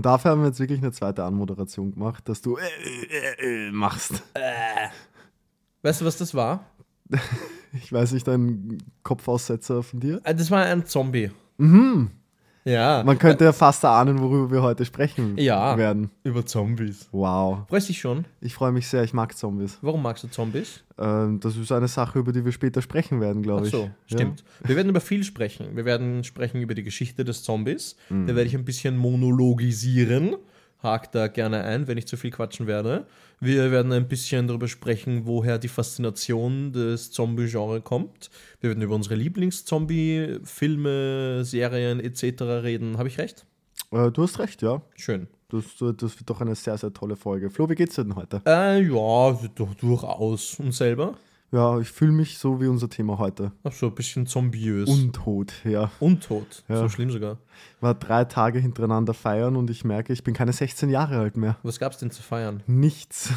Und dafür haben wir jetzt wirklich eine zweite Anmoderation gemacht, dass du äh, äh, äh, machst. Weißt du, was das war? Ich weiß nicht, ein Kopfaussetzer von dir? Äh, Das war ein Zombie. Mhm. Ja. Man könnte ja fast erahnen, worüber wir heute sprechen Ja. werden. Über Zombies. Wow. Freust dich schon? Ich freue mich sehr, ich mag Zombies. Warum magst du Zombies? Ähm, das ist eine Sache, über die wir später sprechen werden, glaube Ach ich. so, stimmt. Wir werden über viel sprechen. Wir werden sprechen über die Geschichte des Zombies. Mhm. Da werde ich ein bisschen monologisieren. Hakt da gerne ein, wenn ich zu viel quatschen werde. Wir werden ein bisschen darüber sprechen, woher die Faszination des Zombie-Genre kommt. Wir werden über unsere Lieblings-Zombie-Filme, Serien etc. reden. Habe ich recht? Äh, du hast recht, ja. Schön. Das, das wird doch eine sehr, sehr tolle Folge. Flo, wie geht's dir denn heute? Äh, ja, doch durchaus. Und selber? Ja, ich fühle mich so wie unser Thema heute. Ach so, ein bisschen zombiös. Untot, ja. Untot. Ja. So schlimm sogar. War drei Tage hintereinander feiern und ich merke, ich bin keine 16 Jahre alt mehr. Was gab's denn zu feiern? Nichts.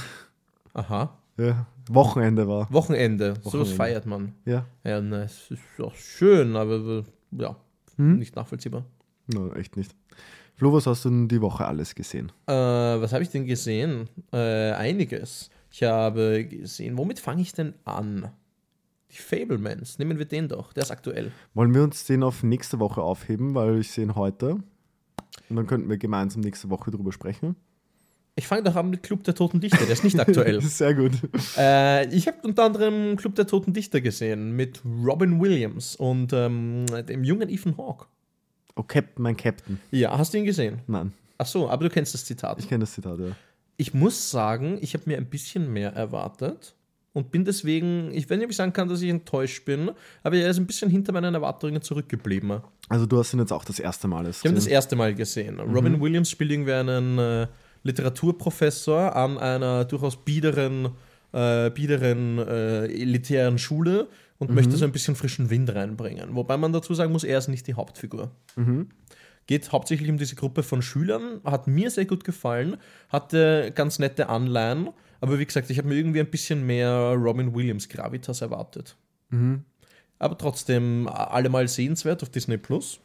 Aha. Ja. Wochenende war. Wochenende. Sowas Wochenende. feiert man. Ja. Ja, ne, es ist auch schön, aber äh, ja, Hm? nicht nachvollziehbar. No, echt nicht. Flo, was hast du denn die Woche alles gesehen? Äh, was habe ich denn gesehen? Äh, einiges. Ich habe gesehen, womit fange ich denn an? Die Fablemans, nehmen wir den doch, der ist aktuell. Wollen wir uns den auf nächste Woche aufheben, weil ich sehe ihn heute. Und dann könnten wir gemeinsam nächste Woche drüber sprechen. Ich fange doch an mit Club der Toten Dichter, der ist nicht aktuell. Sehr gut. äh, ich habe unter anderem Club der Toten Dichter gesehen mit Robin Williams und ähm, dem jungen Ethan Hawke. Oh, Captain, mein Captain. Ja, hast du ihn gesehen? Nein, Ach so, aber du kennst das Zitat. ich kenne das Zitat, ja. Ich muss sagen, ich habe mir ein bisschen mehr erwartet und bin deswegen, ich wenn ich nicht sagen kann, dass ich enttäuscht bin, aber er ist ein bisschen hinter meinen Erwartungen zurückgeblieben. Also du hast ihn jetzt auch das erste Mal Ich habe das gesehen. erste Mal gesehen. Robin Williams spielt irgendwie einen äh, Literaturprofessor an einer durchaus biederen, äh, biederen äh, elitären Schule und möchte so ein bisschen frischen Wind reinbringen. Wobei man dazu sagen muss, er ist nicht die Hauptfigur. Geht hauptsächlich um diese Gruppe von Schülern, hat mir sehr gut gefallen, hatte ganz nette Anleihen, aber wie gesagt, ich habe mir irgendwie ein bisschen mehr Robin Williams Gravitas erwartet. Aber trotzdem allemal sehenswert auf Disney Plus.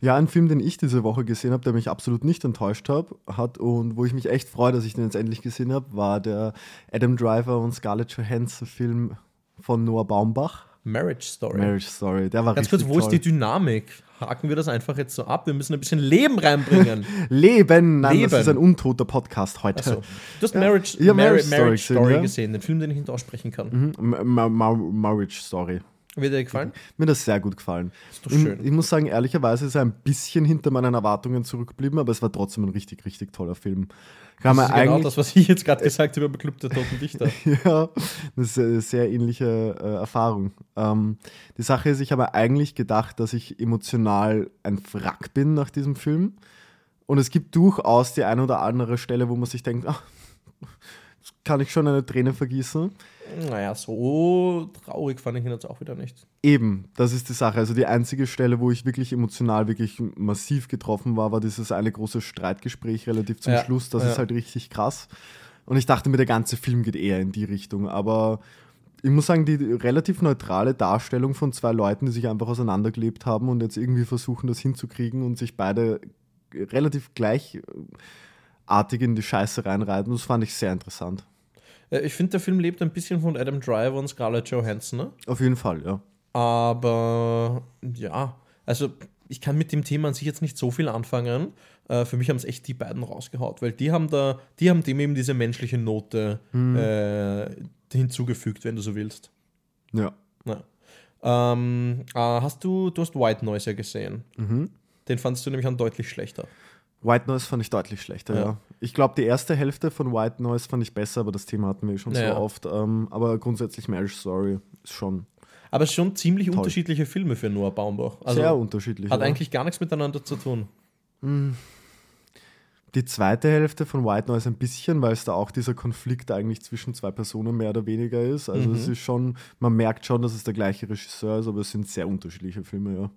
Ja, ein Film, den ich diese Woche gesehen habe, der mich absolut nicht enttäuscht hab, hat und wo ich mich echt freue, dass ich den jetzt endlich gesehen habe, war der Adam Driver und Scarlett Johansson Film von Noah Baumbach. Marriage Story. Marriage Story. Der war Ganz richtig kurz, wo ist toll. die Dynamik? Haken wir das einfach jetzt so ab? Wir müssen ein bisschen Leben reinbringen. Leben! Nein, Leben. das ist ein untoter Podcast heute. Achso. Du hast Marriage, Ja, Mar Marriage Marriage, Story Story, gesehen, ja. den Film, den ich nicht aussprechen kann. Mhm. Ma- Ma Ma Marriage Story. Wird dir gefallen? Mir hat das sehr gut gefallen. Ist doch Ich, schön. ich muss sagen, ehrlicherweise ist er ein bisschen hinter meinen Erwartungen zurückgeblieben, aber es war trotzdem ein richtig, richtig toller Film. Kann man das ist genau eigentlich, das, was ich jetzt gerade gesagt habe über Club der Toten Dichter. ja, das ist eine sehr ähnliche äh, Erfahrung. Ähm, die Sache ist, ich habe eigentlich gedacht, dass ich emotional ein Wrack bin nach diesem Film. Und es gibt durchaus die eine oder andere Stelle, wo man sich denkt, ach, kann ich schon eine Träne vergießen. naja, so traurig fand ich ihn jetzt auch wieder nicht. Eben, das ist die Sache. Also die einzige Stelle, wo ich wirklich emotional wirklich massiv getroffen war, war dieses eine große Streitgespräch relativ zum Ja, Schluss. Das ja. ist halt richtig krass. Und ich dachte mir, der ganze Film geht eher in die Richtung. Aber ich muss sagen, die relativ neutrale Darstellung von zwei Leuten, die sich einfach auseinandergelebt haben und jetzt irgendwie versuchen, das hinzukriegen und sich beide relativ gleichartig in die Scheiße reinreiten, das fand ich sehr interessant. Äh, Ich finde, der Film lebt ein bisschen von Adam Driver und Scarlett Johansson. Ne? Auf jeden Fall, ja. Aber ja, also ich kann mit dem Thema an sich jetzt nicht so viel anfangen. Äh, für mich haben es echt die beiden rausgehaut, weil die haben da, die haben dem eben diese menschliche Note äh, hinzugefügt, wenn du so willst. Ja. Ja. Ähm, äh, hast du, du hast White Noise ja gesehen. Den fandst du nämlich an deutlich schlechter. White Noise fand ich deutlich schlechter, Ja. ja. Ich glaube, die erste Hälfte von White Noise fand ich besser, aber das Thema hatten wir schon Ja. so oft. Ähm, aber grundsätzlich Marriage Story ist schon Aber schon ziemlich unterschiedliche Filme für Noah Baumbach. Also sehr unterschiedlich. hat ja. eigentlich gar nichts miteinander zu tun. Die zweite Hälfte von White Noise ein bisschen, weil es da auch dieser Konflikt eigentlich zwischen zwei Personen mehr oder weniger ist. Also Mhm. es ist schon, man merkt schon, dass es der gleiche Regisseur ist, aber es sind sehr unterschiedliche Filme, ja.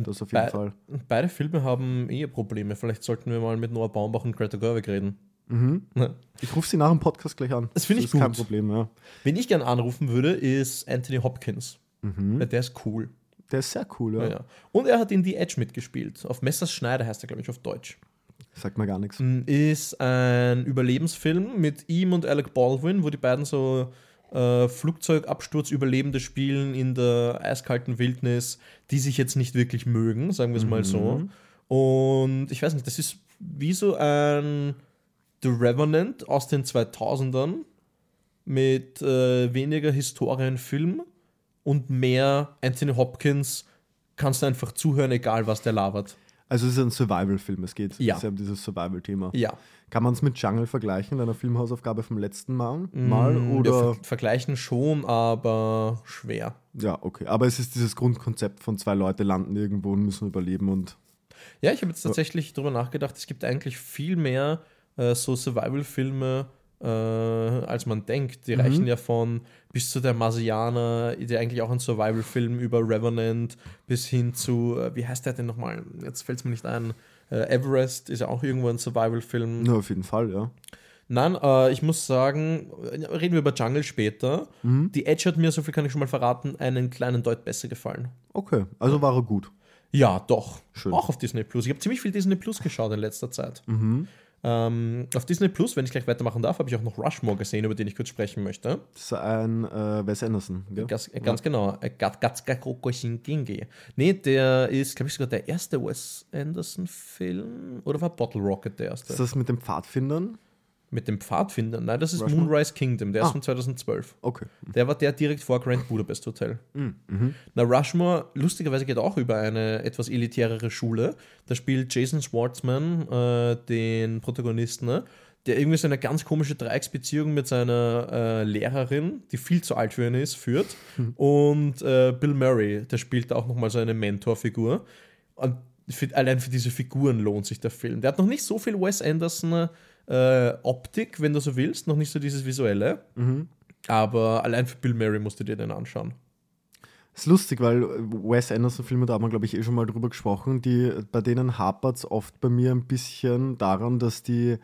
Das auf jeden Bei- Fall. Beide Filme haben Eheprobleme. Vielleicht sollten wir mal mit Noah Baumbach und Greta Gerwig reden. Ne? Ich rufe sie nach dem Podcast gleich an. Das finde ich ist kein gut. Problem, ja. Wen ich gern anrufen würde, ist Anthony Hopkins. Mhm. Der ist cool. Der ist sehr cool, ja. Ja. Ja. Und er hat in The Edge mitgespielt. Auf Messers Schneider heißt er, glaube ich, auf Deutsch. Sagt mir gar nichts. Ist ein Überlebensfilm mit ihm und Alec Baldwin, wo die beiden so äh, Flugzeugabsturz-Überlebende spielen in der eiskalten Wildnis, die sich jetzt nicht wirklich mögen, sagen wir es mal so. Und ich weiß nicht, das ist wie so ein The Revenant aus den 2000ern mit äh, weniger Historienfilm und mehr Anthony Hopkins. Kannst du einfach zuhören, egal was der labert. Also es ist ein Survival-Film, es geht Ja. um dieses Survival-Thema. Ja. Kann man es mit Jungle vergleichen, deiner Filmhausaufgabe vom letzten Mal? Mal Mm, oder? Ja, ver vergleichen schon, aber schwer. Ja, okay. Aber es ist dieses Grundkonzept von zwei Leute landen irgendwo und müssen überleben und Ja, ich habe jetzt tatsächlich darüber nachgedacht, es gibt eigentlich viel mehr äh, so Survival-Filme, äh, als man denkt. Die reichen ja von bis zu der Marsianer, der eigentlich auch ein Survival-Film über Revenant, bis hin zu, äh, wie heißt der denn nochmal? Jetzt fällt es mir nicht ein. Äh, Everest ist ja auch irgendwo ein Survival-Film. ja, auf jeden Fall, ja. Nein, äh, ich muss sagen, reden wir über Jungle später. Mhm. Die Edge hat mir, so viel kann ich schon mal verraten, einen kleinen Deut besser gefallen. Okay, also war er gut. Ja, doch. Schön. Auch auf Disney Plus. Ich habe ziemlich viel Disney Plus geschaut in letzter Zeit. Mhm. Ähm, auf Disney Plus, wenn ich gleich weitermachen darf, habe ich auch noch Rushmore gesehen, über den ich kurz sprechen möchte. Das ist ein äh, Wes Anderson, gell? Ganz, äh, ganz genau. Äh, Gat- Gatska Krokoshingingi. Nee, der ist, glaube ich, sogar der erste Wes Anderson-Film. Oder war Bottle Rocket der erste? Ist das mit den Pfadfindern? Mit dem Pfadfinder? Nein, das ist Rushmore? Moonrise Kingdom. Der ist Ah. von 2012. Okay. Der war der direkt vor Grand Budapest Hotel. Mhm. Na, Rushmore, lustigerweise geht auch über eine etwas elitärere Schule. Da spielt Jason Schwartzman äh, den Protagonisten, ne? der irgendwie so eine ganz komische Dreiecksbeziehung mit seiner äh, Lehrerin, die viel zu alt für ihn ist, führt. Und äh, Bill Murray, der spielt da auch nochmal so eine Mentorfigur. Und für, allein für diese Figuren lohnt sich der Film. Der hat noch nicht so viel Wes Anderson äh, Optik, wenn du so willst, noch nicht so dieses Visuelle. Aber allein für Bill Murray musst du dir den anschauen. Ist lustig, weil Wes Anderson-Filme, da haben wir, glaube ich, eh schon mal drüber gesprochen, die, bei denen hapert es oft bei mir ein bisschen daran, dass die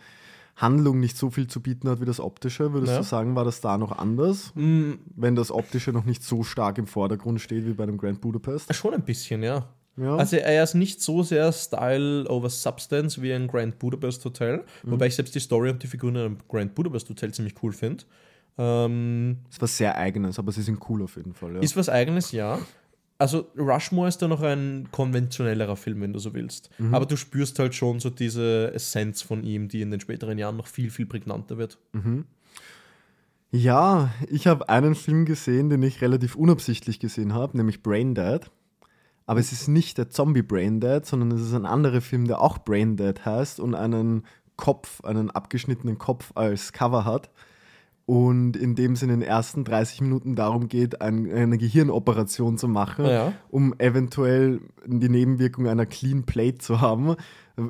Handlung nicht so viel zu bieten hat wie das Optische. Würdest Ja. du sagen, war das da noch anders? Mm, Wenn das Optische noch nicht so stark im Vordergrund steht wie bei einem Grand Budapest? Schon ein bisschen, ja. Ja. Also er ist nicht so sehr Style over Substance wie ein Grand Budapest Hotel, Mhm. wobei ich selbst die Story und die Figuren in einem Grand Budapest Hotel ziemlich cool finde. Ähm, Es war sehr eigenes, aber sie sind cool auf jeden Fall. Ja. Ist was eigenes, ja. Also Rushmore ist da noch ein konventionellerer Film, wenn du so willst. Mhm. Aber du spürst halt schon so diese Essenz von ihm, die in den späteren Jahren noch viel, viel prägnanter wird. Ja, ich habe einen Film gesehen, den ich relativ unabsichtlich gesehen habe, nämlich Brain Dead. Aber es ist nicht der Zombie Brain Dead, sondern es ist ein anderer Film, der auch Brain Dead heißt und einen Kopf, einen abgeschnittenen Kopf als Cover hat. Und in dem es in den ersten 30 Minuten darum geht, ein, eine Gehirnoperation zu machen, Ja. um eventuell die Nebenwirkung einer Clean Plate zu haben.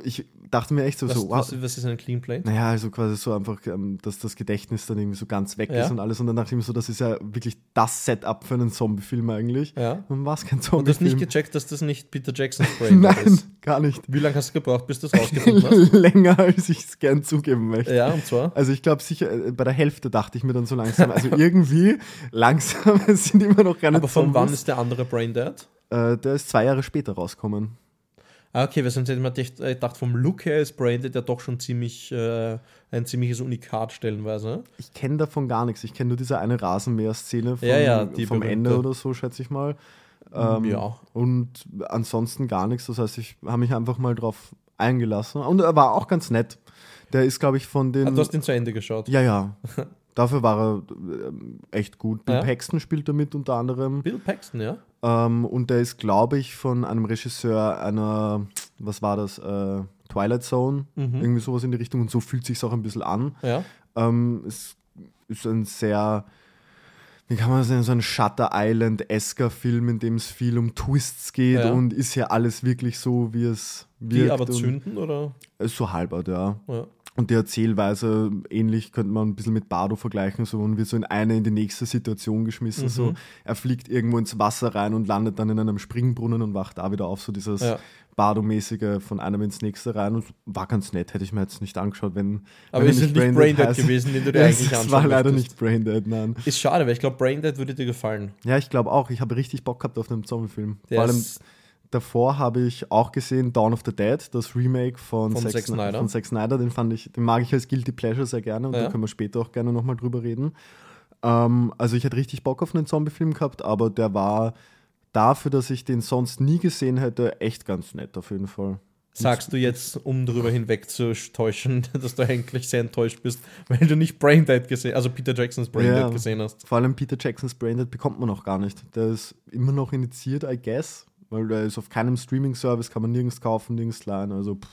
Ich dachte mir echt so, Was, so wow, was, was ist ein Clean Plate? naja, also quasi so einfach, ähm, dass das Gedächtnis dann irgendwie so ganz weg Ja. ist und alles. Und dann dachte ich mir so, das ist ja wirklich das Setup für einen Zombie-Film eigentlich. Ja. Und war es kein Und du hast nicht Zombie-Film. gecheckt, dass das nicht Peter Jacksons Brain Nein, ist. gar nicht. Wie lange hast du gebraucht, bis du es rausgefunden hast? Länger, als ich es gern zugeben möchte. Ja, und zwar? Also ich glaube sicher, äh, bei der Hälfte dachte ich mir dann so langsam, also irgendwie langsam, sind immer noch keine Aber von wann Zombies. ist der andere Brain Dead? Äh, der ist zwei Jahre später rausgekommen. Ah, okay, weil sonst hätte man gedacht, vom Look her ist Brain Dead ja doch schon ziemlich äh, ein ziemliches Unikat stellenweise. Ich kenne davon gar nichts. Ich kenne nur diese eine Rasenmäher-Szene vom, Ja, ja, vom. Ende oder so, schätze ich mal. Ähm, ja. Und ansonsten gar nichts. Das heißt, ich habe mich einfach mal drauf eingelassen. Und er war auch ganz nett. Der ist, glaube ich, von den. Ah, du hast den zu Ende geschaut. ja, ja. Dafür war er ähm, echt gut. Bill Ja. Paxton spielt damit unter anderem. Bill Paxton, ja? Ähm, und der ist, glaube ich, von einem Regisseur einer, was war das, äh, Twilight Zone, Mhm. irgendwie sowas in die Richtung. Und so fühlt sich auch ein bisschen an. Ja. Ähm, es ist ein sehr, wie kann man sagen, so ein Shutter Island-esker Film, in dem es viel um Twists geht Ja. und ist ja alles wirklich so, wie es Die wirkt. aber und- zünden, oder? Ist so halbert, ja. Ja. Und die Erzählweise, ähnlich könnte man ein bisschen mit Bardo vergleichen, so und wird so in eine in die nächste Situation geschmissen. Mhm. So, er fliegt irgendwo ins Wasser rein und landet dann in einem Springbrunnen und wacht da wieder auf. So dieses Ja. Bardo-mäßige von einem ins nächste rein und war ganz nett, hätte ich mir jetzt nicht angeschaut, wenn. Aber wenn ist es nicht Braindead gewesen, den du dir ja, eigentlich Es anschauen war leider möchtest? nicht Braindead, nein. Ist schade, weil ich glaube, Braindead würde dir gefallen. Ja, ich glaube auch. Ich habe richtig Bock gehabt auf einen Zombie-Film. Vor allem ist- davor habe ich auch gesehen Dawn of the Dead, das Remake von, Von Zack, Zack Snyder. Von Zack Snyder. Den fand ich, den mag ich als Guilty Pleasure sehr gerne und Ja. da können wir später auch gerne nochmal drüber reden. Ähm, also ich hätte richtig Bock auf einen Zombie-Film gehabt, aber der war dafür, dass ich den sonst nie gesehen hätte, echt ganz nett auf jeden Fall. Sagst du jetzt, um darüber hinweg zu täuschen, dass du eigentlich sehr enttäuscht bist, weil du nicht Braindead gesehen, also Peter Jacksons Braindead Ja. gesehen hast? Vor allem Peter Jacksons Braindead bekommt man noch gar nicht. Der ist immer noch initiiert, I guess, weil der ist auf keinem Streaming-Service, kann man nirgends kaufen, nirgends leihen. Also, pff,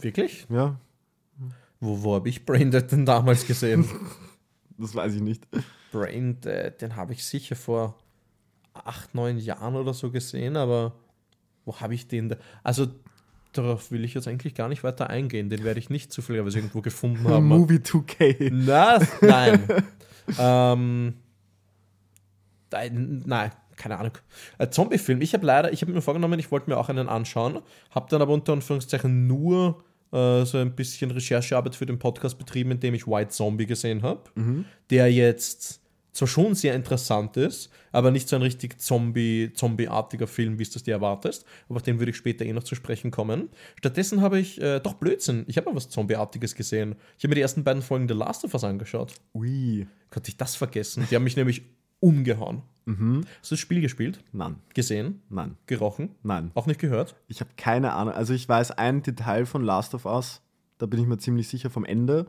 Wirklich? ja, Wo, wo habe ich Braindead denn damals gesehen? das weiß ich nicht. Braindead, den habe ich sicher vor acht, neun Jahren oder so gesehen, aber wo habe ich den? Da? Also darauf will ich jetzt eigentlich gar nicht weiter eingehen. Den werde ich nicht zufälligerweise irgendwo gefunden haben. Movie 2K. Na, nein. ähm, nein, nein, keine Ahnung. Äh, Zombie-Film. Ich habe leider, ich habe mir vorgenommen, ich wollte mir auch einen anschauen, habe dann aber unter Anführungszeichen nur äh, so ein bisschen Recherchearbeit für den Podcast betrieben, indem ich White Zombie gesehen habe, der jetzt zwar schon sehr interessant ist, aber nicht so ein richtig Zombie, Zombie-artiger Film, wie es das dir erwartest. Aber auf den würde ich später eh noch zu sprechen kommen. Stattdessen habe ich, äh, doch Blödsinn, ich habe mal was Zombie-artiges gesehen. Ich habe mir die ersten beiden Folgen The Last of Us angeschaut. Ui. Konnte ich das vergessen? Die haben mich nämlich umgehauen. Hast du das Spiel gespielt? Nein, Gesehen? nein, Gerochen? nein. Auch nicht gehört? Ich habe keine Ahnung. Also ich weiß ein Detail von Last of Us. Da bin ich mir ziemlich sicher vom Ende.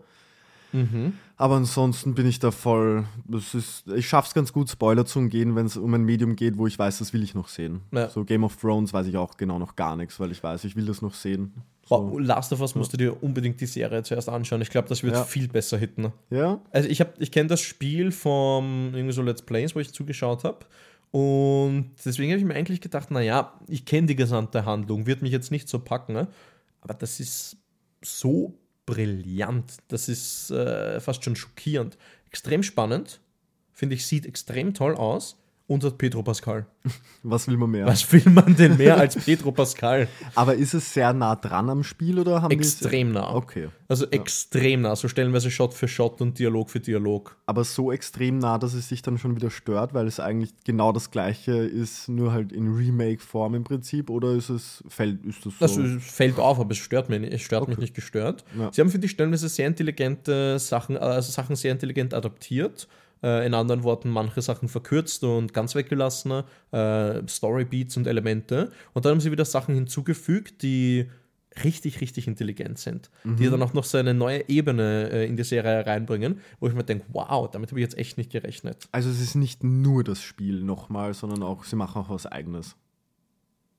Aber ansonsten bin ich da voll. Das ist, ich schaffe es ganz gut, Spoiler zu umgehen, wenn es um ein Medium geht, wo ich weiß, das will ich noch sehen. Ja. So Game of Thrones weiß ich auch genau noch gar nichts, weil ich weiß, ich will das noch sehen. So. Last of Us musst du dir unbedingt die Serie zuerst anschauen. Ich glaube, das wird Ja. viel besser hitten. Ja? Also ich, hab- ich kenne das Spiel vom irgendwie so Let's Plays, wo ich zugeschaut habe. Und deswegen habe ich mir eigentlich gedacht, naja, ich kenne die gesamte Handlung, wird mich jetzt nicht so packen. Ne? Aber das ist so brillant. Das ist äh, fast schon schockierend. Extrem spannend. Finde ich, sieht extrem toll aus. Und hat Pedro Pascal. Was will man mehr? Was will man denn mehr als Pedro Pascal? Aber ist es sehr nah dran am Spiel oder haben Extrem nah. Okay. Also extrem nah. So stellenweise Shot für Shot und Dialog für Dialog. Aber so extrem nah, dass es sich dann schon wieder stört, weil es eigentlich genau das gleiche ist, nur halt in Remake-Form im Prinzip, oder ist es fällt, ist das so? Das äh, fällt auf, aber es stört mich, nicht- es stört mich nicht gestört. Ja. Sie haben für die stellenweise sehr intelligente Sachen, also Sachen sehr intelligent adaptiert. Äh, in anderen Worten, manche Sachen verkürzt und ganz weggelassen, äh, Storybeats und Elemente. Und dann haben sie wieder Sachen hinzugefügt, die richtig, richtig intelligent sind. Die dann auch noch so eine neue Ebene äh, in die Serie reinbringen, wo ich mir denke, wow, damit habe ich jetzt echt nicht gerechnet. Also es ist nicht nur das Spiel nochmal, sondern auch, sie machen auch was eigenes.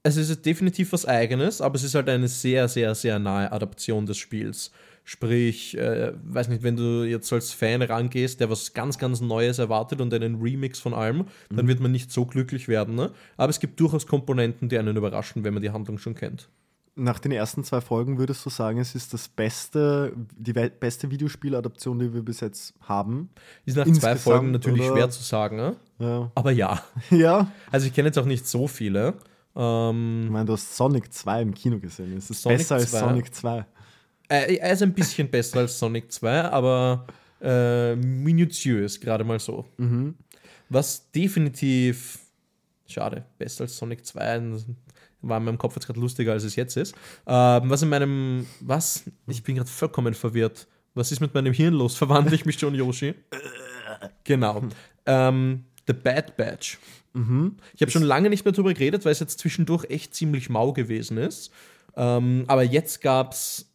Es ist definitiv was Eigenes, aber es ist halt eine sehr, sehr, sehr nahe Adaption des Spiels. Sprich, äh, weiß nicht, wenn du jetzt als Fan rangehst, der was ganz, ganz Neues erwartet und einen Remix von allem, dann wird man nicht so glücklich werden. Ne? Aber es gibt durchaus Komponenten, die einen überraschen, wenn man die Handlung schon kennt. Nach den ersten zwei Folgen würdest du sagen, es ist das beste, die beste Videospieladaption, die wir bis jetzt haben. Ist nach zwei Insgesamt, Folgen natürlich oder? schwer zu sagen, ne? Ja. aber ja. ja. Also ich kenne jetzt auch nicht so viele. Ich Ähm, meine, du hast Sonic 2 im Kino gesehen. Es ist Sonic besser als 2? Sonic 2. äh, er ist ein bisschen besser als Sonic 2, aber äh, minutiös, gerade mal so. Was definitiv, schade, besser als Sonic 2, war in meinem Kopf jetzt gerade lustiger, als es jetzt ist. Ähm, was in meinem, was? Ich bin gerade vollkommen verwirrt. Was ist mit meinem Hirn los? Verwandle ich mich schon, Yoshi? genau. Ähm, The Bad Batch. Ich habe schon lange nicht mehr darüber geredet, weil es jetzt zwischendurch echt ziemlich mau gewesen ist. Ähm, aber jetzt gab es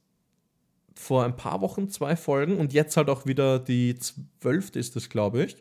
vor ein paar Wochen zwei Folgen und jetzt halt auch wieder die zwölfte ist es, glaube ich.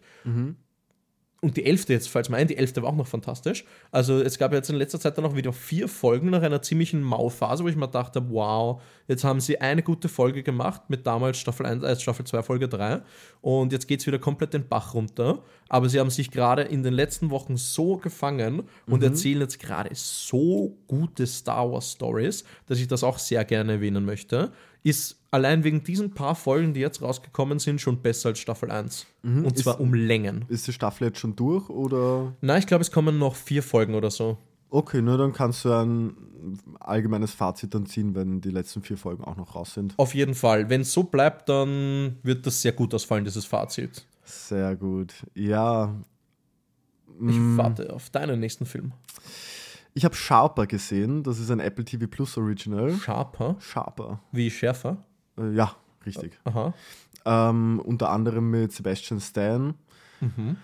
und die elfte jetzt, falls mir ein, die elfte war auch noch fantastisch. Also es gab jetzt in letzter Zeit dann auch wieder vier Folgen nach einer ziemlichen Mauphase, wo ich mir dachte, wow, jetzt haben sie eine gute Folge gemacht mit damals Staffel 1, äh, Staffel 2, Folge 3 und jetzt geht es wieder komplett den Bach runter. Aber sie haben sich gerade in den letzten Wochen so gefangen und Mhm. erzählen jetzt gerade so gute Star Wars Stories, dass ich das auch sehr gerne erwähnen möchte. Ist allein wegen diesen paar Folgen, die jetzt rausgekommen sind, schon besser als Staffel 1. Und zwar Ist- um Längen. Ist die Staffel jetzt schon durch oder? Na, ich glaube, es kommen noch vier Folgen oder so. Okay, nur dann kannst du ein allgemeines Fazit dann ziehen, wenn die letzten vier Folgen auch noch raus sind. Auf jeden Fall. Wenn es so bleibt, dann wird das sehr gut ausfallen, dieses Fazit. Sehr gut. Ja. Ich Mm, warte auf deinen nächsten Film. Ich habe Sharper gesehen. Das ist ein Apple TV Plus Original. Sharper, Sharper. wie schärfer. Äh, ja, richtig. Aha. Ähm, unter anderem mit Sebastian Stan. Mhm.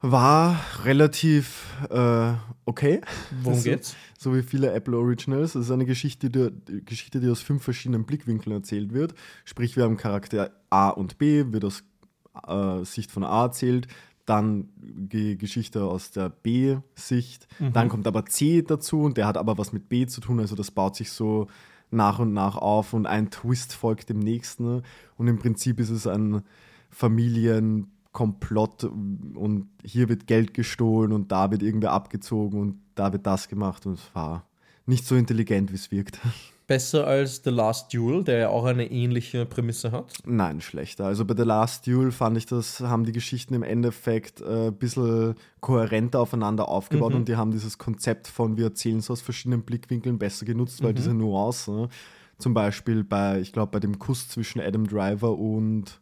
War relativ äh, okay. Worum So- geht's? So wie viele Apple Originals. Es ist eine Geschichte die, Geschichte, die aus fünf verschiedenen Blickwinkeln erzählt wird. Sprich, wir haben Charakter A und B, wird aus äh, Sicht von A erzählt. Dann die Geschichte aus der B-Sicht. Dann kommt aber C dazu und der hat aber was mit B zu tun. Also das baut sich so nach und nach auf und ein Twist folgt dem nächsten. Und im Prinzip ist es ein Familienkomplott und hier wird Geld gestohlen und da wird irgendwer abgezogen und da wird das gemacht und es war nicht so intelligent, wie es wirkt. Besser als The Last Duel, der ja auch eine ähnliche Prämisse hat. Nein, schlechter. Also bei The Last Duel fand ich, das haben die Geschichten im Endeffekt äh, ein bisschen kohärenter aufeinander aufgebaut Mhm. und die haben dieses Konzept von wir erzählen es aus verschiedenen Blickwinkeln besser genutzt, Mhm. weil diese Nuance, ne, zum Beispiel bei, ich glaube, bei dem Kuss zwischen Adam Driver und,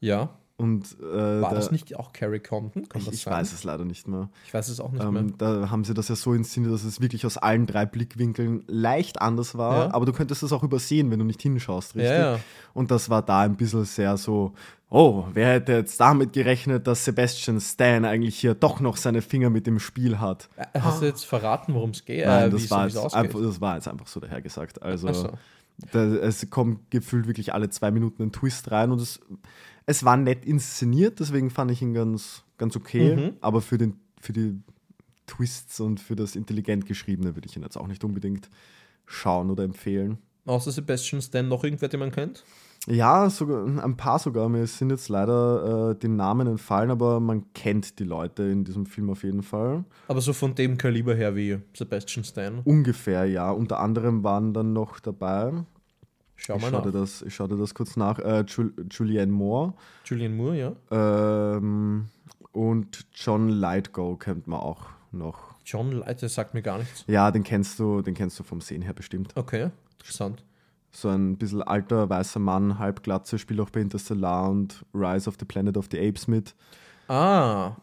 Ja. Und äh, War der- das nicht auch Carrie Condon? Kann ich, ich weiß es leider nicht mehr. Ich weiß es auch nicht mehr. Ähm, da haben sie das ja so inszeniert, dass es wirklich aus allen drei Blickwinkeln leicht anders war, Ja. aber du könntest es auch übersehen, wenn du nicht hinschaust, richtig? Ja, ja. Und das war da ein bisschen sehr so, oh, wer hätte jetzt damit gerechnet, dass Sebastian Stan eigentlich hier doch noch seine Finger mit dem Spiel hat? Hast du jetzt verraten, worum es geht? Nein, äh, das, war jetzt einfach, das war jetzt einfach so dahergesagt. Also so. da, es kommt gefühlt wirklich alle zwei Minuten ein Twist rein und es, es war nett inszeniert, deswegen fand ich ihn ganz, ganz okay. Mhm. Aber für, den, für die Twists und für das intelligent geschriebene würde ich ihn jetzt auch nicht unbedingt schauen oder empfehlen. Außer Sebastian Stan noch irgendwer, den man kennt? Ja, sogar, ein paar sogar. Mir sind jetzt leider äh, die Namen entfallen, aber man kennt die Leute in diesem Film auf jeden Fall. Aber so von dem Kaliber her wie Sebastian Stan. Ungefähr, ja. Unter anderem waren dann noch dabei, Schau ich mal schaue, nach. das, ich schaue dir das kurz nach, äh, Jul Julianne Moore Julian Moore, ja. ähm, und John Lightgo kennt man auch noch. John Light, der sagt mir gar nichts. Ja, den kennst du, den kennst du vom Sehen her bestimmt. Okay, interessant. So ein bisschen alter weißer Mann, halbglatze, spielt auch bei Interstellar und Rise of the Planet of the Apes mit. Ah.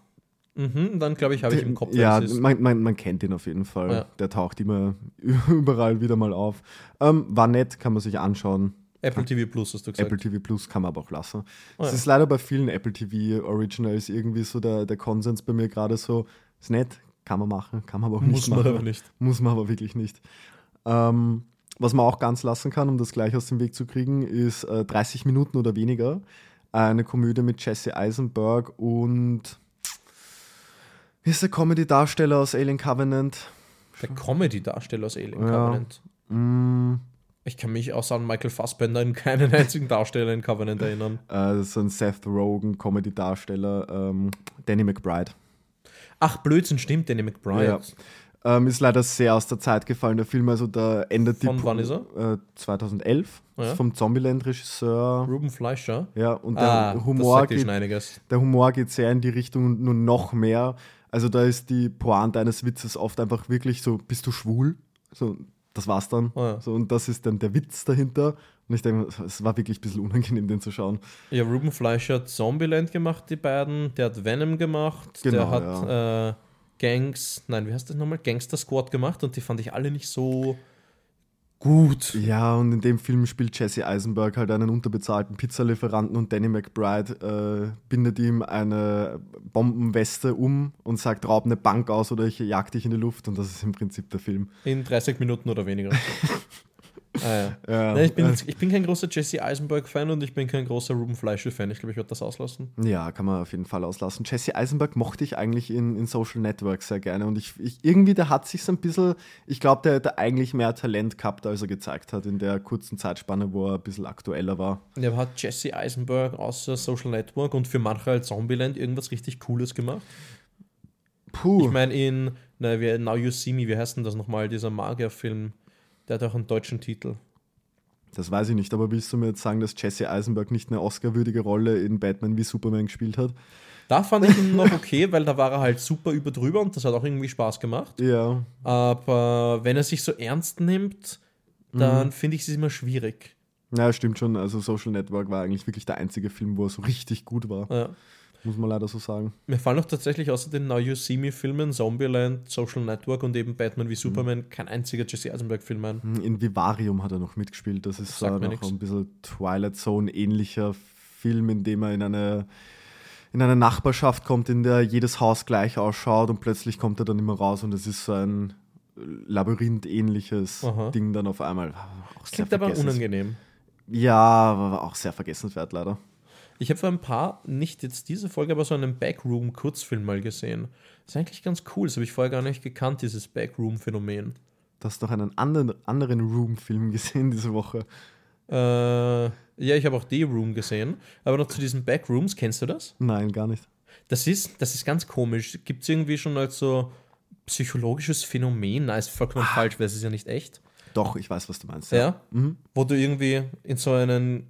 Mhm, dann glaube ich, habe ich im Kopf, Ja, man, man, man kennt ihn auf jeden Fall. Ja. Der taucht immer überall wieder mal auf. Ähm, war nett, kann man sich anschauen. Apple TV Plus hast du gesagt. Apple TV Plus kann man aber auch lassen. Oh Es ja. ist leider bei vielen Apple TV Originals irgendwie so der, der Konsens bei mir gerade so, ist nett, kann man machen, kann man aber auch Muss nicht man machen. aber nicht. Muss man aber wirklich nicht. Ähm, was man auch ganz lassen kann, um das gleich aus dem Weg zu kriegen, ist äh, 30 Minuten oder weniger. Eine Komödie mit Jesse Eisenberg und ist der Comedy-Darsteller aus Alien Covenant? Der Comedy-Darsteller aus Alien Ja. Covenant. Mm, Ich kann mich außer an Michael Fassbender in keinen einzigen Darsteller in Covenant erinnern. äh, so ein Seth Rogen Comedy-Darsteller, ähm, Danny McBride. Ach, Blödsinn, stimmt, Danny McBride. Ja. Ähm, ist leider sehr aus der Zeit gefallen, der Film. Also da endet die. Von wann ist er? Äh, 2011. Ja. Ist vom Zombieland-Regisseur. Ruben Fleischer. Ja, und der, Ah, Humor geht, der Humor geht sehr in die Richtung, nur noch mehr. Also da ist die Pointe eines Witzes oft einfach wirklich so, bist du schwul? So, das war's dann. Ah, ja. So, und das ist dann der Witz dahinter. Und ich denke, es war wirklich ein bisschen unangenehm, den zu schauen. Ja, Ruben Fleischer hat Zombieland gemacht, die beiden. Der hat Venom gemacht. der Genau, hat äh, Gangs, nein, wie heißt das nochmal? Gangster Squad gemacht und die fand ich alle nicht so gut. Ja, und in dem Film spielt Jesse Eisenberg halt einen unterbezahlten Pizzalieferanten und Danny McBride äh, bindet ihm eine Bombenweste um und sagt, raub eine Bank aus oder ich jag dich in die Luft und das ist im Prinzip der Film. In 30 Minuten oder weniger. Ah, ja. Nein, ich, bin, ich bin kein großer Jesse Eisenberg-Fan und ich bin kein großer Ruben Fleischer-Fan. Ich glaube, ich werde das auslassen. Ja, kann man auf jeden Fall auslassen. Jesse Eisenberg mochte ich eigentlich in, in Social Network sehr gerne und ich, ich irgendwie, der hat sich so ein bisschen, ich glaube, der hätte eigentlich mehr Talent gehabt, als er gezeigt hat in der kurzen Zeitspanne, wo er ein bisschen aktueller war. Ja, hat Jesse Eisenberg außer Social Network und für manche als Zombieland irgendwas richtig Cooles gemacht? Puh, Ich meine, in na, wie, Now You See Me, wie heißt denn das nochmal, dieser Magierfilm? Der hat auch einen deutschen Titel. das weiß ich nicht, aber willst du mir jetzt sagen, dass Jesse Eisenberg nicht eine Oscar-würdige Rolle in Batman wie Superman gespielt hat? Da fand ich ihn noch okay, weil da war er halt super über drüber und das hat auch irgendwie Spaß gemacht. Ja, Aber wenn er sich so ernst nimmt, dann finde ich es immer schwierig. ja, stimmt schon. Also Social Network war eigentlich wirklich der einzige Film, wo er so richtig gut war, Ja. Muss man leider so sagen. Mir fallen auch tatsächlich außer den Now You See Me Filmen, Zombieland, Social Network und eben Batman wie Superman kein einziger Jesse Eisenberg-Film ein. In Vivarium hat er noch mitgespielt. Das ist Sagt äh, noch nix. ein bisschen Twilight Zone-ähnlicher Film, in dem er in eine, in eine Nachbarschaft kommt, in der jedes Haus gleich ausschaut und plötzlich kommt er dann immer raus und es ist so ein Labyrinth-ähnliches. Ding dann auf einmal. Klingt aber unangenehm. Ja, aber war auch sehr vergessenswert leider. Ich habe vor ein paar, nicht jetzt diese Folge, aber so einen Backroom-Kurzfilm mal gesehen. Das ist eigentlich ganz cool, das habe ich vorher gar nicht gekannt, dieses Backroom-Phänomen. Du hast noch einen anderen, anderen Room-Film gesehen diese Woche. Äh, ja, ich habe auch D-Room gesehen, aber noch zu diesen Backrooms, kennst du das? Nein, gar nicht. Das ist, das ist ganz komisch. Gibt es irgendwie schon als so psychologisches Phänomen? Nein, ist vollkommen falsch, weil es ist ja nicht echt. Doch, ich weiß, was du meinst. Ja? Mhm. Wo du irgendwie in so einen,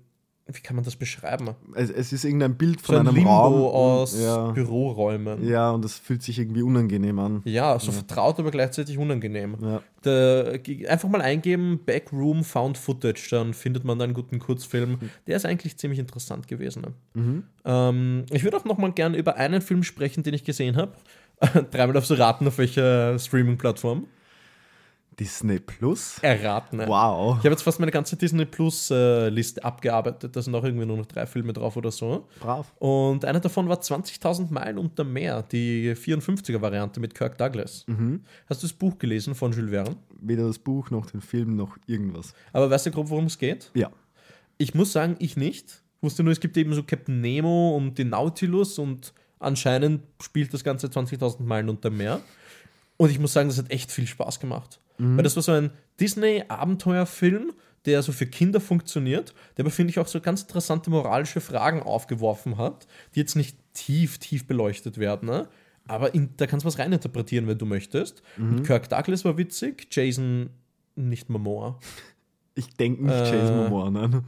wie kann man das beschreiben? Es, es ist irgendein Bild von So ein einem Limbo Raum. aus ja, Büroräumen. ja, und das fühlt sich irgendwie unangenehm an. Ja, so vertraut, aber gleichzeitig unangenehm. Ja. Da, einfach mal eingeben, Backroom Found Footage, dann findet man da einen guten Kurzfilm. Der ist eigentlich ziemlich interessant gewesen. ne? Mhm. Ähm, ich würde auch noch mal gerne über einen Film sprechen, den ich gesehen habe. Dreimal darfst du raten, auf welcher Streaming-Plattform. Disney Plus? Erraten. ne? Wow. Ich habe jetzt fast meine ganze Disney Plus-Liste abgearbeitet. Da sind auch irgendwie nur noch drei Filme drauf oder so. Brav. Und einer davon war 20.000 Meilen unter Meer, die 54er-Variante mit Kirk Douglas. Mhm. Hast du das Buch gelesen von Jules Verne? Weder das Buch noch den Film noch irgendwas. Aber weißt du grob, worum es geht? Ja. Ich muss sagen, ich nicht. Ich wusste nur, es gibt eben so Captain Nemo und den Nautilus und anscheinend spielt das Ganze 20.000 Meilen unter Meer. Und ich muss sagen, das hat echt viel Spaß gemacht. Weil das war so ein Disney-Abenteuerfilm, der so für Kinder funktioniert, der aber, finde ich, auch so ganz interessante moralische Fragen aufgeworfen hat, die jetzt nicht tief, tief beleuchtet werden. Ne? Aber in, da kannst du was reininterpretieren, wenn du möchtest. Und Kirk Douglas war witzig, Jason nicht Momoa. Ich denke nicht Äh. Jason Momoa, nein.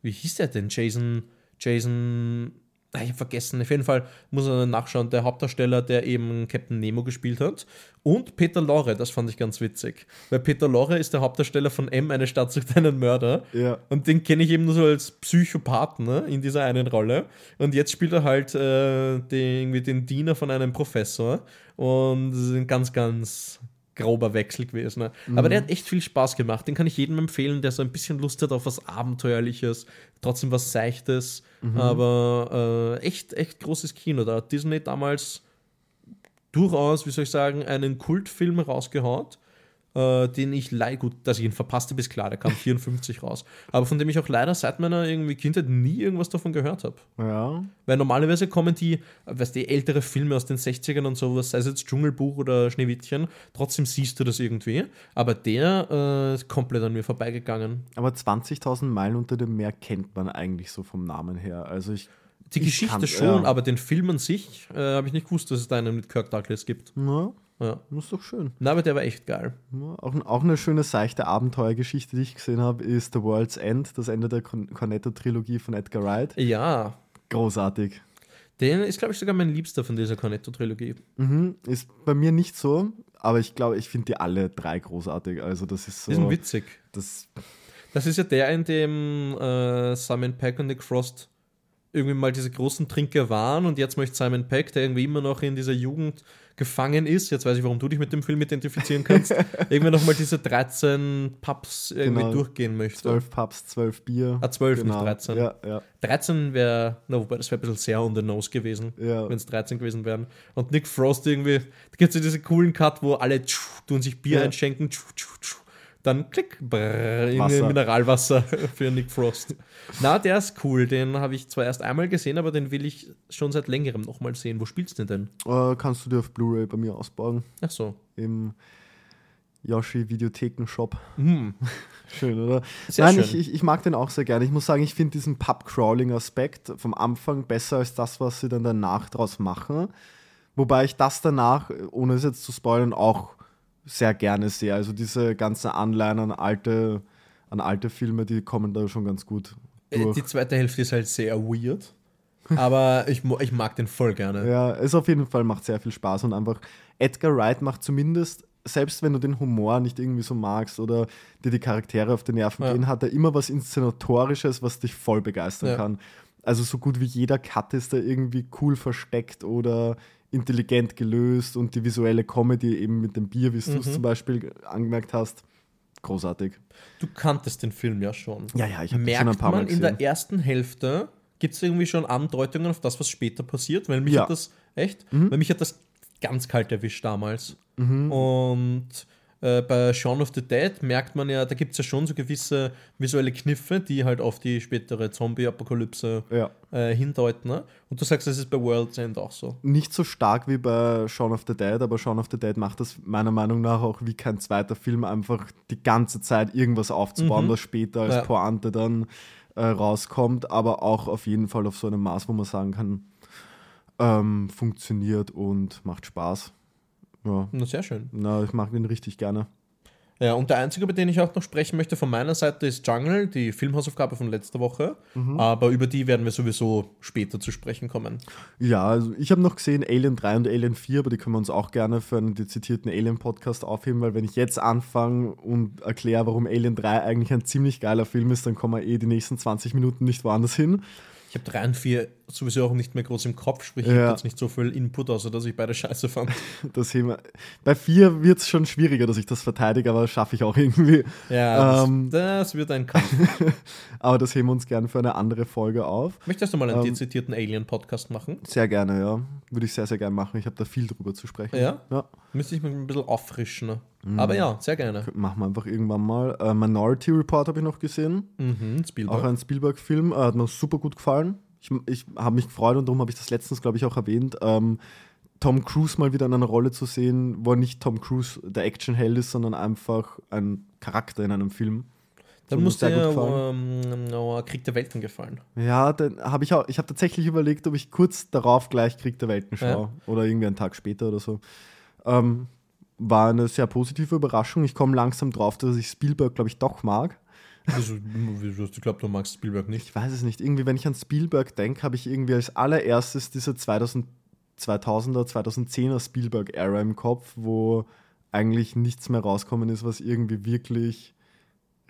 Wie hieß der denn? Jason. Jason. Ah, Ich habe vergessen. Auf jeden Fall muss er nachschauen. Der Hauptdarsteller, der eben Captain Nemo gespielt hat. Und Peter Lorre, das fand ich ganz witzig. Weil Peter Lorre ist der Hauptdarsteller von M, eine Stadt sucht einen Mörder. Ja. Und den kenne ich eben nur so als Psychopathen ne, in dieser einen Rolle. Und jetzt spielt er halt äh, den, irgendwie den Diener von einem Professor. Und das ist ein ganz, ganz grober Wechsel gewesen. Ne? Aber der hat echt viel Spaß gemacht. Den kann ich jedem empfehlen, der so ein bisschen Lust hat auf was Abenteuerliches, trotzdem was Seichtes. Aber äh, echt, echt großes Kino. Da hat Disney damals durchaus, wie soll ich sagen, einen Kultfilm rausgehaut, äh, den ich leider, gut, dass ich ihn verpasste, bis klar, der kam 54 raus, aber von dem ich auch leider seit meiner irgendwie Kindheit nie irgendwas davon gehört habe. Ja. Weil normalerweise kommen die, weißt du, ältere Filme aus den 60ern und sowas, sei es jetzt Dschungelbuch oder Schneewittchen, trotzdem siehst du das irgendwie. Aber der äh, ist komplett an mir vorbeigegangen. Aber 20.000 Meilen unter dem Meer kennt man eigentlich so vom Namen her. Also ich. Die Ich Geschichte kann- schon, ja. aber den Film an sich äh, habe ich nicht gewusst, dass es da einen mit Kirk Douglas gibt. Na, Ja. das ist doch schön. Na, aber der war echt geil. Ja, auch, auch eine schöne, seichte Abenteuergeschichte, die ich gesehen habe, ist The World's End, das Ende der Con- Cornetto-Trilogie von Edgar Wright. Ja, Großartig. Den ist, glaube ich, sogar mein Liebster von dieser Cornetto-Trilogie. Mhm, ist bei mir nicht so, aber ich glaube, ich finde die alle drei großartig. Also das ist so. Die sind witzig. das, Das ist ja der, in dem äh, Simon Peck und Nick Frost irgendwie mal diese großen Trinker waren und jetzt möchte Simon Peck, der irgendwie immer noch in dieser Jugend gefangen ist, jetzt weiß ich, warum du dich mit dem Film identifizieren kannst, irgendwie nochmal diese 13 Pubs irgendwie Genau. durchgehen möchte. zwölf Pubs, zwölf Bier. Ah, 12, nicht 13. Ja, ja, 13 wäre, na, wobei das wäre ein bisschen sehr on the nose gewesen, ja. wenn es 13 gewesen wären. Und Nick Frost irgendwie, da gibt es ja diese coolen Cut, wo alle tschu, tun sich Bier einschenken, tschu, tschu. Dann klick, brrr, in Wasser. Mineralwasser für Nick Frost. Na, der ist cool. Den habe ich zwar erst einmal gesehen, aber den will ich schon seit längerem nochmal sehen. Wo spielst du den denn? Äh, kannst du dir auf Blu-ray bei mir ausbauen. Ach so. Im Yoshi Videotheken-Shop. Hm. Schön, oder? Sehr Nein, schön. Ich, ich, ich mag den auch sehr gerne. Ich muss sagen, ich finde diesen Pub-Crawling-Aspekt vom Anfang besser als das, was sie dann danach draus machen. Wobei ich das danach, ohne es jetzt zu spoilern, auch sehr gerne sehe. Also diese ganze Anleihen an alte, an alte Filme, die kommen da schon ganz gut Äh, durch. Die zweite Hälfte ist halt sehr weird. Aber ich, ich mag den voll gerne. Ja, es auf jeden Fall macht sehr viel Spaß und einfach Edgar Wright macht zumindest, selbst wenn du den Humor nicht irgendwie so magst oder dir die Charaktere auf die Nerven Ja. gehen, hat er immer was Inszenatorisches, was dich voll begeistern Ja. kann. Also so gut wie jeder Cut ist da irgendwie cool versteckt oder intelligent gelöst und die visuelle Comedy eben mit dem Bier, wie du es Mhm. zum Beispiel angemerkt hast, großartig. Du kanntest den Film ja schon. Ja, ja, ich habe schon ein paar Mal man in gesehen. der ersten Hälfte, gibt es irgendwie schon Andeutungen auf das, was später passiert? Weil mich Ja. Mhm. hat das, echt? Weil mich hat das ganz kalt erwischt damals. Und äh, bei Shaun of the Dead merkt man ja, da gibt es ja schon so gewisse visuelle Kniffe, die halt auf die spätere Zombie-Apokalypse ja. äh, hindeuten. Ne? Und du sagst, das ist bei World's End auch so. nicht so stark wie bei Shaun of the Dead, aber Shaun of the Dead macht das meiner Meinung nach auch wie kein zweiter Film, einfach die ganze Zeit irgendwas aufzubauen, was später als Ja. Pointe dann äh, rauskommt, aber auch auf jeden Fall auf so einem Maß, wo man sagen kann, ähm, funktioniert und macht Spaß. Ja, Na, sehr schön. na, ich mag den richtig gerne. Ja, und der einzige, über den ich auch noch sprechen möchte von meiner Seite, ist Jungle, die Filmhausaufgabe von letzter Woche. Aber über die werden wir sowieso später zu sprechen kommen. Ja, also ich habe noch gesehen Alien 3 und Alien 4, aber die können wir uns auch gerne für einen dezidierten Alien-Podcast aufheben, weil wenn ich jetzt anfange und erkläre, warum Alien 3 eigentlich ein ziemlich geiler Film ist, dann kommen wir eh die nächsten 20 Minuten nicht woanders hin. Ich habe 3 und 4 sowieso auch nicht mehr groß im Kopf, sprich, ich Ja. habe jetzt nicht so viel Input, außer dass ich beide scheiße fand. Das Thema. Bei 4 wird es schon schwieriger, dass ich das verteidige, aber das schaffe ich auch irgendwie. Ja, Ähm. das, das wird ein Kampf. Aber das heben wir uns gerne für eine andere Folge auf. Möchtest du mal einen Ähm. dezidierten Alien-Podcast machen? Sehr gerne, ja. Würde ich sehr, sehr gerne machen. Ich habe da viel drüber zu sprechen. Ja? Ja. Müsste ich mich ein bisschen auffrischen. ne? Mhm. Aber ja, sehr gerne. Machen wir einfach irgendwann mal. Äh, Minority Report habe ich noch gesehen. Mhm, Auch Spielberg. ein Spielberg-Film, äh, hat mir super gut gefallen. Ich, ich habe mich gefreut und darum habe ich das letztens, glaube ich, auch erwähnt. Ähm, Tom Cruise mal wieder in einer Rolle zu sehen, wo nicht Tom Cruise der Actionheld ist, sondern einfach ein Charakter in einem Film. Dann muss gefallen. ähm, oh, Krieg der Welten gefallen. Ja, dann habe ich auch, ich habe tatsächlich überlegt, ob ich kurz darauf gleich Krieg der Welten schaue oder irgendwie einen Tag später oder so. Ähm, war eine sehr positive Überraschung. Ich komme langsam drauf, dass ich Spielberg, glaube ich, doch mag. Wieso, hast du glaubt, du magst Spielberg nicht? Ich weiß es nicht. Irgendwie, wenn ich an Spielberg denke, habe ich irgendwie als allererstes diese 2000, 2000er, 2010er Spielberg-Ära im Kopf, wo eigentlich nichts mehr rauskommen ist, was irgendwie wirklich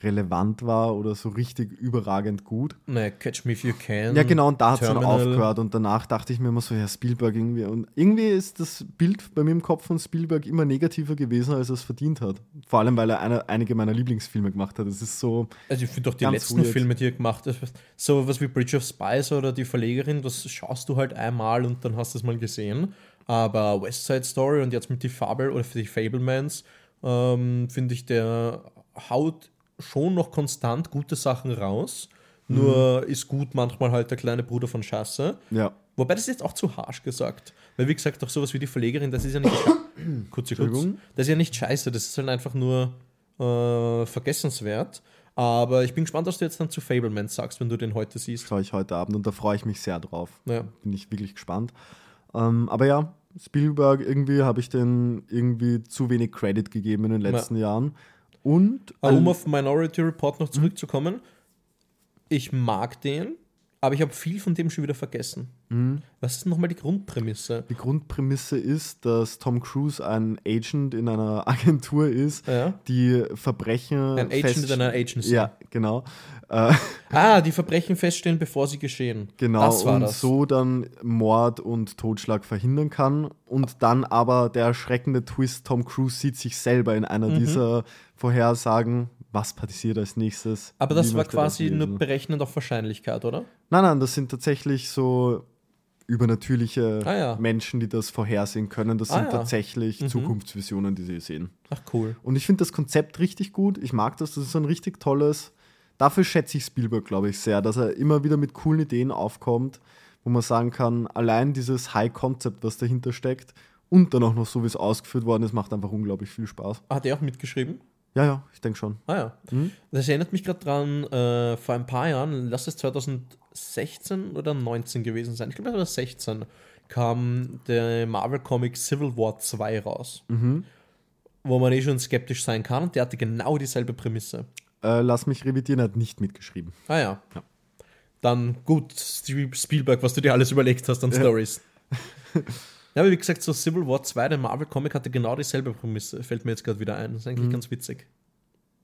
relevant war oder so richtig überragend gut. Ne, Catch Me If You Can. Ja, genau, und da hat es dann aufgehört und danach dachte ich mir immer so, ja, Spielberg irgendwie. Und irgendwie ist das Bild bei mir im Kopf von Spielberg immer negativer gewesen, als er es verdient hat. Vor allem, weil er eine, einige meiner Lieblingsfilme gemacht hat. Es ist so, Also ich finde doch die letzten weird. Filme, die er gemacht hat, so was wie Bridge of Spies oder die Verlegerin, das schaust du halt einmal und dann hast du es mal gesehen. Aber West Side Story und jetzt mit die Fabel oder die Fablemans, ähm, finde ich, der haut schon noch konstant gute Sachen raus. Nur ist gut manchmal halt der kleine Bruder von Scheiße. ja. Wobei das ist jetzt auch zu harsch gesagt. Weil, wie gesagt, auch sowas wie die Verlegerin, das ist ja nicht. kurze kurz. Das ist ja nicht scheiße, das ist halt einfach nur äh, vergessenswert. Aber ich bin gespannt, was du jetzt dann zu Fableman sagst, wenn du den heute siehst. schaue ich heute Abend und da freue ich mich sehr drauf. Ja. Bin ich wirklich gespannt. Ähm, aber ja, Spielberg, irgendwie habe ich den irgendwie zu wenig Credit gegeben in den letzten Jahren. Und Aber um auf Minority Report noch zurückzukommen, ich mag den, aber ich habe viel von dem schon wieder vergessen. Mhm. Was ist nochmal die Grundprämisse? die Grundprämisse ist, dass Tom Cruise ein Agent in einer Agentur ist, Ja. die Verbrechen. Ein Agent in einer Agency. Ja, genau. Äh, Ah, die Verbrechen feststellen, bevor sie geschehen. genau. Das war und das. so dann Mord und Totschlag verhindern kann. Und dann aber der erschreckende Twist: Tom Cruise sieht sich selber in einer Mhm. dieser Vorhersagen. Was passiert als nächstes? Aber das war quasi das nur berechnend auf Wahrscheinlichkeit, oder? Nein, nein, das sind tatsächlich so übernatürliche Ah, ja. Menschen, die das vorhersehen können. Das Ah, sind ja. tatsächlich Mhm. Zukunftsvisionen, die sie sehen. Ach cool. Und ich finde das Konzept richtig gut. Ich mag das. Das ist so ein richtig tolles. Dafür schätze ich Spielberg, glaube ich, sehr, dass er immer wieder mit coolen Ideen aufkommt, wo man sagen kann, allein dieses High-Concept, was dahinter steckt, und dann auch noch so, wie es ausgeführt worden ist, macht einfach unglaublich viel Spaß. Hat er auch mitgeschrieben? Ja, ja, ich denke schon. Ah ja. Mhm. Das erinnert mich gerade dran, äh, vor ein paar Jahren, lass es 2016 oder 19 gewesen sein, ich glaube, es war 16, kam der Marvel Comic Civil War 2 raus. Mhm. Wo man eh schon skeptisch sein kann und der hatte genau dieselbe Prämisse. Äh, lass mich revidieren, er hat nicht mitgeschrieben. Ah ja. Ja. Dann gut, Steve Spielberg, was du dir alles überlegt hast an Ja. Stories. ja, aber wie gesagt, so Civil War 2, der Marvel Comic hatte genau dieselbe Prämisse. Fällt mir jetzt gerade wieder ein. Das ist eigentlich Mhm. ganz witzig.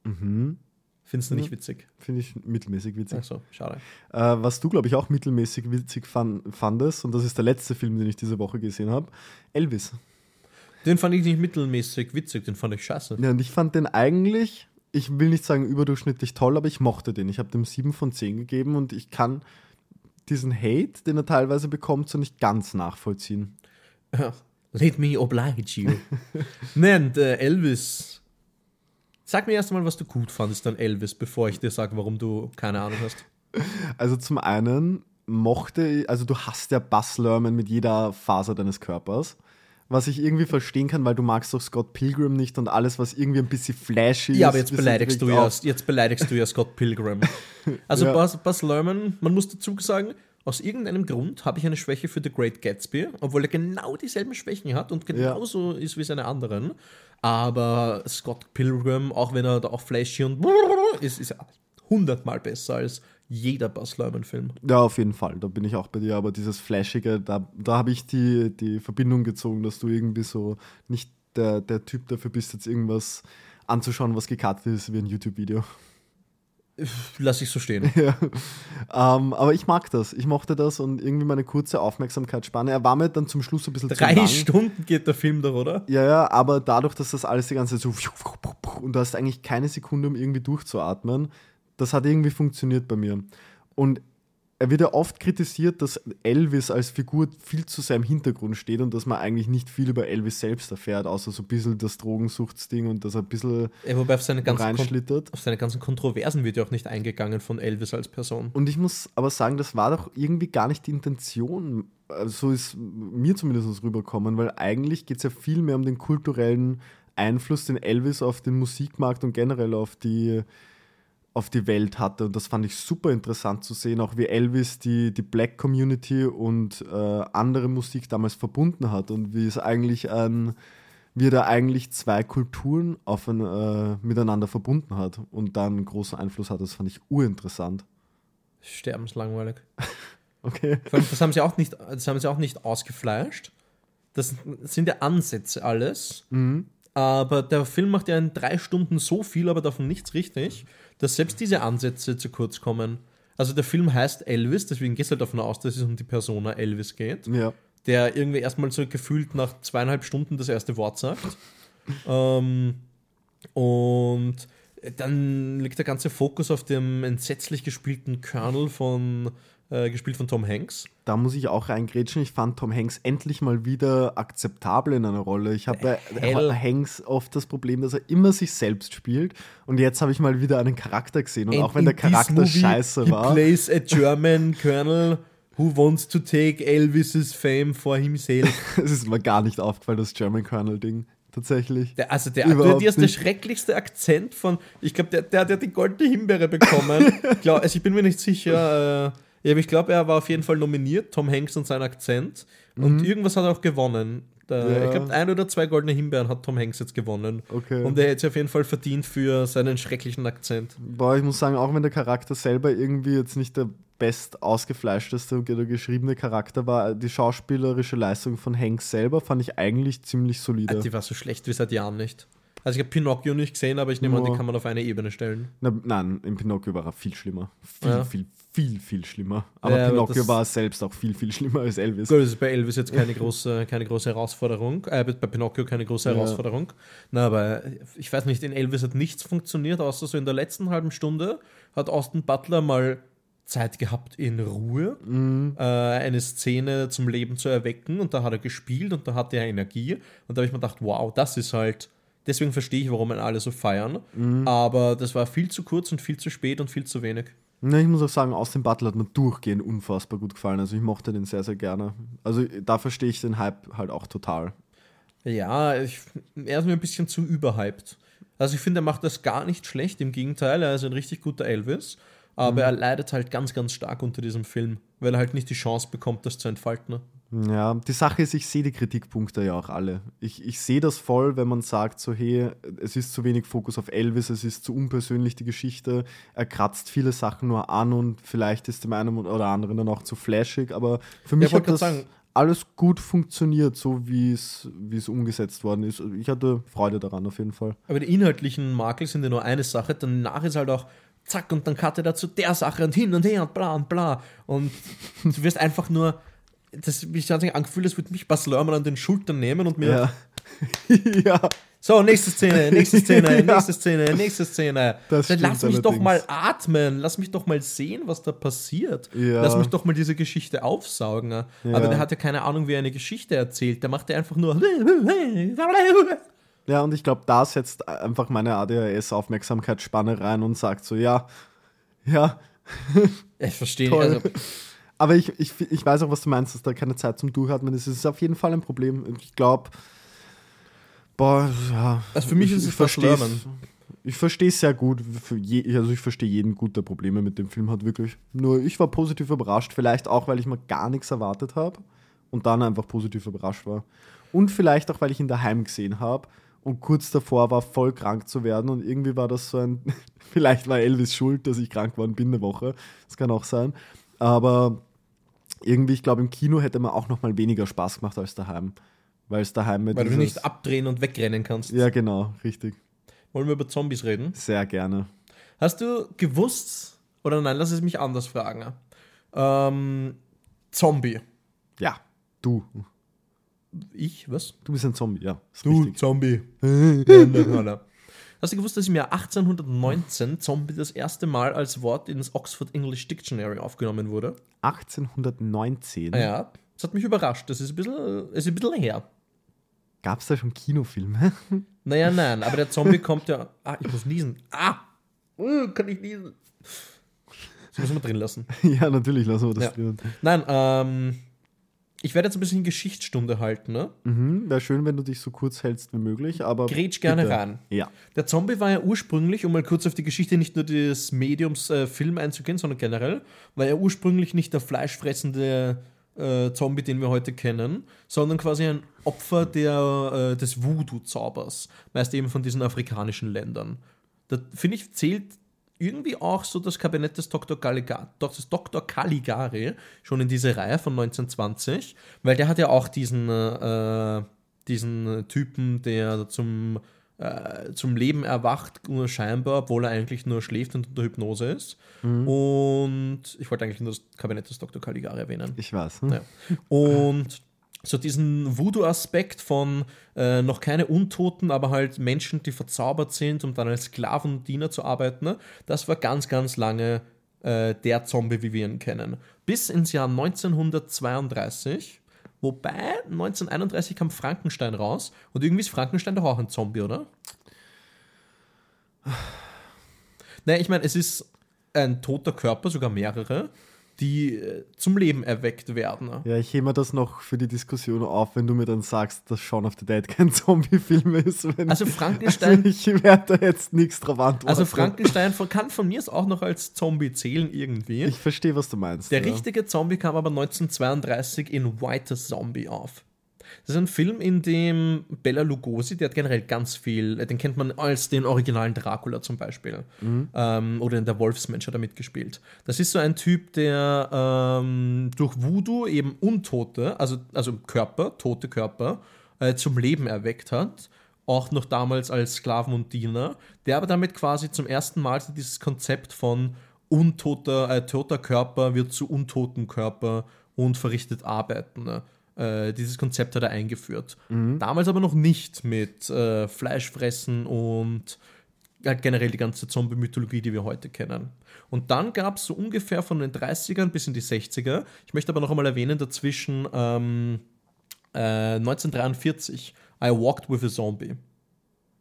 Mhm. Findest du nicht witzig? Finde ich mittelmäßig witzig. Ach so, schade. Äh, was du, glaube ich, auch mittelmäßig witzig fan fandest, und das ist der letzte Film, den ich diese Woche gesehen habe, Elvis. Den fand ich nicht mittelmäßig witzig, den fand ich scheiße. Ja, und ich fand den eigentlich, ich will nicht sagen überdurchschnittlich toll, aber ich mochte den. Ich habe dem 7 von 10 gegeben und ich kann diesen Hate, den er teilweise bekommt, so nicht ganz nachvollziehen. Let me oblige you. Nein, der Elvis. Sag mir erst mal, was du gut fandest an Elvis, bevor ich dir sage, warum du keine Ahnung hast. Also zum einen mochte, also du hast ja Buzz Lerman mit jeder Faser deines Körpers. Was ich irgendwie verstehen kann, weil du magst doch Scott Pilgrim nicht und alles, was irgendwie ein bisschen flashy ist. Ja, aber jetzt beleidigst du ja, jetzt beleidigst du ja Scott Pilgrim. Also Ja. Buzz, Buzz Lerman, man muss dazu sagen, aus irgendeinem Grund habe ich eine Schwäche für The Great Gatsby, obwohl er genau dieselben Schwächen hat und genauso ist wie seine anderen. Aber Scott Pilgrim, auch wenn er da auch flashy und ist, ist hundertmal besser als jeder Buzz Lerman-Film. Ja, auf jeden Fall, da bin ich auch bei dir, aber dieses Flashige, da, da habe ich die, die Verbindung gezogen, dass du irgendwie so nicht der, der Typ dafür bist, jetzt irgendwas anzuschauen, was gecuttet ist wie ein YouTube-Video. Lass ich so stehen. ja. ähm, aber ich mag das, ich mochte das und irgendwie meine kurze Aufmerksamkeitsspanne. Er war mir dann zum Schluss ein bisschen zu Drei lang. Stunden geht der Film doch, oder? Ja, ja, aber dadurch, dass das alles die ganze Zeit so und du hast eigentlich keine Sekunde, um irgendwie durchzuatmen, das hat irgendwie funktioniert bei mir. Und er wird ja oft kritisiert, dass Elvis als Figur viel zu sehr im Hintergrund steht und dass man eigentlich nicht viel über Elvis selbst erfährt, außer so ein bisschen das Drogensuchtsding und dass er ein bisschen Ja, wobei auf seine, ganzen Kon reinschlittert. auf seine ganzen Kontroversen wird ja auch nicht eingegangen von Elvis als Person. Und ich muss aber sagen, das war doch irgendwie gar nicht die Intention. Also So ist mir zumindest rüberkommen, weil eigentlich geht es ja viel mehr um den kulturellen Einfluss, den Elvis auf den Musikmarkt und generell auf die, auf die Welt hatte. Und das fand ich super interessant zu sehen, auch wie Elvis die, die Black Community und äh, andere Musik damals verbunden hat und wie es eigentlich ein, wie er da eigentlich zwei Kulturen auf ein, äh, miteinander verbunden hat und dann großen Einfluss hat. Das fand ich urinteressant. Sterbenslangweilig. Okay. Vor allem, Das haben sie auch nicht, das haben sie auch nicht ausgefleischt. Das sind ja Ansätze alles. Mhm. Aber der Film macht ja in drei Stunden so viel, aber davon nichts richtig, dass selbst diese Ansätze zu kurz kommen. Also der Film heißt Elvis, deswegen gehst du halt davon aus, dass es um die Persona Elvis geht, Ja. der irgendwie erstmal so gefühlt nach zweieinhalb Stunden das erste Wort sagt. ähm, und dann liegt der ganze Fokus auf dem entsetzlich gespielten Colonel von, äh, gespielt von Tom Hanks. Da muss ich auch reingrätschen. Ich fand Tom Hanks endlich mal wieder akzeptabel in einer Rolle. Ich habe bei Hell. Hanks oft das Problem, dass er immer sich selbst spielt. Und jetzt habe ich mal wieder einen Charakter gesehen. Und auch wenn der Charakter movie, scheiße he war. plays a German colonel who wants to take Elvis's fame for himself. Es ist mir gar nicht aufgefallen, das German Colonel-Ding. Tatsächlich. Der, also der ist der schrecklichste Akzent von, ich glaube, der, der, der hat die goldene Himbeere bekommen. glaub, also ich bin mir nicht sicher. Äh, ich glaube, er war auf jeden Fall nominiert, Tom Hanks und sein Akzent. Und irgendwas hat er auch gewonnen. Mhm. Ja. Ich glaube, ein oder zwei goldene Himbeeren hat Tom Hanks jetzt gewonnen. Okay. Und er hätte es auf jeden Fall verdient für seinen schrecklichen Akzent. Boah, ich muss sagen, auch wenn der Charakter selber irgendwie jetzt nicht der best ausgefleischteste oder geschriebene Charakter war, die schauspielerische Leistung von Hanks selber fand ich eigentlich ziemlich solide. Ah, Die war so schlecht wie seit Jahren nicht. Also ich habe Pinocchio nicht gesehen, aber ich nehme an, die Ja. kann man auf eine Ebene stellen. Na, nein, in Pinocchio war er viel schlimmer. Viel, Ja. viel, viel, viel schlimmer. Aber Ja, aber Pinocchio das- war selbst auch viel, viel schlimmer als Elvis. Gut, das ist bei Elvis jetzt keine große, keine große Herausforderung. Äh, bei Pinocchio keine große Ja. Herausforderung. Na, aber ich weiß nicht, in Elvis hat nichts funktioniert, außer so in der letzten halben Stunde hat Austin Butler mal Zeit gehabt in Ruhe, Mhm. äh, eine Szene zum Leben zu erwecken und da hat er gespielt und da hatte er Energie und da habe ich mir gedacht, wow, das ist halt, deswegen verstehe ich, warum alle so feiern, Mhm. aber das war viel zu kurz und viel zu spät und viel zu wenig. Ne, ich muss auch sagen, Austin Butler hat mir durchgehend unfassbar gut gefallen. Also ich mochte den sehr, sehr gerne. Also da verstehe ich den Hype halt auch total. Ja, ich, er ist mir ein bisschen zu überhyped. Also ich finde, er macht das gar nicht schlecht, im Gegenteil, er ist ein richtig guter Elvis, aber er leidet halt ganz, ganz stark unter diesem Film, weil er halt nicht die Chance bekommt, das zu entfalten. Ja, die Sache ist, ich sehe die Kritikpunkte ja auch alle. Ich, ich sehe das voll, wenn man sagt, so, hey, es ist zu wenig Fokus auf Elvis, es ist zu unpersönlich die Geschichte, er kratzt viele Sachen nur an und vielleicht ist dem einen oder anderen dann auch zu flashig, aber für mich wollte hat das sagen- alles gut funktioniert, so wie es wie es umgesetzt worden ist. Ich hatte Freude daran auf jeden Fall. Aber die inhaltlichen Makel sind ja nur eine Sache, danach ist halt auch zack und dann cutte er zu der Sache und hin und her und bla und bla. Und du wirst einfach nur, das mich hat sich angefühlt, als würde mich Bas Lerman an den Schultern nehmen und mir, Ja. ja. so, nächste Szene, nächste Szene, Ja. nächste Szene, nächste Szene. Das Dann lass mich doch allerdings. mal atmen, lass mich doch mal sehen, was da passiert. Ja. Lass mich doch mal diese Geschichte aufsaugen. Aber der hat ja keine Ahnung, wie er eine Geschichte erzählt. Der macht ja einfach nur. Ja, und ich glaube, da setzt einfach meine ADHS-Aufmerksamkeitsspanne rein und sagt so, ja, ja, Ich verstehe. Also, Aber ich, ich, ich weiß auch, was du meinst, dass da keine Zeit zum Durchatmen ist. Es ist auf jeden Fall ein Problem. Ich glaube, boah, ja. Also für mich ich, ist es Luhrmann. Ich verstehe es sehr gut. Je, also ich verstehe jeden gut, der Probleme mit dem Film hat, wirklich. Nur ich war positiv überrascht. Vielleicht auch, weil ich mir gar nichts erwartet habe und dann einfach positiv überrascht war. Und vielleicht auch, weil ich ihn daheim gesehen habe und kurz davor war, voll krank zu werden. Und irgendwie war das so ein. vielleicht war Elvis schuld, dass ich krank geworden bin eine Woche. Das kann auch sein. Aber irgendwie, ich glaube, im Kino hätte man auch noch mal weniger Spaß gemacht als daheim. Weil es daheim mit weil du nicht abdrehen und wegrennen kannst. Ja, genau, richtig. Wollen wir über Zombies reden? Sehr gerne. Hast du gewusst, oder nein, lass es mich anders fragen. Ähm, Zombie. Ja, du. Ich? Was? Du bist ein Zombie, ja. Ist richtig. Zombie. Hast du gewusst, dass im Jahr 1819 Zombie das erste Mal als Wort ins Oxford English Dictionary aufgenommen wurde? 1819 Ah ja, das hat mich überrascht. Das ist ein bisschen, ist ein bisschen her. gab es da schon Kinofilme. Naja, nein, aber der Zombie kommt ja. Ah, ich muss niesen. Ah! Uh, kann ich niesen? Das muss man drin lassen. ja, natürlich, lassen wir das Ja. drin. Nein, ähm. Ich werde jetzt ein bisschen Geschichtsstunde halten, ne? Mhm, Wäre schön, wenn du dich so kurz hältst wie möglich, aber. Grätsch gerne bitte. rein. Ja. Der Zombie war ja ursprünglich, um mal kurz auf die Geschichte nicht nur des Mediums äh, Film einzugehen, sondern generell, war er ursprünglich nicht der fleischfressende äh, Zombie, den wir heute kennen, sondern quasi ein Opfer der, äh, des Voodoo-Zaubers, meist eben von diesen afrikanischen Ländern. Da finde ich, zählt irgendwie auch so das Kabinett des Dr. Caligari, des Dr. Caligari schon in diese Reihe von 1920, weil der hat ja auch diesen, äh, diesen Typen, der zum, äh, zum Leben erwacht, nur scheinbar, obwohl er eigentlich nur schläft und unter Hypnose ist. Und ich wollte eigentlich nur das Kabinett des Dr. Caligari erwähnen. Ich weiß. Hm? Ja. Und so diesen Voodoo-Aspekt von äh, noch keine Untoten, aber halt Menschen, die verzaubert sind, um dann als Sklaven und Diener zu arbeiten, ne? das war ganz, ganz lange äh, der Zombie, wie wir ihn kennen. Bis ins Jahr 1932, wobei 1931 kam Frankenstein raus und irgendwie ist Frankenstein doch auch ein Zombie, oder? Naja, ich meine, es ist ein toter Körper, sogar mehrere, die äh, zum Leben erweckt werden. Ja, ich hebe mir das noch für die Diskussion auf, wenn du mir dann sagst, dass Shaun of the Dead kein Zombie-Film ist. Also Frankenstein- Also ich werde da jetzt nichts drauf antworten. Also Frankenstein kann von mir auch noch als Zombie zählen irgendwie. Ich verstehe, was du meinst. Der ja. richtige Zombie kam aber 1932 in White Zombie auf. Das ist ein Film, in dem Bella Lugosi, der hat generell ganz viel, den kennt man als den originalen Dracula zum Beispiel. Ähm, oder in der Wolfsmensch hat er mitgespielt. Das ist so ein Typ, der ähm, durch Voodoo eben Untote, also, also Körper, tote Körper, äh, zum Leben erweckt hat. Auch noch damals als Sklaven und Diener, der aber damit quasi zum ersten Mal dieses Konzept von untoter, äh, toter Körper wird zu untoten Körper und verrichtet Arbeiten. Ne? Äh, dieses Konzept hat er eingeführt. Damals aber noch nicht mit äh, Fleischfressen und halt generell die ganze Zombie-Mythologie, die wir heute kennen. Und dann gab es so ungefähr von den 30ern bis in die 60er, ich möchte aber noch einmal erwähnen, dazwischen ähm, äh, 1943, I Walked with a Zombie.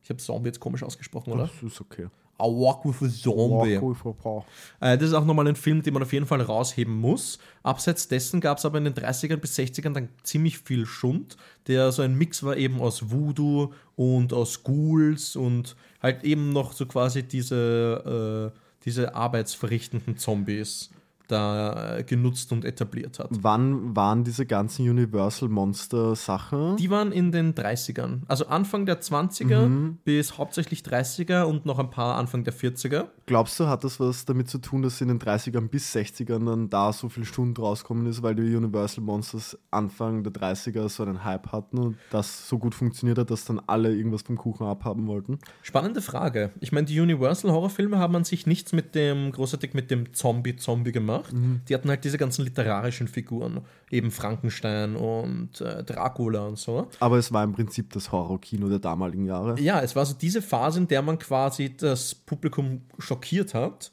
Ich habe Zombie jetzt komisch ausgesprochen, oder? Das ist okay. I Walk with a Zombie. Walk with a paw. Äh, das ist auch nochmal ein Film, den man auf jeden Fall rausheben muss. Abseits dessen gab es aber in den 30ern bis 60ern dann ziemlich viel Schund, der so ein Mix war eben aus Voodoo und aus Ghouls und halt eben noch so quasi diese, äh, diese arbeitsverrichtenden Zombies da äh, genutzt und etabliert hat. Wann waren diese ganzen Universal Monster Sachen? Die waren in den 30ern. Also Anfang der 20er bis hauptsächlich 30er und noch ein paar Anfang der 40er. Glaubst du, hat das was damit zu tun, dass in den 30ern bis 60ern dann da so viel Stunden rauskommen ist, weil die Universal Monsters Anfang der 30er so einen Hype hatten und das so gut funktioniert hat, dass dann alle irgendwas vom Kuchen abhaben wollten? Spannende Frage. Ich meine, die Universal Horrorfilme haben an sich nichts mit dem, großartig mit dem Zombie-Zombie gemacht. Die hatten halt diese ganzen literarischen Figuren, eben Frankenstein und äh, Dracula und so. Aber es war im Prinzip das Horrorkino der damaligen Jahre. Ja, es war so diese Phase, in der man quasi das Publikum schockiert hat.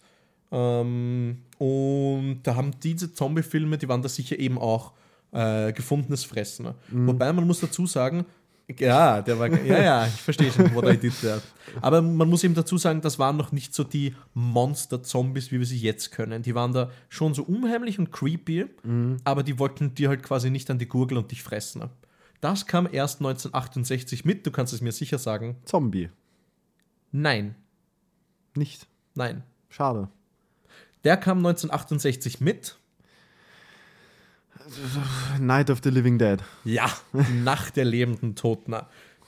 Ähm, und da haben diese Zombie-Filme, die waren da sicher eben auch äh, gefundenes Fressen. Wobei man muss dazu sagen, ja, der war, ja, ja, ich verstehe schon, what I did there. Aber man muss eben dazu sagen, das waren noch nicht so die Monster-Zombies, wie wir sie jetzt können. Die waren da schon so unheimlich und creepy, aber die wollten dir halt quasi nicht an die Gurgel und dich fressen. Das kam erst 1968 mit, du kannst es mir sicher sagen. Zombie. Nein, Nicht. nein. Schade. Der kam 1968 mit. Night of the Living Dead. Ja, nach der lebenden Toten.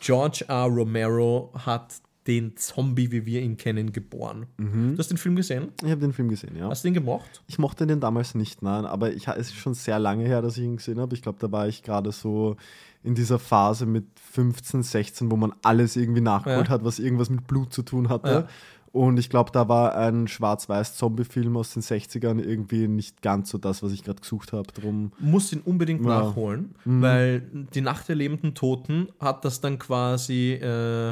George R. Romero hat den Zombie, wie wir ihn kennen, geboren. Du hast den Film gesehen? Ich habe den Film gesehen, ja. Hast du ihn gemocht? Ich mochte den damals nicht, nein, aber ich, es ist schon sehr lange her, dass ich ihn gesehen habe. Ich glaube, da war ich gerade so in dieser Phase mit 15, 16, wo man alles irgendwie nachgeholt Ja. hat, was irgendwas mit Blut zu tun hatte. Ja. Und ich glaube, da war ein Schwarz-Weiß-Zombie-Film aus den 60ern irgendwie nicht ganz so das, was ich gerade gesucht habe. Drum, Muss ihn unbedingt Ja. nachholen, weil die Nacht der lebenden Toten hat das dann quasi, äh,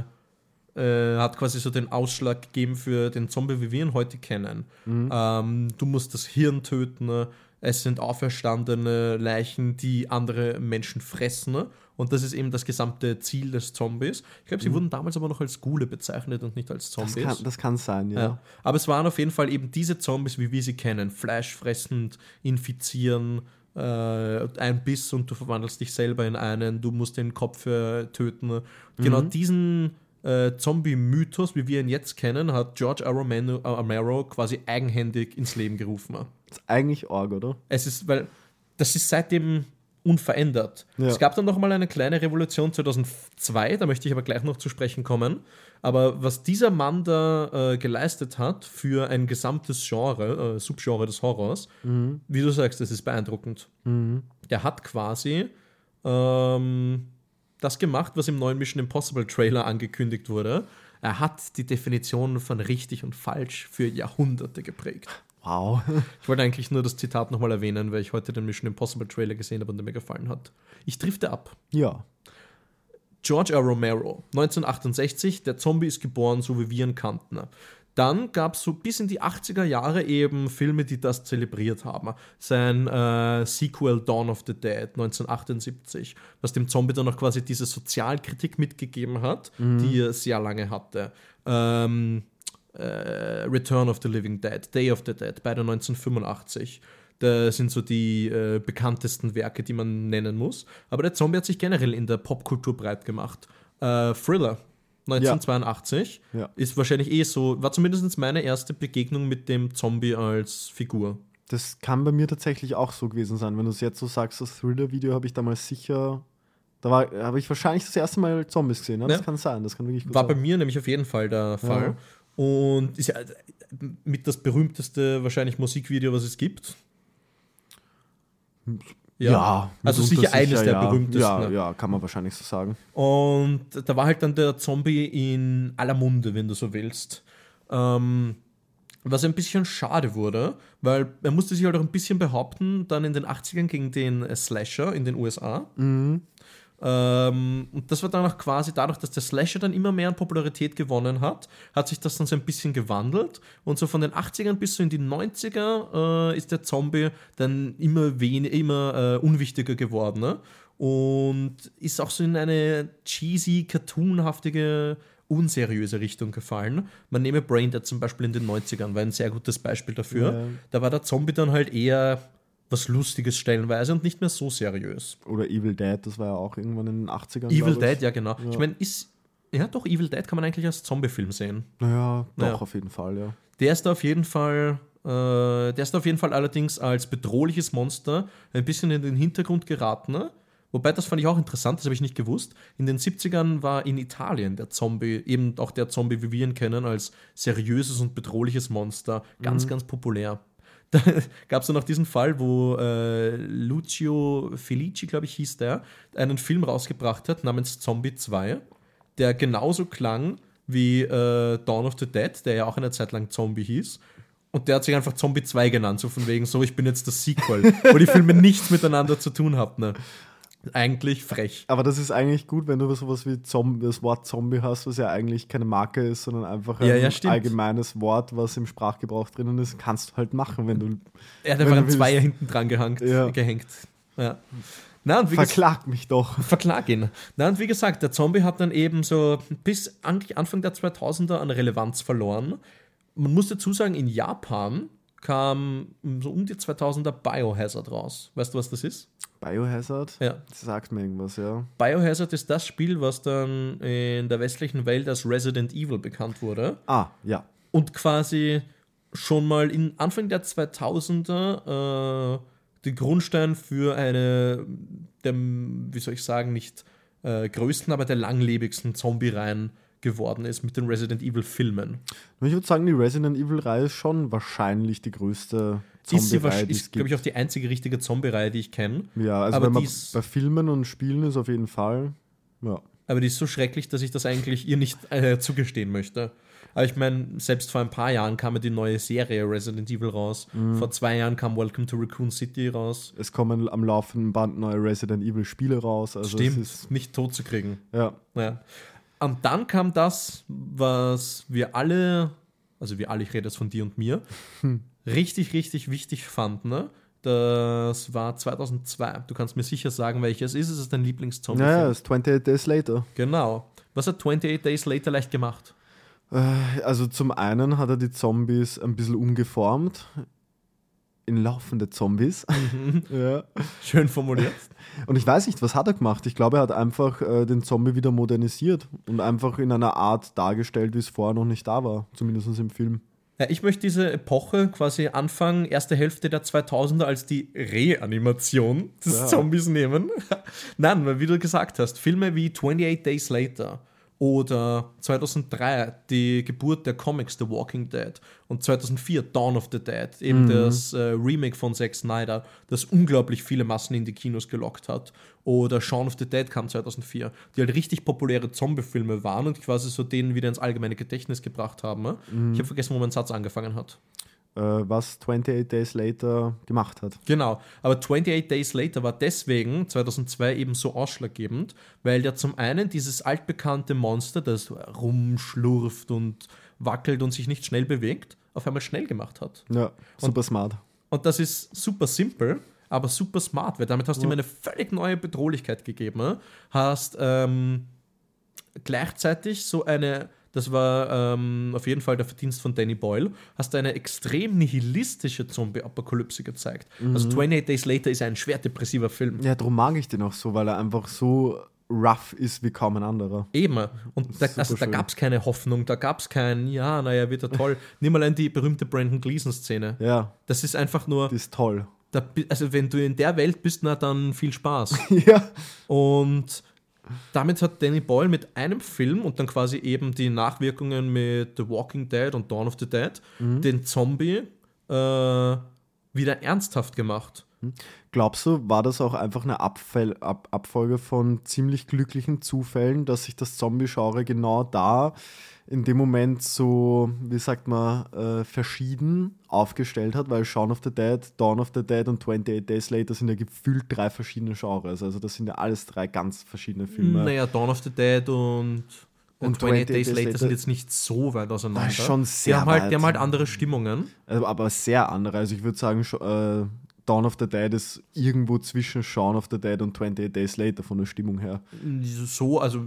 äh, hat quasi so den Ausschlag gegeben für den Zombie, wie wir ihn heute kennen. Ähm, du musst das Hirn töten, es sind auferstandene Leichen, die andere Menschen fressen. Und das ist eben das gesamte Ziel des Zombies. Ich glaube, sie wurden damals aber noch als Ghule bezeichnet und nicht als das, Zombies. kann, das kann sein, ja. Ja. Aber es waren auf jeden Fall eben diese Zombies, wie wir sie kennen. Fleischfressend, infizieren, äh, ein Biss und du verwandelst dich selber in einen, du musst den Kopf äh, töten. Genau diesen äh, Zombie-Mythos, wie wir ihn jetzt kennen, hat George. Romano, Romero quasi eigenhändig ins Leben gerufen. Das ist eigentlich arg, oder? Es ist, weil das ist seitdem unverändert. Ja. Es gab dann noch mal eine kleine Revolution 2002, da möchte ich aber gleich noch zu sprechen kommen. Aber was dieser Mann da äh, geleistet hat für ein gesamtes Genre, äh, Subgenre des Horrors, wie du sagst, das ist beeindruckend. Der hat quasi ähm, das gemacht, was im neuen Mission Impossible Trailer angekündigt wurde. Er hat die Definition von richtig und falsch für Jahrhunderte geprägt. Wow. Ich wollte eigentlich nur das Zitat nochmal erwähnen, weil ich heute den Mission Impossible Trailer gesehen habe und der mir gefallen hat. Ich drifte ab. ja. George R. Romero, 1968, der Zombie ist geboren, so wie wir ihn kannten. Dann gab es so bis in die 80er Jahre eben Filme, die das zelebriert haben. Sein äh, Sequel Dawn of the Dead 1978, was dem Zombie dann auch quasi diese Sozialkritik mitgegeben hat, die er sehr lange hatte. Ähm, äh, Return of the Living Dead, Day of the Dead, beide 1985. Das sind so die äh, bekanntesten Werke, die man nennen muss. Aber der Zombie hat sich generell in der Popkultur breit gemacht. Äh, Thriller 1982 Ja. ist wahrscheinlich eh so, war zumindest meine erste Begegnung mit dem Zombie als Figur. Das kann bei mir tatsächlich auch so gewesen sein. Wenn du es jetzt so sagst, das Thriller-Video habe ich damals sicher. Da habe ich wahrscheinlich das erste Mal Zombies gesehen. Ja? Das Ja. kann sein, das kann wirklich gut War bei sein. mir nämlich auf jeden Fall der Fall. Und ist ja mit das berühmteste wahrscheinlich Musikvideo, was es gibt. also mitunter sicher eines der ja. berühmtesten. Ja, ne? ja, kann man wahrscheinlich so sagen. Und da war halt dann der Zombie in aller Munde, wenn du so willst. Ähm, was ein bisschen schade wurde, weil er musste sich halt auch ein bisschen behaupten, dann in den 80ern gegen den Slasher in den USA. Ähm, und das war dann auch quasi dadurch, dass der Slasher dann immer mehr an Popularität gewonnen hat, hat sich das dann so ein bisschen gewandelt. Und so von den 80ern bis so in die 90er äh, ist der Zombie dann immer, immer äh, unwichtiger geworden. Ne? Und ist auch so in eine cheesy, cartoonhaftige unseriöse Richtung gefallen. Man nehme Braindead zum Beispiel in den 90ern, war ein sehr gutes Beispiel dafür. Ja. Da war der Zombie dann halt eher was Lustiges stellenweise und nicht mehr so seriös. Oder Evil Dead, das war ja auch irgendwann in den 80ern. Evil. Dead, ja genau. Ja. Ich meine, ist, ja doch, Evil Dead kann man eigentlich als Zombie-Film sehen. Naja, doch, Naja. auf jeden Fall, ja. Der ist da auf jeden Fall, äh, der ist da auf jeden Fall allerdings als bedrohliches Monster ein bisschen in den Hintergrund geraten. ne? Wobei, das fand ich auch interessant, das habe ich nicht gewusst. In den 70ern war in Italien der Zombie, eben auch der Zombie, wie wir ihn kennen, als seriöses und bedrohliches Monster, ganz, ganz populär. Da gab es dann auch diesen Fall, wo äh, Lucio Felici, glaube ich, hieß der, einen Film rausgebracht hat namens Zombie 2, der genauso klang wie äh, Dawn of the Dead, der ja auch eine Zeit lang Zombie hieß. Und der hat sich einfach Zombie 2 genannt, so von wegen, so ich bin jetzt das Sequel, wo die Filme nichts miteinander zu tun hatten. Ne? Eigentlich frech. Aber das ist eigentlich gut, wenn du sowas wie Zombie, das Wort Zombie hast, was ja eigentlich keine Marke ist, sondern einfach ein Ja, ja, allgemeines Wort, was im Sprachgebrauch drinnen ist, kannst du halt machen, wenn du Er hat einfach ein Zweier hinten dran gehängt. Ja. gehängt. Ja. Na, und wie verklag mich doch. verklag ihn. Na, und wie gesagt, der Zombie hat dann eben so bis Anfang der 2000er an Relevanz verloren. Man muss dazu sagen, in Japan kam so um die 2000er Biohazard raus. Weißt du, was das ist? Biohazard? Ja. Das sagt mir irgendwas, ja. Biohazard ist das Spiel, was dann in der westlichen Welt als Resident Evil bekannt wurde. Ah, ja. und quasi schon mal in Anfang der 2000er äh, den Grundstein für eine, der, wie soll ich sagen, nicht äh, größten, aber der langlebigsten Zombie-Reihen geworden ist mit den Resident Evil Filmen. Ich würde sagen, die Resident Evil-Reihe ist schon wahrscheinlich die größte Ist Zombie-Reihe, es ist, glaube ich, auch die einzige richtige Zombie-Reihe, die ich kenne. Ja, also aber wenn man ist- bei Filmen und Spielen ist auf jeden Fall. Ja. Aber die ist so schrecklich, dass ich das eigentlich ihr nicht äh, zugestehen möchte. Aber ich meine, selbst vor ein paar Jahren kam ja die neue Serie Resident Evil raus. Mhm. Vor zwei Jahren kam Welcome to Raccoon City raus. Es kommen am laufenden Band neue Resident Evil-Spiele raus. Also Stimmt, Es ist, nicht tot zu kriegen. ja. Ja. Und dann kam das, was wir alle, also wir alle, ich rede jetzt von dir und mir, richtig, richtig wichtig fanden. Ne? Das war 2002. Du kannst mir sicher sagen, welches ist. Es ist dein Lieblingszombie. Ja, ja, es ist 28 Days Later. Genau. Was hat 28 Days Later leicht gemacht? Äh, Also zum einen hat er die Zombies ein bisschen umgeformt in laufende Zombies. ja. Schön formuliert. Und ich weiß nicht, was hat er gemacht? Ich glaube, er hat einfach äh, den Zombie wieder modernisiert und einfach in einer Art dargestellt, wie es vorher noch nicht da war, zumindest im Film. Ja, ich möchte diese Epoche quasi Anfang, erste Hälfte der 2000er als die Reanimation des Ja. Zombies nehmen. Nein, weil wie du gesagt hast, Filme wie 28 Days Later oder 2003 die Geburt der Comics The Walking Dead und 2004 Dawn of the Dead, eben das äh, Remake von Zack Snyder, das unglaublich viele Massen in die Kinos gelockt hat. Oder Shaun of the Dead kam 2004, die halt richtig populäre Zombie-Filme waren und quasi so denen wieder ins allgemeine Gedächtnis gebracht haben. ne? Ich habe vergessen, wo mein Satz angefangen hat. Äh, was 28 Days Later gemacht hat. Genau, aber 28 Days Later war deswegen 2002 eben so ausschlaggebend, weil der zum einen dieses altbekannte Monster, das rumschlurft und wackelt und sich nicht schnell bewegt, auf einmal schnell gemacht hat. Ja, super smart. Und das ist super simpel, aber super smart, weil damit hast du ihm eine völlig neue Bedrohlichkeit gegeben. Hast ähm, gleichzeitig so eine, das war ähm, auf jeden Fall der Verdienst von Danny Boyle, hast eine extrem nihilistische Zombie-Apokalypse gezeigt. Also 28 Days Later ist ein schwer depressiver Film. Ja, darum mag ich den auch so, weil er einfach so rough ist wie kaum ein anderer. Eben. Und da, also, da gab es keine Hoffnung, da gab es kein, ja, naja, wird er toll. Nimm mal an die berühmte Brandon Gleason-Szene. Ja, Das ist einfach nur, die ist toll. da, also wenn du in der Welt bist, na dann viel Spaß. ja. Und damit hat Danny Boyle mit einem Film und dann quasi eben die Nachwirkungen mit The Walking Dead und Dawn of the Dead den Zombie äh, wieder ernsthaft gemacht. Glaubst du, war das auch einfach eine Abfall, Ab, Abfolge von ziemlich glücklichen Zufällen, dass sich das Zombie-Genre genau da in dem Moment so, wie sagt man, äh, verschieden aufgestellt hat, weil Shaun of the Dead, Dawn of the Dead und 28 Days Later sind ja gefühlt drei verschiedene Genres. Also das sind ja alles drei ganz verschiedene Filme. Naja, Dawn of the Dead und, Und 28 28 Days Days Later sind jetzt nicht so weit auseinander. Das ist schon sehr die haben, halt, die haben halt andere Stimmungen. Also, aber sehr andere. Also ich würde sagen, äh, Dawn of the Dead ist irgendwo zwischen Shaun of the Dead und 28 Days Later von der Stimmung her. So, also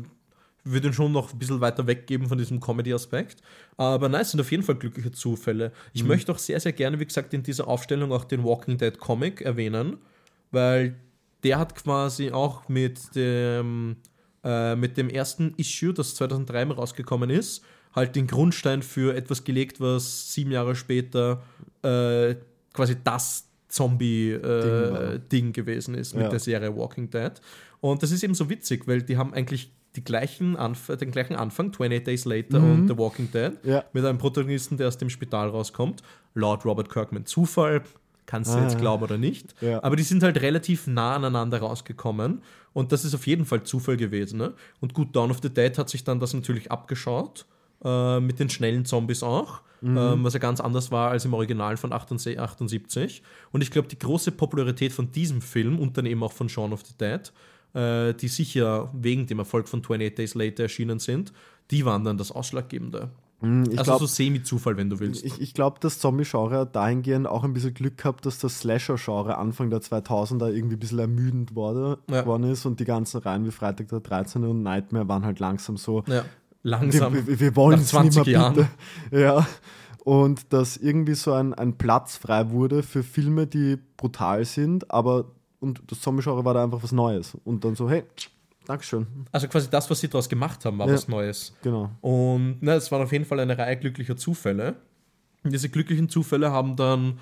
würde ihn schon noch ein bisschen weiter weggeben von diesem Comedy-Aspekt. Aber nein, es sind auf jeden Fall glückliche Zufälle. Ich Mhm. möchte auch sehr, sehr gerne, wie gesagt, in dieser Aufstellung auch den Walking Dead Comic erwähnen, weil der hat quasi auch mit dem, äh, mit dem ersten Issue, das 2003 rausgekommen ist, halt den Grundstein für etwas gelegt, was sieben Jahre später äh, quasi das Zombie-Ding Ding äh, war. gewesen ist mit Ja. der Serie Walking Dead. Und das ist eben so witzig, weil die haben eigentlich die gleichen Anf den gleichen Anfang, 28 Days Later und The Walking Dead, Ja. mit einem Protagonisten, der aus dem Spital rauskommt. Laut Robert Kirkman Zufall, kannst du Ah. jetzt glauben oder nicht. Ja. Aber die sind halt relativ nah aneinander rausgekommen. Und das ist auf jeden Fall Zufall gewesen. Ne? Und gut, Dawn of the Dead hat sich dann das natürlich abgeschaut. Äh, mit den schnellen Zombies auch. Ähm, was ja ganz anders war als im Original von 78. Und ich glaube, die große Popularität von diesem Film und dann eben auch von Shaun of the Dead, äh, die sicher wegen dem Erfolg von 28 Days Later erschienen sind, die waren dann das Ausschlaggebende. Hm, Ich also glaube, so semi-Zufall, wenn du willst. ich, ich glaub, das Zombie-Genre dahingehend auch ein bisschen Glück gehabt, dass das Slasher-Genre Anfang der 2000er irgendwie ein bisschen ermüdend wurde, Ja. geworden ist und die ganzen Reihen wie Freitag der 13. und Nightmare waren halt langsam so, ja, wir, langsam. wir, wir wollen Nach es nicht 20 mehr Jahren. bitte. Ja. Und dass irgendwie so ein, ein Platz frei wurde für Filme, die brutal sind, aber und das Zombie-Genre war da einfach was Neues. Und dann so, hey, Dankeschön. Also quasi das, was sie daraus gemacht haben, war Ja. was Neues. Genau. Und na, es waren auf jeden Fall eine Reihe glücklicher Zufälle. Und diese glücklichen Zufälle haben dann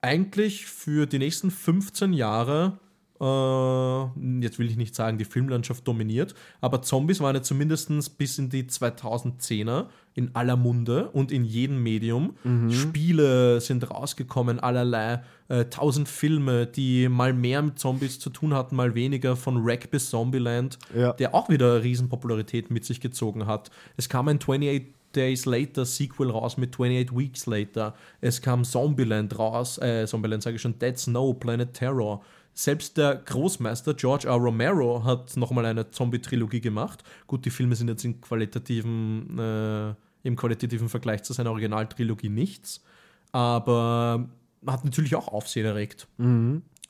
eigentlich für die nächsten 15 Jahre, äh, jetzt will ich nicht sagen, die Filmlandschaft dominiert, aber Zombies waren ja zumindest bis in die 2010er in aller Munde und in jedem Medium. Spiele sind rausgekommen, allerlei, äh, tausend Filme, die mal mehr mit Zombies zu tun hatten, mal weniger, von Wreck bis Zombieland Ja. der auch wieder Riesenpopularität mit sich gezogen hat. Es kam ein 28 Days Later Sequel raus mit 28 Weeks Later. Es kam Zombieland raus, äh, Zombieland sage ich schon, Dead Snow, Planet Terror. Selbst der Großmeister George R. Romero hat nochmal eine Zombie-Trilogie gemacht. Gut, die Filme sind jetzt qualitativen, äh, im qualitativen Vergleich zu seiner Originaltrilogie nichts, aber hat natürlich auch Aufsehen erregt.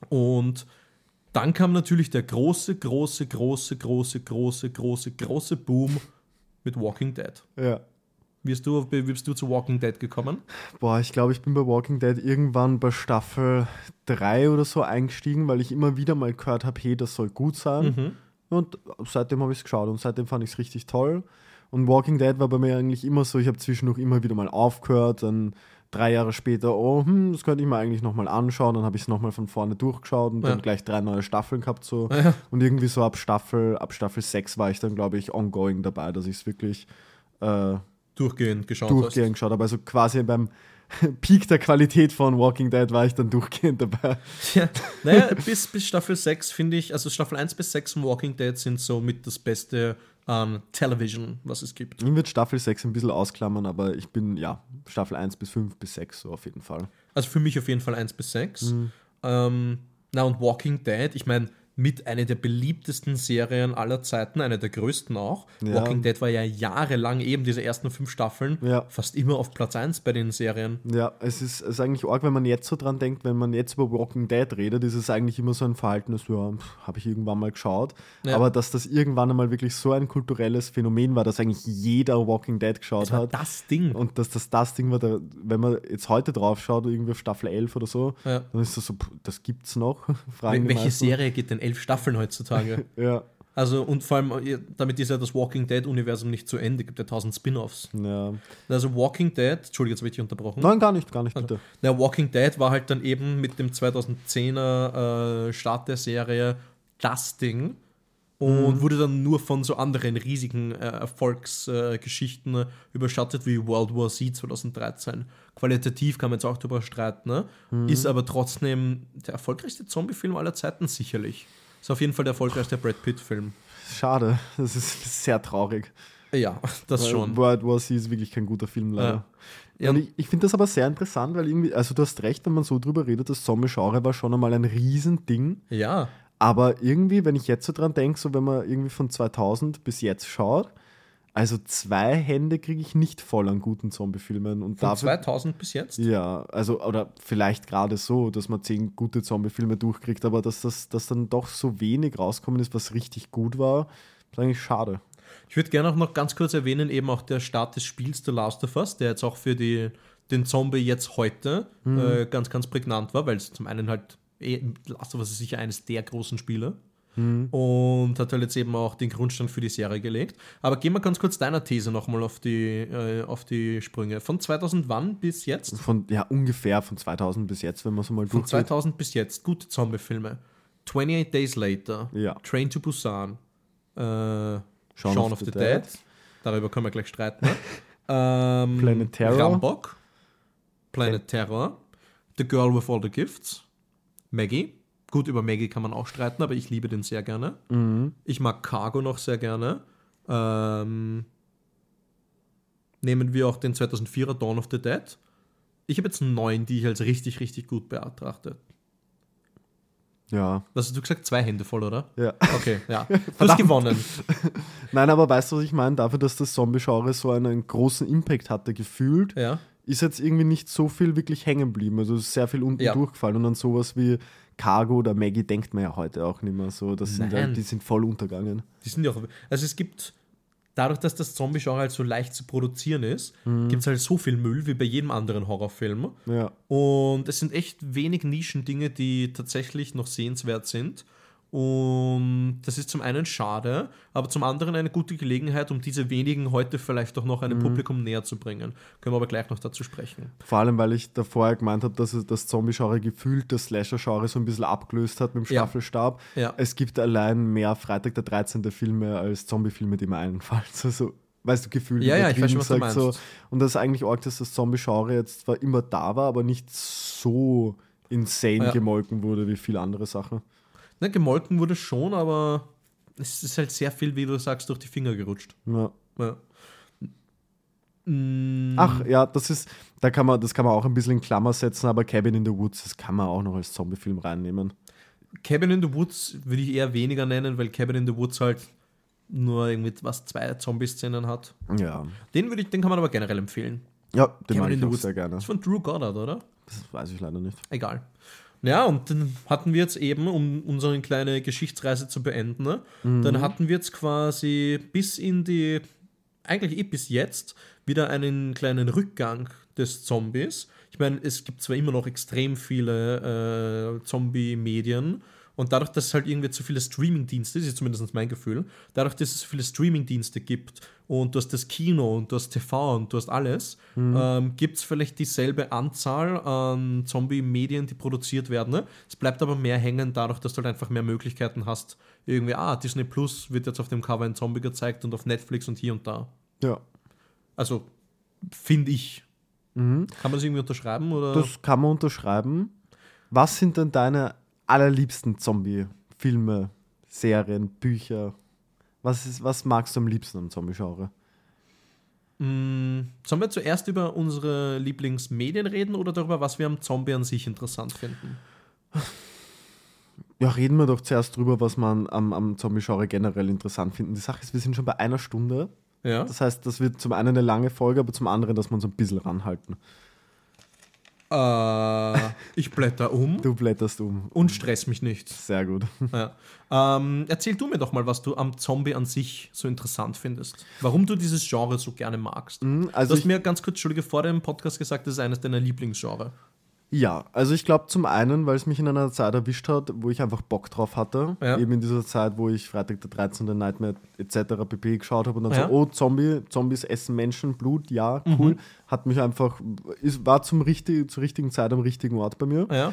Und dann kam natürlich der große, große, große, große, große, große, große Boom mit Walking Dead. Ja. Wie bist du, bist du zu Walking Dead gekommen? Boah, ich glaube, ich bin bei Walking Dead irgendwann bei Staffel 3 oder so eingestiegen, weil ich immer wieder mal gehört habe, hey, das soll gut sein. Und seitdem habe ich es geschaut und seitdem fand ich es richtig toll. Und Walking Dead war bei mir eigentlich immer so, ich habe zwischendurch immer wieder mal aufgehört, dann drei Jahre später, oh, hm, das könnte ich mir eigentlich nochmal anschauen, dann habe ich es nochmal von vorne durchgeschaut und Ja. dann gleich drei neue Staffeln gehabt so. Ja. Und irgendwie so ab Staffel, ab Staffel 6 war ich dann, glaube ich, ongoing dabei, dass ich es wirklich äh, Durchgehend geschaut durchgehend geschaut habe. Also quasi beim Peak der Qualität von Walking Dead war ich dann durchgehend dabei. hast. Ja. Naja, bis, bis Staffel 6 finde ich, also Staffel 1 bis 6 von Walking Dead sind so mit das Beste an Television, was es gibt. Ich würde Staffel 6 ein bisschen ausklammern, aber ich bin, ja, Staffel 1 bis 5 bis 6 so auf jeden Fall. Also für mich auf jeden Fall 1 bis 6. Mhm. Ähm, na und Walking Dead, ich meine, mit einer der beliebtesten Serien aller Zeiten, einer der größten auch. Ja. Walking Dead war ja jahrelang eben diese ersten fünf Staffeln Ja. fast immer auf Platz 1 bei den Serien. Ja, es ist, es ist eigentlich arg, wenn man jetzt so dran denkt, wenn man jetzt über Walking Dead redet, ist es eigentlich immer so ein Verhalten, das, ja, habe ich irgendwann mal geschaut. Ja. Aber dass das irgendwann einmal wirklich so ein kulturelles Phänomen war, dass eigentlich jeder Walking Dead geschaut Das hat. das Ding. Und dass das das Ding war, da, wenn man jetzt heute drauf schaut, irgendwie auf Staffel 11 oder so, dann ist das so, das gibt's noch? Wel- Welche meisten. Serie geht denn elf Staffeln heutzutage? Ja, also und vor allem, äh, damit ist ja das Walking Dead-Universum nicht zu Ende, gibt ja tausend Spin-Offs. ja. Also Walking Dead, Entschuldigung, jetzt habe ich dich unterbrochen. Nein, gar nicht, gar nicht, bitte. Na, Walking Dead war halt dann eben mit dem 2010er äh, Start der Serie das Ding. und wurde dann nur von so anderen riesigen äh, Erfolgsgeschichten äh, überschattet wie World War Z 2013. Qualitativ kann man jetzt auch darüber streiten, ne? ist aber trotzdem der erfolgreichste Zombie-Film aller Zeiten sicherlich. Ist auf jeden Fall der erfolgreichste Brad Pitt-Film. Schade, das ist sehr traurig. Ja, das schon. World War Z ist wirklich kein guter Film, leider. Ja, Und ich, ich finde das aber sehr interessant, weil irgendwie, also du hast recht, wenn man so drüber redet, das Zombie-Genre war schon einmal ein Riesending. ja. Aber irgendwie, wenn ich jetzt so dran denke, so wenn man irgendwie von 2000 bis jetzt schaut, also zwei Hände kriege ich nicht voll an guten Zombie-Filmen. Und Von dafür, 2000 bis jetzt? ja, also, oder vielleicht gerade so, dass man zehn gute Zombie-Filme durchkriegt, aber dass das dass dann doch so wenig rauskommen ist, was richtig gut war, ist eigentlich schade. Ich würde gerne auch noch ganz kurz erwähnen, eben auch der Start des Spiels The Last of Us, der jetzt auch für die, den Zombie jetzt heute äh, ganz, ganz prägnant war, weil es zum einen halt, eh, Last of Us ist sicher eines der großen Spiele und hat halt jetzt eben auch den Grundstein für die Serie gelegt. Aber gehen wir ganz kurz deiner These nochmal auf, die, äh, auf die Sprünge. Von 2000 wann bis jetzt? Von, ja, ungefähr von 2000 bis jetzt, wenn man so mal Von durchgeht. 2000 bis jetzt, gute Zombie-Filme. 28 Days Later, Ja. Train to Busan, äh, Shaun, Shaun of, of the, the Dead. Dead. darüber können wir gleich streiten. ne? ähm, Planet Terror. Rambok, Planet Terror, The Girl with All the Gifts, Maggie. Gut, über Maggie kann man auch streiten, aber ich liebe den sehr gerne. Mhm. Ich mag Cargo noch sehr gerne. Ähm, nehmen wir auch den 2004er Dawn of the Dead. Ich habe jetzt neun, die ich als richtig, richtig gut betrachte. Ja, Was hast du gesagt? Zwei Hände voll, oder? ja. Okay, ja. Du hast gewonnen. Nein, aber weißt du, was ich meine? Dafür, dass das Zombie-Genre so einen großen Impact hatte, gefühlt, Ja. ist jetzt irgendwie nicht so viel wirklich hängen geblieben. Also ist sehr viel unten Ja. durchgefallen. Und dann sowas wie Cargo oder Maggie denkt man ja heute auch nicht mehr so. Das sind Nein. die sind voll untergegangen. Die sind ja auch. Also es gibt, dadurch, dass das Zombie-Genre halt so leicht zu produzieren ist, gibt es halt so viel Müll wie bei jedem anderen Horrorfilm. Ja. Und es sind echt wenig Nischendinge, die tatsächlich noch sehenswert sind. Und das ist zum einen schade, aber zum anderen eine gute Gelegenheit, um diese wenigen heute vielleicht auch noch einem Publikum näher zu bringen. Können wir aber gleich noch dazu sprechen. Vor allem, weil ich da vorher gemeint habe, dass das Zombie-Genre gefühlt das Slasher-Genre so ein bisschen abgelöst hat mit dem Ja. Staffelstab. Ja. Es gibt allein mehr Freitag der 13. Filme als Zombie-Filme, die mir einfallen. Also, weißt du, gefühlt Ja, ja, ich weiß schon, was du gesagt, meinst. So. Und das ist eigentlich arg, dass das Zombie-Genre jetzt zwar immer da war, aber nicht so insane Ja. gemolken wurde wie viele andere Sachen. Ne, gemolken wurde schon, aber es ist halt sehr viel, wie du sagst, durch die Finger gerutscht. Ja. Ja. Mm, Ach ja, das ist, da kann man, das kann man auch ein bisschen in Klammer setzen, aber Cabin in the Woods, das kann man auch noch als Zombie-Film reinnehmen. Cabin in the Woods würde ich eher weniger nennen, weil Cabin in the Woods halt nur irgendwie was zwei Zombie-Szenen hat. Ja. Den würde ich, den kann man aber generell empfehlen. Ja, den Cabin mag in ich the auch Woods. sehr gerne. Das ist von Drew Goddard, oder? Das weiß ich leider nicht. Egal. Ja, und dann hatten wir jetzt eben, um unsere kleine Geschichtsreise zu beenden, ne, dann hatten wir jetzt quasi bis in die, eigentlich eh bis jetzt, wieder einen kleinen Rückgang des Zombies. Ich meine, es gibt zwar immer noch extrem viele äh, Zombie-Medien und dadurch, dass es halt irgendwie zu viele Streaming-Dienste, das ist zumindest mein Gefühl, dadurch, dass es so viele Streaming-Dienste gibt und du hast das Kino und du hast TV und du hast alles, ähm, gibt es vielleicht dieselbe Anzahl an Zombie-Medien, die produziert werden. Ne? Es bleibt aber mehr hängen dadurch, dass du halt einfach mehr Möglichkeiten hast. Irgendwie, ah, Disney Plus wird jetzt auf dem Cover ein Zombie gezeigt und auf Netflix und hier und da. Ja. Also, finde ich. Kann man das irgendwie unterschreiben? Oder? Das kann man unterschreiben. Was sind denn deine allerliebsten Zombie-Filme, Serien, Bücher? Was, ist, was magst du am liebsten am Zombie-Genre? Mm, Sollen wir zuerst über unsere Lieblingsmedien reden oder darüber, was wir am Zombie an sich interessant finden? Ja, reden wir doch zuerst drüber, was man am, am Zombie-Genre generell interessant finden. Die Sache ist, wir sind schon bei einer Stunde. Ja. Das heißt, das wird zum einen eine lange Folge, aber zum anderen, dass wir uns ein bisschen ranhalten. Äh, ich blätter um Du blätterst um. und stress mich nicht. Sehr gut. Ja. Ähm, erzähl du mir doch mal, was du am Zombie an sich so interessant findest. Warum du dieses Genre so gerne magst. Mhm, du Also hast ich, mir ganz kurz, Entschuldige, vor dem Podcast gesagt, das ist eines deiner Lieblingsgenre. Ja, also ich glaube zum einen, weil es mich in einer Zeit erwischt hat, wo ich einfach Bock drauf hatte. Ja. Eben in dieser Zeit, wo ich Freitag der 13. Nightmare etc. pp. geschaut habe und dann Ja. so, oh, Zombie, Zombies essen Menschen, Blut, ja, cool. Hat mich einfach, ist, war zum richtig, zur richtigen Zeit am richtigen Ort bei mir. Ja.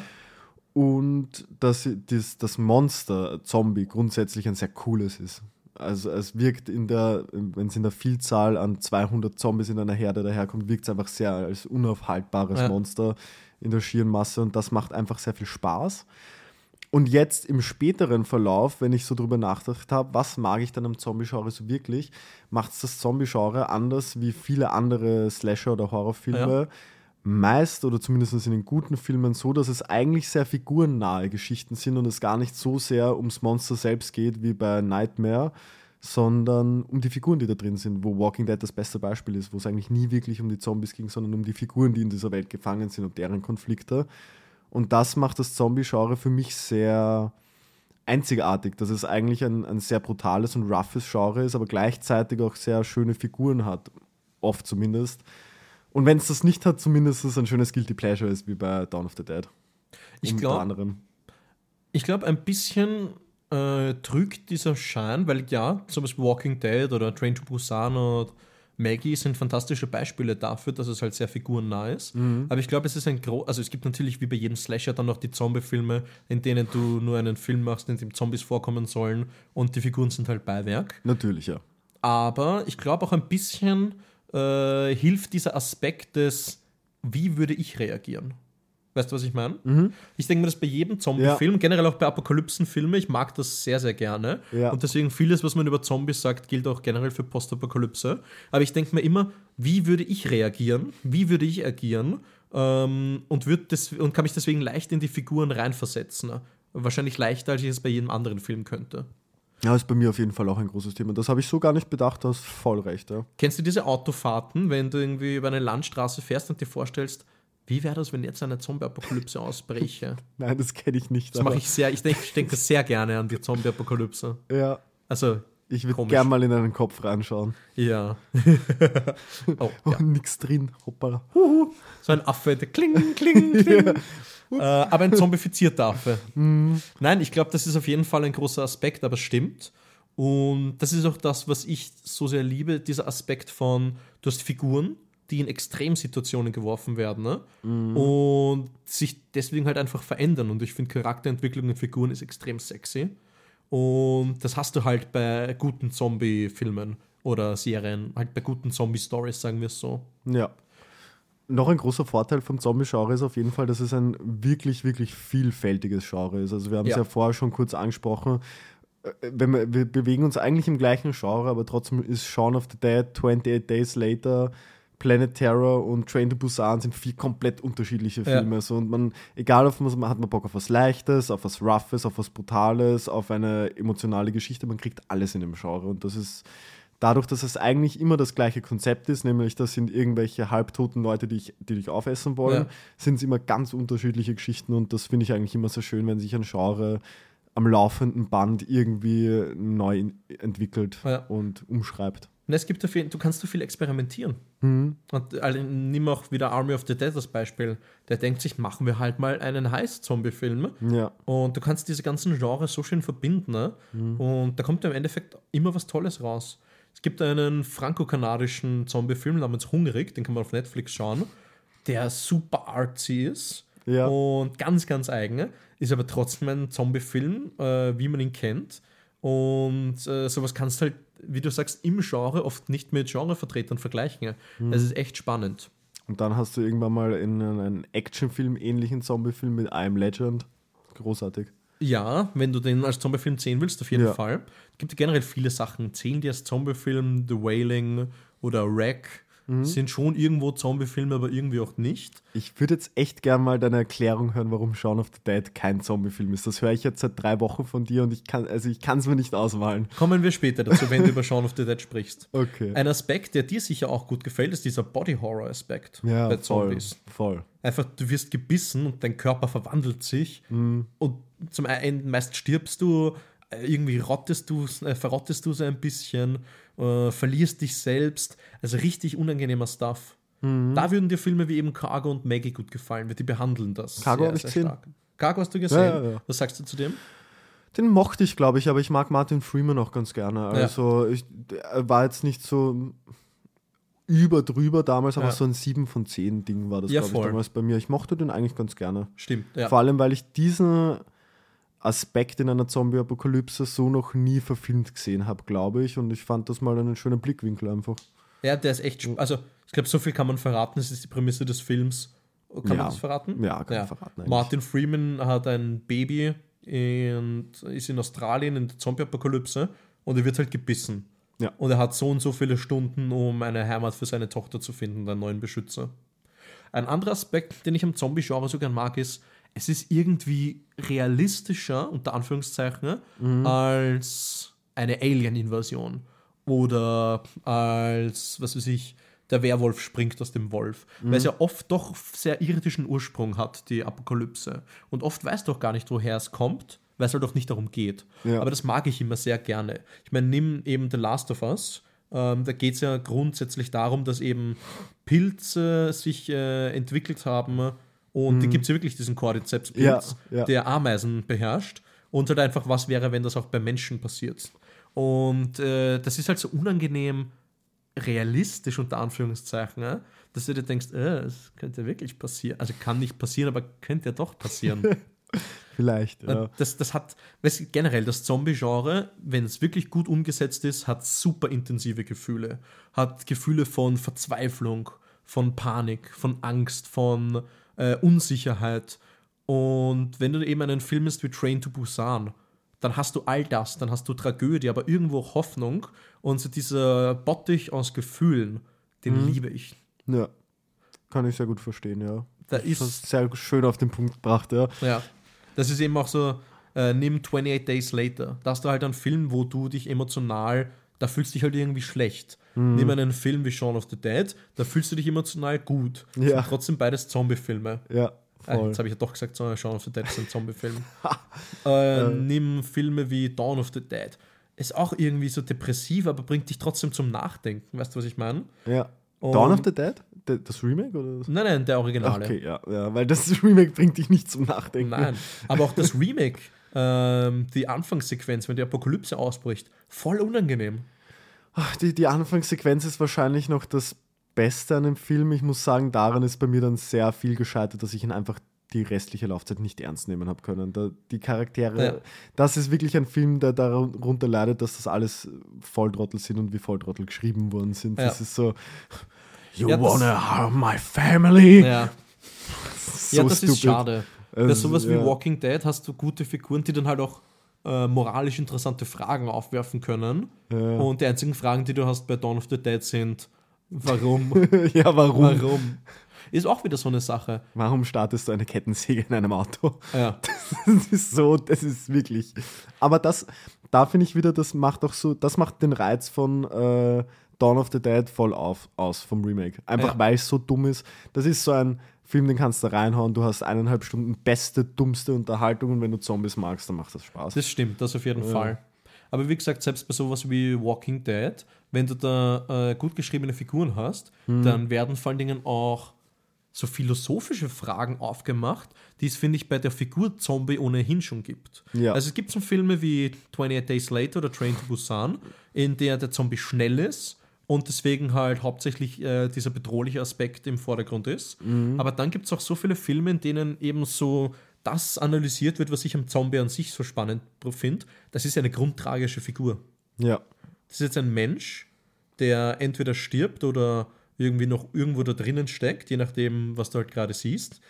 und dass das, das Monster Zombie grundsätzlich ein sehr cooles ist. Also es wirkt in der, wenn es in der Vielzahl an 200 Zombies in einer Herde daherkommt, wirkt es einfach sehr als unaufhaltbares. Monster in der schieren Masse und das macht einfach sehr viel Spaß. Und jetzt im späteren Verlauf, wenn ich so drüber nachgedacht habe, was mag ich dann am Zombie-Genre so wirklich, macht es das Zombie-Genre anders wie viele andere Slasher- oder Horrorfilme. Meist oder zumindest in den guten Filmen so, dass es eigentlich sehr figurennahe Geschichten sind und es gar nicht so sehr ums Monster selbst geht wie bei Nightmare, sondern um die Figuren, die da drin sind, wo Walking Dead das beste Beispiel ist, wo es eigentlich nie wirklich um die Zombies ging, sondern um die Figuren, die in dieser Welt gefangen sind und deren Konflikte. Und das macht das Zombie-Genre für mich sehr einzigartig, dass es eigentlich ein, ein sehr brutales und roughes Genre ist, aber gleichzeitig auch sehr schöne Figuren hat. Oft zumindest. Und wenn es das nicht hat, zumindest es ein schönes Guilty Pleasure ist, wie bei Dawn of the Dead. Ich glaube, ich glaube, ein bisschen äh, trügt dieser Schein, weil ja, zum Beispiel Walking Dead oder Train to Busan und Maggie sind fantastische Beispiele dafür, dass es halt sehr figurennah ist. Aber ich glaube, es ist ein gro also es gibt natürlich wie bei jedem Slasher dann noch die Zombie-Filme, in denen du nur einen Film machst, in dem Zombies vorkommen sollen und die Figuren sind halt Beiwerk. Natürlich, ja. Aber ich glaube auch ein bisschen äh, hilft dieser Aspekt des, wie würde ich reagieren? Weißt du, was ich meine? Ich denke mir das bei jedem Zombie-Film, generell auch bei Apokalypsen-Filmen, ich mag das sehr, sehr gerne. Ja. Und deswegen vieles, was man über Zombies sagt, gilt auch generell für Postapokalypse. Aber ich denke mir immer, wie würde ich reagieren? Wie würde ich agieren? Ähm, und, würd des, und kann mich deswegen leicht in die Figuren reinversetzen. Wahrscheinlich leichter, als ich es bei jedem anderen Film könnte. Ja, ist bei mir auf jeden Fall auch ein großes Thema. Das habe ich so gar nicht bedacht, du hast voll recht, ja. Kennst du diese Autofahrten, wenn du irgendwie über eine Landstraße fährst und dir vorstellst, wie wäre das, wenn jetzt eine Zombie-Apokalypse ausbreche? Nein, das kenne ich nicht. Das mache ich sehr, ich denke ich denke sehr gerne an die Zombie-Apokalypse. Ja, Also, ich würde Komisch. gern mal in einen Kopf reinschauen. ja. oh, Oh, ja. nix drin, hoppala. So ein Affe, der kling, kling, kling. äh, aber ein zombifizierter Affe. Nein, ich glaube, das ist auf jeden Fall ein großer Aspekt, aber es stimmt. Und das ist auch das, was ich so sehr liebe, dieser Aspekt von, du hast Figuren, die in Extremsituationen geworfen werden ne? und sich deswegen halt einfach verändern. Und ich finde, Charakterentwicklung in Figuren ist extrem sexy. Und das hast du halt bei guten Zombie-Filmen oder Serien, halt bei guten Zombie-Stories, sagen wir es so. Ja. Noch ein großer Vorteil vom Zombie-Genre ist auf jeden Fall, dass es ein wirklich, wirklich vielfältiges Genre ist. Also wir haben es Ja. ja vorher schon kurz angesprochen. Äh, Wenn wir, wir bewegen uns eigentlich im gleichen Genre, aber trotzdem ist Shaun of the Dead, 28 Days Later, Planet Terror und Train to Busan sind vier komplett unterschiedliche Ja. Filme. So, und man, egal auf was man hat man Bock auf was Leichtes, auf was Roughes, auf was Brutales, auf eine emotionale Geschichte, man kriegt alles in dem Genre. Und das ist dadurch, dass es eigentlich immer das gleiche Konzept ist, nämlich das sind irgendwelche halbtoten Leute, die, ich, die dich aufessen wollen, Ja. sind es immer ganz unterschiedliche Geschichten und das finde ich eigentlich immer so schön, wenn sich ein Genre am laufenden Band irgendwie neu entwickelt Ja. und umschreibt. Und es gibt dafür, du kannst so viel experimentieren. Mhm. Und also, nimm auch wieder Army of the Dead als Beispiel. Der denkt sich, machen wir halt mal einen Heiß-Zombie-Film. Ja, Und du kannst diese ganzen Genres so schön verbinden. Ne? Und da kommt ja im Endeffekt immer was Tolles raus. Es gibt einen franco-kanadischen Zombie-Film namens Hungrig, den kann man auf Netflix schauen, der super artsy ist Ja. und ganz, ganz eigen, ist aber trotzdem ein Zombie-Film, äh, wie man ihn kennt. Und äh, sowas kannst du halt, wie du sagst, im Genre oft nicht mit Genrevertretern vergleichen. Das ist echt spannend. und dann hast du irgendwann mal in einen Actionfilm ähnlichen Zombie-Film mit I'm Legend. Großartig. Ja, wenn du den als Zombiefilm sehen willst, auf jeden Ja. Fall. Es gibt generell viele Sachen. Zählen die als Zombiefilm, The Wailing oder Wreck, Mhm. sind schon irgendwo Zombiefilme, aber irgendwie auch nicht. Ich würde jetzt echt gern mal deine Erklärung hören, warum Shaun of the Dead kein Zombie-Film ist. Das höre ich jetzt seit drei Wochen von dir und ich kann also ich kann es mir nicht ausmalen. Kommen wir später dazu, wenn du über Shaun of the Dead sprichst. Okay. Ein Aspekt, der dir sicher auch gut gefällt, ist dieser Body-Horror-Aspekt ja, bei voll, Zombies. voll. Einfach, du wirst gebissen und dein Körper verwandelt sich. Mhm. Und zum einen meist stirbst du, äh, irgendwie rottest du, äh, verrottest du so ein bisschen, äh, verlierst dich selbst. Also richtig unangenehmer Stuff. Mhm. Da würden dir Filme wie eben Cargo und Maggie gut gefallen, weil die behandeln das. Cargo sehr, hab ich gesehen. stark. Cargo hast du gesehen? Ja, ja, ja. Was sagst du zu dem? Den mochte ich, glaube ich, aber ich mag Martin Freeman auch ganz gerne. Also ich, war jetzt nicht so über drüber damals, aber so ein 7 von 10 Ding war das, glaube ich, damals bei mir. Ich mochte den eigentlich ganz gerne. Stimmt, ja. Vor allem, weil ich diesen Aspekt in einer Zombie-Apokalypse so noch nie verfilmt gesehen habe, glaube ich. Und ich fand das mal einen schönen Blickwinkel einfach. Ja, der ist echt. Also, ich glaube, so viel kann man verraten. Das ist die Prämisse des Films. Kann Ja. man das verraten? Ja, kann man verraten eigentlich. Martin Freeman hat ein Baby und ist in Australien in der Zombie-Apokalypse und er wird halt gebissen. Ja. Und er hat so und so viele Stunden, um eine Heimat für seine Tochter zu finden, einen neuen Beschützer. Ein anderer Aspekt, den ich am Zombie-Genre so gern mag, ist, es ist irgendwie realistischer, unter Anführungszeichen, als eine Alien-Invasion. Oder als, was weiß ich, der Werwolf springt aus dem Wolf. Weil es ja oft doch sehr irdischen Ursprung hat, die Apokalypse. Und oft weißt du auch gar nicht, woher es kommt, weil es halt auch nicht darum geht. Ja. Aber das mag ich immer sehr gerne. Ich meine, nimm eben The Last of Us. Ähm, da geht es ja grundsätzlich darum, dass eben Pilze sich äh, entwickelt haben. Und die gibt es ja wirklich, diesen Cordyceps-Pilz, Ja, ja. der Ameisen beherrscht. Und halt einfach, was wäre, wenn das auch bei Menschen passiert. Und äh, das ist halt so unangenehm realistisch, unter Anführungszeichen, ja? dass du dir denkst, äh, das könnte wirklich passieren. Also kann nicht passieren, aber könnte ja doch passieren. Vielleicht, ja. Das, das hat, weißt, du, generell, das Zombie-Genre, wenn es wirklich gut umgesetzt ist, hat super intensive Gefühle. Hat Gefühle von Verzweiflung, von Panik, von Angst, von äh, Unsicherheit. Und wenn du eben einen Film ist wie Train to Busan, dann hast du all das, dann hast du Tragödie, aber irgendwo auch Hoffnung. Und so dieser Bottich aus Gefühlen, den liebe ich. ja. Kann ich sehr gut verstehen, ja. Da Das ist ist sehr schön auf den Punkt gebracht, ja. Ja. Das ist eben auch so, äh, nimm 28 Days Later. Da hast du halt einen Film, wo du dich emotional, da fühlst du dich halt irgendwie schlecht. Mhm. Nimm einen Film wie Shaun of the Dead, da fühlst du dich emotional gut. Ja. sind trotzdem beides Zombie-Filme. Ja, Ah, voll. jetzt habe ich ja doch gesagt, so, Shaun of the Dead ist ein Zombie-Film. äh, nimm Filme wie Dawn of the Dead. Ist auch irgendwie so depressiv, aber bringt dich trotzdem zum Nachdenken. Weißt du, was ich meine? ja. Und- Dawn of the Dead? De- Das Remake? Oder das? Nein, nein, der Originale. Okay, ja, ja, weil das Remake bringt dich nicht zum Nachdenken. Nein, aber auch das Remake, ähm, die Anfangssequenz, wenn die Apokalypse ausbricht, voll unangenehm. Die, die Anfangssequenz ist wahrscheinlich noch das Beste an dem Film. Ich muss sagen, daran ist bei mir dann sehr viel gescheitert, dass ich ihn einfach die restliche Laufzeit nicht ernst nehmen habe können. Da, die Charaktere, Ja. das ist wirklich ein Film, der darunter leidet, dass das alles Volltrottel sind und wie Volltrottel geschrieben worden sind. Ja. Das ist so, you Ja, wanna harm my family? Ja, So das stupid. ist schade. Bei Es- sowas wie. Walking Dead hast du gute Figuren, die dann halt auch äh, moralisch interessante Fragen aufwerfen können. Ja. Und die einzigen Fragen, die du hast bei Dawn of the Dead sind, warum? ja, warum? warum? Ist auch wieder so eine Sache. Warum startest du eine Kettensäge in einem Auto? Ja, Das ist so, das ist wirklich. Aber das, da finde ich wieder, das macht auch so, das macht den Reiz von äh, Dawn of the Dead voll auf, aus vom Remake. Einfach Ja. weil es so dumm ist. Das ist so ein Film, den kannst du reinhauen, du hast eineinhalb Stunden beste, dummste Unterhaltung und wenn du Zombies magst, dann macht das Spaß. das stimmt, das auf jeden Fall. Aber wie gesagt, selbst bei sowas wie Walking Dead, wenn du da äh, gut geschriebene Figuren hast, Mhm. dann werden vor allen Dingen auch so philosophische Fragen aufgemacht, die es, finde ich, bei der Figur Zombie ohnehin schon gibt. Ja. Also es gibt so Filme wie 28 Days Later oder Train to Busan, in der der Zombie schnell ist und deswegen halt hauptsächlich äh, dieser bedrohliche Aspekt im Vordergrund ist. Mhm. Aber dann gibt es auch so viele Filme, in denen eben so das analysiert wird, was ich am Zombie an sich so spannend finde. Das ist eine grundtragische Figur. ja. Das ist jetzt ein Mensch, der entweder stirbt oder irgendwie noch irgendwo da drinnen steckt, je nachdem, was du halt gerade siehst.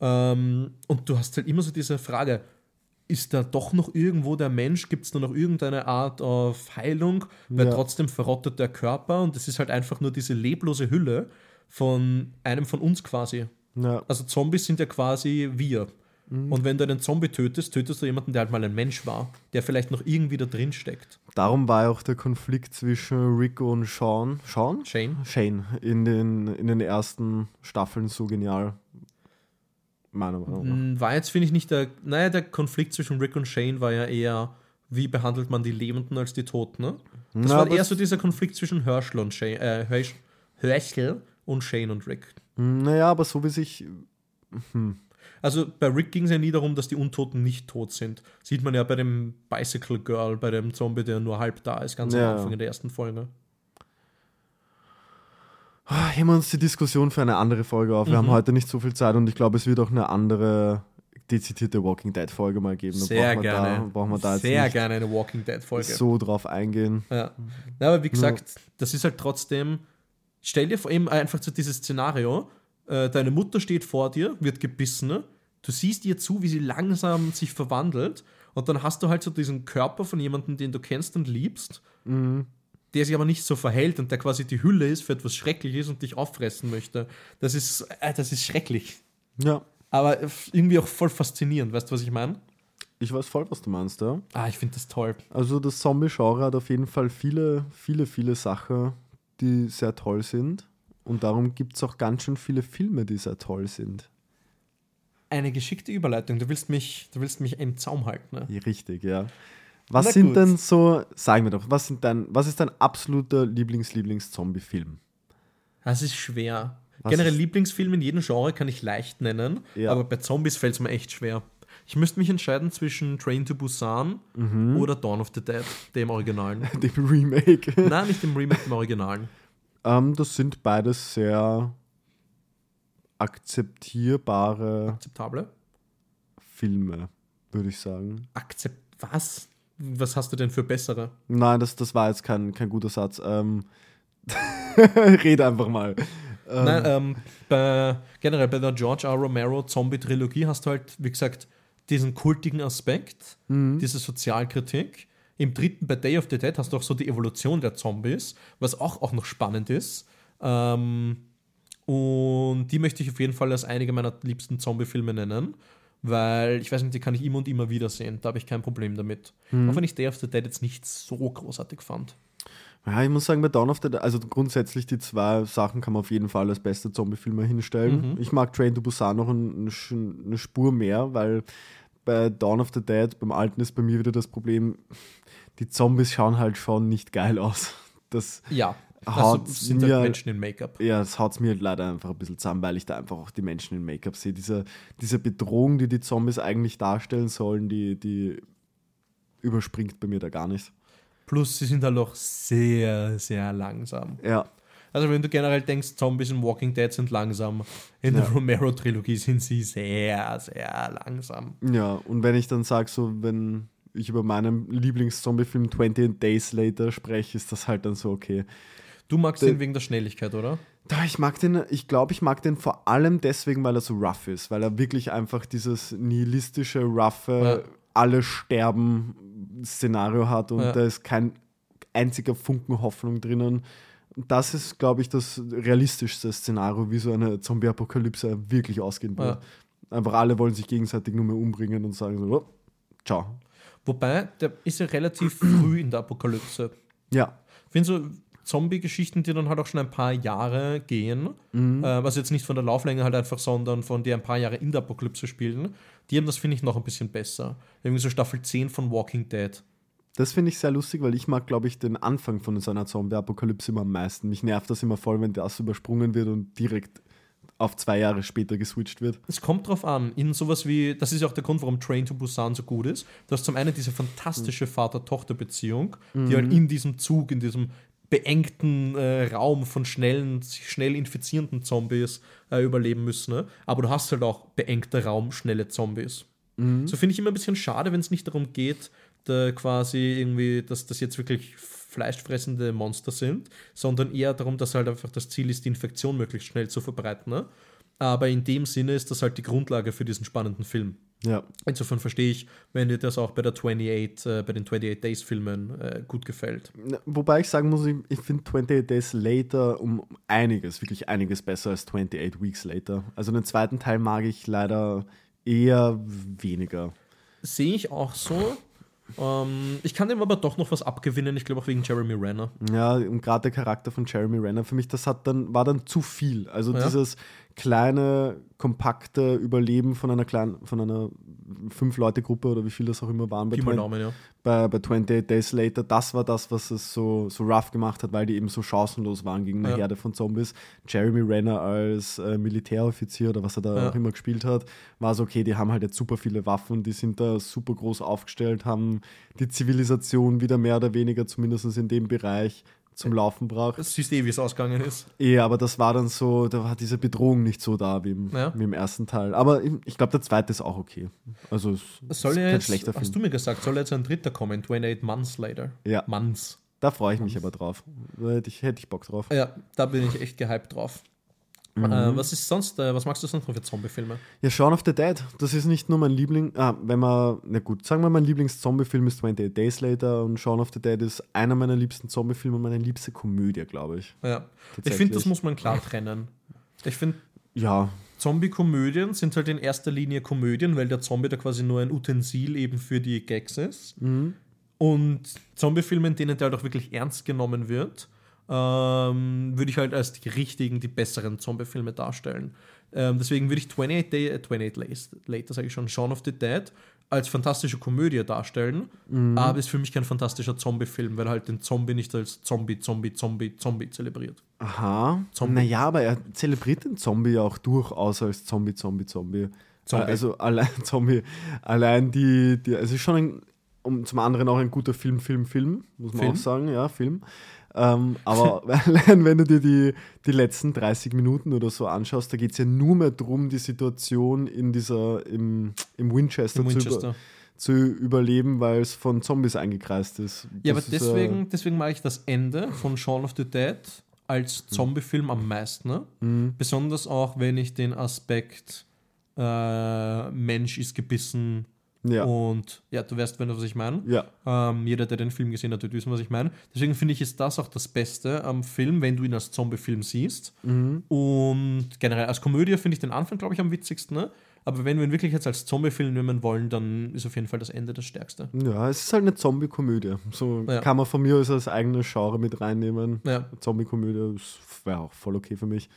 Ähm, und du hast halt immer so diese Frage, ist da doch noch irgendwo der Mensch? Gibt es da noch irgendeine Art auf Heilung? Weil Ja. trotzdem verrottet der Körper und es ist halt einfach nur diese leblose Hülle von einem von uns quasi. ja. Also Zombies sind ja quasi wir. Und wenn du einen Zombie tötest, tötest du jemanden, der halt mal ein Mensch war, der vielleicht noch irgendwie da drin steckt. Darum war ja auch der Konflikt zwischen Rico und Sean. Sean? Shane? Shane in den, in den ersten Staffeln so genial. Meiner Meinung nach. Mm, War jetzt, finde ich, nicht der. Naja, der Konflikt zwischen Rick und Shane war ja eher, wie behandelt man die Lebenden als die Toten, ne? Das Na, war eher so dieser Konflikt zwischen Herschel und Shane, äh, Hersch- Herschel und Shane und Rick. Naja, aber so wie sich. Also bei Rick ging es ja nie darum, dass die Untoten nicht tot sind. Sieht man ja bei dem Bicycle Girl, bei dem Zombie, der nur halb da ist, ganz Ja. am Anfang in der ersten Folge. Ah, Heben wir uns die Diskussion für eine andere Folge auf. Wir Mhm. haben heute nicht so viel Zeit und ich glaube, es wird auch eine andere dezidierte Walking Dead Folge mal geben. Da Sehr gerne. Da, brauchen wir da jetzt Sehr gerne eine Walking Dead Folge. so drauf eingehen. Ja. ja, aber wie gesagt, das ist halt trotzdem, stell dir vor eben einfach so dieses Szenario, äh, deine Mutter steht vor dir, wird gebissen, du siehst ihr zu, wie sie langsam sich verwandelt und dann hast du halt so diesen Körper von jemandem, den du kennst und liebst, der sich aber nicht so verhält und der quasi die Hülle ist für etwas Schreckliches und dich auffressen möchte. Das ist, äh, das ist schrecklich. Ja, Aber irgendwie auch voll faszinierend, weißt du, was ich meine? ich weiß voll, was du meinst, ja. Ah, ich finde das toll. Also das Zombie-Genre hat auf jeden Fall viele, viele, viele Sachen, die sehr toll sind. Und darum gibt es auch ganz schön viele Filme, die sehr toll sind. Eine geschickte Überleitung. Du willst mich, du willst mich im Zaum halten, ne? Richtig, ja. Was Na sind gut. denn so, sagen wir doch, was, sind dein, was ist dein absoluter Lieblings-Lieblings-Zombie-Film? Das ist schwer. Was Generell ist- Lieblingsfilme in jedem Genre kann ich leicht nennen, Ja. aber bei Zombies fällt es mir echt schwer. Ich müsste mich entscheiden zwischen Train to Busan Mhm. oder Dawn of the Dead, dem Originalen. Dem Remake. Nein, nicht dem Remake, dem Originalen. ähm, das sind beides sehr akzeptierbare Akzeptable? Filme, würde ich sagen. Akzept. Was? Was hast du denn für bessere? Nein, das, das war jetzt kein, kein guter Satz. Ähm, red einfach mal. Ähm, Nein, ähm, bei, generell bei der George R. Romero Zombie-Trilogie hast du halt, wie gesagt, diesen kultigen Aspekt, Mhm. diese Sozialkritik. Im dritten, bei Day of the Dead, hast du auch so die Evolution der Zombies, was auch, auch noch spannend ist. Ähm, und die möchte ich auf jeden Fall als einige meiner liebsten Zombie-Filme nennen, weil ich weiß nicht, die kann ich immer und immer wieder sehen. Da habe ich kein Problem damit. Mhm. Auch wenn ich Day of the Dead jetzt nicht so großartig fand. Ja, ich muss sagen, bei Dawn of the Dead, also grundsätzlich die zwei Sachen kann man auf jeden Fall als beste Zombie-Filme hinstellen. Ich mag Train to Busan noch ein, ein, eine Spur mehr, weil bei Dawn of the Dead, beim alten ist bei mir wieder das Problem, die Zombies schauen halt schon nicht geil aus. Das, Ja, also Haut's sind mir- halt Menschen in Make-up. ja, das haut es mir halt leider einfach ein bisschen zusammen, weil ich da einfach auch die Menschen in Make-up sehe. Diese, diese Bedrohung, die die Zombies eigentlich darstellen sollen, die, die überspringt bei mir da gar nicht. Plus, sie sind halt auch sehr, sehr langsam. Ja, Also, wenn du generell denkst, Zombies in Walking Dead sind langsam, in Ja. der Romero-Trilogie sind sie sehr, sehr langsam. Ja, und wenn ich dann sage, so, wenn ich über meinen Lieblings-Zombie-Film 28 Days Later spreche, ist das halt dann so okay. Du magst Der- ihn wegen der Schnelligkeit, oder? Da, ich mag den, ich glaube, ich mag den vor allem deswegen, weil er so rough ist, weil er wirklich einfach dieses nihilistische, roughe, Ja. alle sterben Szenario hat und Ja. da ist kein einziger Funken Hoffnung drinnen. Das ist, glaube ich, das realistischste Szenario, wie so eine Zombie-Apokalypse wirklich ausgehen wird. Einfach alle wollen sich gegenseitig nur mehr umbringen und sagen so, oh, ciao. Wobei, der ist ja relativ früh in der Apokalypse. Ja, Ich finde so Zombie-Geschichten, die dann halt auch schon ein paar Jahre gehen, Mhm. äh, also jetzt nicht von der Lauflänge halt einfach, sondern von die ein paar Jahre in der Apokalypse spielen, die haben das, finde ich, noch ein bisschen besser. Irgendwie so Staffel 10 von Walking Dead. Das finde ich sehr lustig, weil ich mag, glaube ich, den Anfang von so einer Zombie-Apokalypse immer am meisten. Mich nervt das immer voll, wenn das übersprungen wird und direkt auf zwei Jahre später geswitcht wird. Es kommt drauf an, in sowas wie, das ist ja auch der Grund, warum Train to Busan so gut ist. Du hast zum einen diese fantastische Vater-Tochter-Beziehung, die halt in diesem Zug, in diesem beengten äh, Raum von schnellen, sich schnell infizierenden Zombies äh, überleben müssen. Ne? Aber du hast halt auch beengter Raum, schnelle Zombies. So finde ich immer ein bisschen schade, wenn es nicht darum geht, da quasi irgendwie, dass das jetzt wirklich fleischfressende Monster sind, sondern eher darum, dass halt einfach das Ziel ist, die Infektion möglichst schnell zu verbreiten. Ne? Aber in dem Sinne ist das halt die Grundlage für diesen spannenden Film. Ja, Insofern verstehe ich, wenn dir das auch bei der 28, äh, bei den 28 Days Filmen äh, gut gefällt. wobei ich sagen muss, ich, ich finde 28 Days Later um einiges, wirklich einiges besser als 28 Weeks Later. Also den zweiten Teil mag ich leider eher weniger. Sehe ich auch so. Ähm, ich kann dem aber doch noch was abgewinnen, ich glaube auch wegen Jeremy Renner. Ja, und gerade der Charakter von Jeremy Renner, für mich, das hat dann, war dann zu viel. Also Ja. dieses kleine, kompakte Überleben von einer kleinen, von einer Fünf-Leute-Gruppe oder wie viel das auch immer waren bei, Pi mal 20 Daumen, ja. bei, bei 28 Days Later, das war das, was es so, so rough gemacht hat, weil die eben so chancenlos waren gegen eine Ja. Herde von Zombies. Jeremy Renner als äh, Militäroffizier oder was er da Ja. auch immer gespielt hat, war so, okay, die haben halt jetzt super viele Waffen, die sind da super groß aufgestellt, haben die Zivilisation wieder mehr oder weniger, zumindest in dem Bereich, zum Laufen braucht. Siehst eh, wie es ausgegangen ist. Eh, aber das war dann so, da war diese Bedrohung nicht so da wie im, Ja. wie im ersten Teil. Aber ich, glaube, der zweite ist auch okay. Also es Soll ist ja kein jetzt, schlechter Film. hast du mir gesagt, soll jetzt ein dritter kommen, 28 Months later? Ja. Months. Da freue ich mich aber drauf. Da hätte ich, hätte ich Bock drauf. Ja, da bin ich echt gehypt drauf. Mhm. Äh, was ist sonst, äh, was magst du sonst noch für Zombie-Filme? Ja, Shaun of the Dead, das ist nicht nur mein Liebling, ah, wenn man, na gut, sagen wir, mein Lieblings-Zombie-Film ist 28 Days Later und Shaun of the Dead ist einer meiner liebsten Zombie-Filme und meine liebste Komödie, glaube ich. Ja. Ich finde, das muss man klar trennen. Ich finde, Ja, Zombie-Komödien sind halt in erster Linie Komödien, weil der Zombie da quasi nur ein Utensil eben für die Gags ist. Mhm. Und Zombie-Filme, in denen der halt auch wirklich ernst genommen wird, ähm, würde ich halt als die richtigen, die besseren Zombie-Filme darstellen. Ähm, deswegen würde ich 28, Day, äh, 28 Days Later, sage ich schon, Shaun of the Dead als fantastische Komödie darstellen, Mhm. aber ist für mich kein fantastischer Zombie-Film, weil er halt den Zombie nicht als Zombie, Zombie, Zombie, Zombie zelebriert. aha. Zombie. Naja, aber er zelebriert den Zombie ja auch durchaus als Zombie, Zombie, Zombie. Zombie. Also allein Zombie, allein die, die also schon ein, um, zum anderen auch ein guter Film, Film, Film, muss man Film? auch sagen, ja, Film. Ähm, aber wenn du dir die, die letzten 30 Minuten oder so anschaust, da geht es ja nur mehr darum, die Situation in dieser, im, im Winchester, Im Zu, Winchester. über, zu überleben, weil es von Zombies eingekreist ist. Ja, aber ist, äh, deswegen, deswegen mag ich das Ende von Shaun of the Dead als Zombie-Film am meisten. Ne? Mhm. Besonders auch, wenn ich den Aspekt äh, Mensch ist gebissen ja, und ja, du weißt, wenn du, was ich meine. ja, Ähm, jeder, der den Film gesehen hat, wird wissen, was ich meine. Deswegen finde ich, ist das auch das Beste am Film, wenn du ihn als Zombie-Film siehst. mhm. Und generell als Komödie finde ich den Anfang, glaube ich, am witzigsten. Ne? Aber wenn wir ihn wirklich jetzt als Zombie-Film nehmen wollen, dann ist auf jeden Fall das Ende das Stärkste. ja, es ist halt eine Zombie-Komödie. So Ja. kann man von mir aus als eigenes Genre mit reinnehmen. Ja. Zombie-Komödie wäre auch voll okay für mich.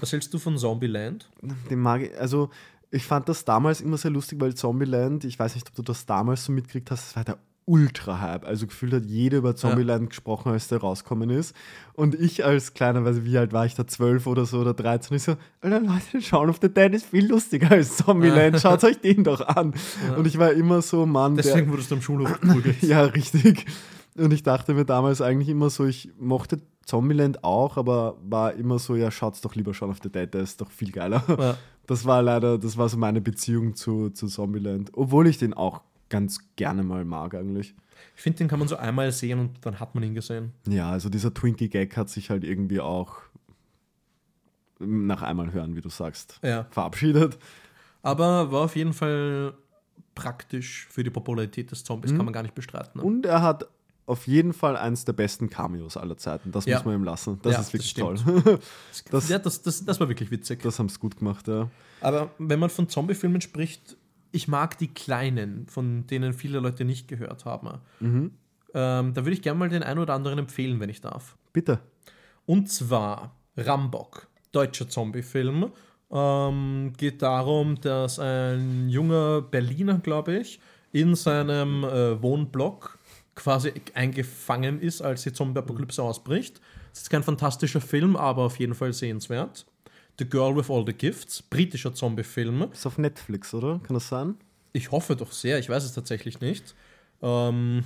Was hältst du von Zombieland? Den mag ich, also ich fand das damals immer sehr lustig, weil Zombieland, ich weiß nicht, ob du das damals so mitgekriegt hast, das war der Ultra-Hype. Also gefühlt hat jeder über Zombieland gesprochen, als der rausgekommen ist. Und ich als kleiner, weiß ich, wie alt war ich da, 12 oder so oder 13, ich so, Alter Leute, Shaun of the Dead ist viel lustiger als Zombieland, schaut euch den doch an. Und ich war immer so, Mann, der, Deswegen wurdest du am Schulhof geprügelt. ja, richtig. Und ich dachte mir damals eigentlich immer so, ich mochte Zombieland auch, aber war immer so, ja, schaut's doch lieber Shaun of the Dead, der ist doch viel geiler. Ja. Das war leider, das war so meine Beziehung zu, zu Zombieland. Obwohl ich den auch ganz gerne mal mag eigentlich. Ich finde, den kann man so einmal sehen und dann hat man ihn gesehen. Ja, also dieser Twinkie-Gag hat sich halt irgendwie auch nach einmal hören, wie du sagst, Ja. verabschiedet. Aber war auf jeden Fall praktisch für die Popularität des Zombies, Mhm. kann man gar nicht bestreiten. Ne? Und er hat auf jeden Fall eins der besten Cameos aller Zeiten. Das Ja. muss man ihm lassen. Das Ja, ist wirklich das toll. das- ja, das, das, das war wirklich witzig. das haben sie gut gemacht, ja. Aber wenn man von Zombie-Filmen spricht, ich mag die kleinen, von denen viele Leute nicht gehört haben. Mhm. Ähm, da würde ich gerne mal den einen oder anderen empfehlen, wenn ich darf. Bitte. Und zwar Rambock, deutscher Zombie-Film. Ähm, geht darum, dass ein junger Berliner, glaube ich, in seinem äh, Wohnblock quasi eingefangen ist, als die Zombie-Apokalypse ausbricht. Es ist kein fantastischer Film, aber auf jeden Fall sehenswert. The Girl with All the Gifts, britischer Zombie-Film. Ist auf Netflix, oder? Kann das sein? Ich hoffe doch sehr, ich weiß es tatsächlich nicht. Ähm,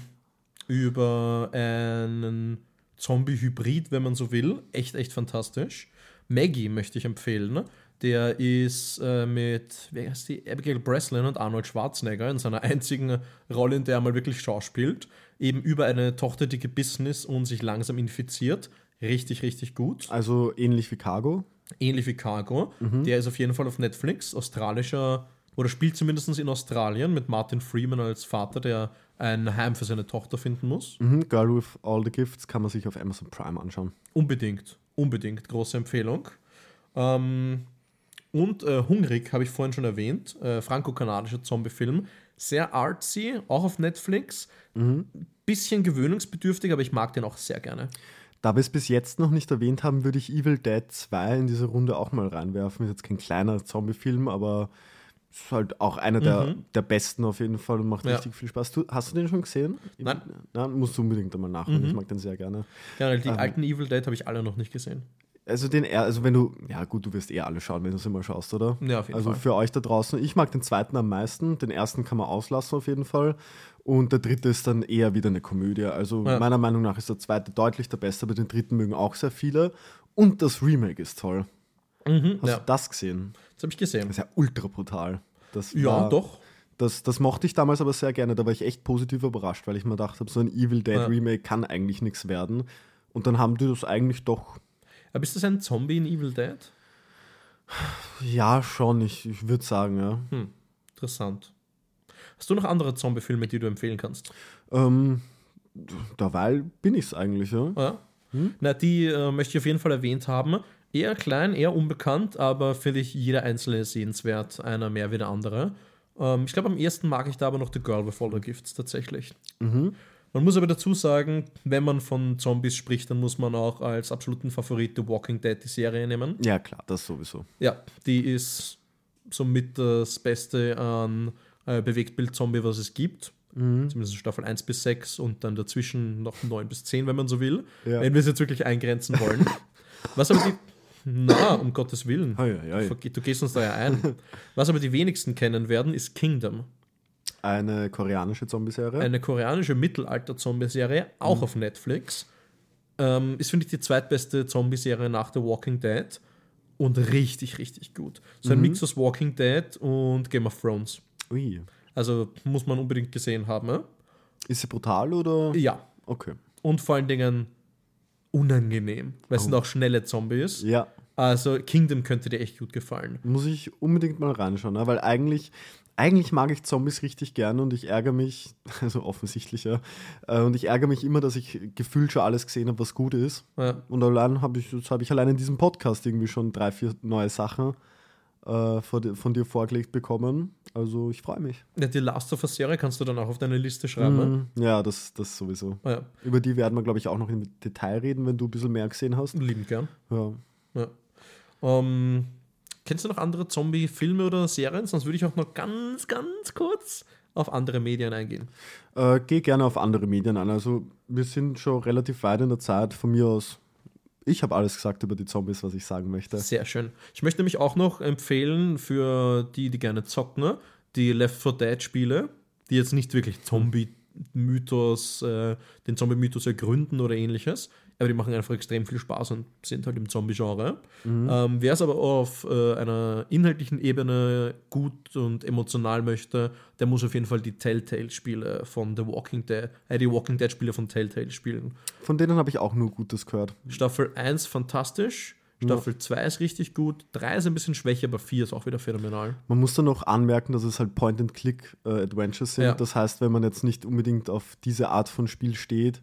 über einen Zombie-Hybrid, wenn man so will. Echt, echt fantastisch. Maggie möchte ich empfehlen. Der ist äh, mit, wer heißt die? Abigail Breslin und Arnold Schwarzenegger in seiner einzigen Rolle, in der er mal wirklich schauspielt. Eben über eine Tochter, die gebissen ist und sich langsam infiziert. Richtig, richtig gut. Also ähnlich wie Cargo. Ähnlich wie Cargo. Der ist auf jeden Fall auf Netflix. Australischer, oder spielt zumindest in Australien mit Martin Freeman als Vater, der ein Heim für seine Tochter finden muss. Mhm. Girl with All the Gifts kann man sich auf Amazon Prime anschauen. Unbedingt, unbedingt. Große Empfehlung. Ähm, und äh, Hungrig habe ich vorhin schon erwähnt. Äh, Franco-kanadischer Zombie-Film. Sehr artsy, auch auf Netflix. Bisschen gewöhnungsbedürftig, aber ich mag den auch sehr gerne. Da wir es bis jetzt noch nicht erwähnt haben, würde ich Evil Dead 2 in diese Runde auch mal reinwerfen. Ist jetzt kein kleiner Zombie-Film, aber ist halt auch einer der, der besten auf jeden Fall und macht Ja. richtig viel Spaß. Du, hast du den schon gesehen? Nein. Nein, musst du unbedingt einmal nachholen. Ich mag den sehr gerne. Ja, die Ähm. alten Evil Dead habe ich alle noch nicht gesehen. Also den also wenn du, ja gut, du wirst eh alle schauen, wenn du es immer schaust, oder? Ja, auf jeden also Fall. für euch da draußen, ich mag den zweiten am meisten, den ersten kann man auslassen auf jeden Fall. Und der dritte ist dann eher wieder eine Komödie. Also Ja. meiner Meinung nach ist der zweite deutlich der beste, aber den dritten mögen auch sehr viele. Und das Remake ist toll. Mhm, Hast ja, du das gesehen? das habe ich gesehen. Das ist ja ultra brutal. Das Ja, war- doch. Das, das mochte ich damals aber sehr gerne. Da war ich echt positiv überrascht, weil ich mir gedacht habe, so ein Evil Dead Ja. Remake kann eigentlich nichts werden. Und dann haben die das eigentlich doch, Aber ist das ein Zombie in Evil Dead? ja, schon, ich, ich würde sagen, ja. Hm, interessant. Hast du noch andere Zombie-Filme, die du empfehlen kannst? Ähm, derweil bin ich es eigentlich, ja. Ja. Na, die äh, möchte ich auf jeden Fall erwähnt haben. Eher klein, eher unbekannt, aber finde ich jeder einzelne sehenswert, einer mehr wie der andere. Ähm, ich glaube, am ersten mag ich da aber noch The Girl with All the Gifts tatsächlich. Man muss aber dazu sagen, wenn man von Zombies spricht, dann muss man auch als absoluten Favorit The Walking Dead die Serie nehmen. Ja, klar, das sowieso. Ja, die ist somit das Beste an äh, Bewegtbild-Zombie, was es gibt. Zumindest Staffel 1 bis 6 und dann dazwischen noch 9 bis 10, wenn man so will. Ja. Wenn wir es jetzt wirklich eingrenzen wollen. Was aber die. Na, um Gottes Willen. Hei, hei. Du, du gehst uns da ja ein. Was aber die wenigsten kennen werden, ist Kingdom. Eine koreanische Zombie-Serie. Eine koreanische Mittelalter-Zombie-Serie, auch auf Netflix. Ähm, ist, finde ich, die zweitbeste Zombie-Serie nach The Walking Dead. Und richtig, richtig gut. So ein Mix aus Walking Dead und Game of Thrones. Ui. Also muss man unbedingt gesehen haben. ne? Ist sie brutal oder? Ja. Okay. Und vor allen Dingen unangenehm, weil es sind auch schnelle Zombies. Ja, Also Kingdom könnte dir echt gut gefallen. muss ich unbedingt mal reinschauen, ne? weil eigentlich, eigentlich mag ich Zombies richtig gerne und ich ärgere mich, also offensichtlich ja, äh, und ich ärgere mich immer, dass ich gefühlt schon alles gesehen habe, was gut ist. Ja. Und allein habe ich, jetzt habe ich allein in diesem Podcast irgendwie schon drei, vier neue Sachen äh, von, dir- von dir vorgelegt bekommen. Also ich freue mich. Ja, die Last of Us-Serie kannst du dann auch auf deine Liste schreiben. Mhm. Ja, das, das sowieso. Ja, Über die werden wir, glaube ich, auch noch im Detail reden, wenn du ein bisschen mehr gesehen hast. liebend gern. Ja. Ja. Ähm, kennst du noch andere Zombie-Filme oder Serien? Sonst würde ich auch noch ganz, ganz kurz auf andere Medien eingehen. Äh, geh gerne auf andere Medien an. Also wir sind schon relativ weit in der Zeit. Von mir aus, ich habe alles gesagt über die Zombies, was ich sagen möchte. Sehr schön. Ich möchte nämlich auch noch empfehlen für die, die gerne zocken, die Left 4 Dead Spiele, die jetzt nicht wirklich Zombie-Mythos, äh, den Zombie-Mythos ergründen oder ähnliches, aber die machen einfach extrem viel Spaß und sind halt im Zombie-Genre. Ähm, Wer es aber auf äh, einer inhaltlichen Ebene gut und emotional möchte, der muss auf jeden Fall die Telltale-Spiele von The Walking Dead, äh, die Walking Dead-Spiele von Telltale spielen. Von denen habe ich auch nur Gutes gehört. Staffel 1 fantastisch, Staffel 2 ist richtig gut, 3 ist ein bisschen schwächer, aber 4 ist auch wieder phänomenal. Man muss dann noch anmerken, dass es halt Point-and-Click-Adventures sind. Ja. Das heißt, wenn man jetzt nicht unbedingt auf diese Art von Spiel steht,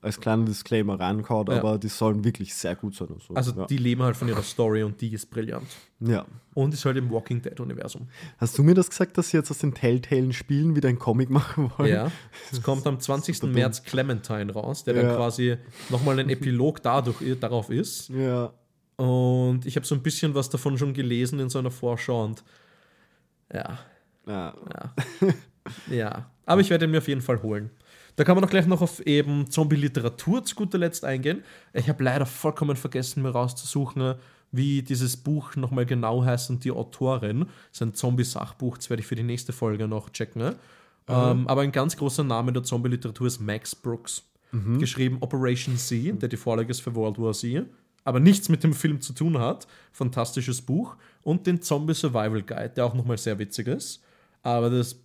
als kleiner Disclaimer reinkaut, Ja. aber die sollen wirklich sehr gut sein. und so. Also ja. die leben halt von ihrer Story und die ist brillant. ja. Und ist halt im Walking Dead-Universum. Hast du mir das gesagt, dass sie jetzt aus den Telltale-Spielen wieder ein Comic machen wollen? Ja. Es kommt am 20. super dumm. März Clementine raus, der dann Ja. quasi nochmal ein Epilog dadurch, darauf ist. Ja. Und ich habe so ein bisschen was davon schon gelesen in so einer Vorschau und ja, ja. ja. ja. Aber ich werde ihn mir auf jeden Fall holen. Da kann man auch gleich noch auf eben Zombie-Literatur zu guter Letzt eingehen. Ich habe leider vollkommen vergessen, mir rauszusuchen, wie dieses Buch nochmal genau heißt und die Autorin. Das ist ein Zombie-Sachbuch, das werde ich für die nächste Folge noch checken. Ähm, aber ein ganz großer Name der Zombie-Literatur ist Max Brooks. Geschrieben Operation Z, der die Vorlage ist für World War Z, aber nichts mit dem Film zu tun hat. Fantastisches Buch. Und den Zombie Survival Guide, der auch nochmal sehr witzig ist. Aber das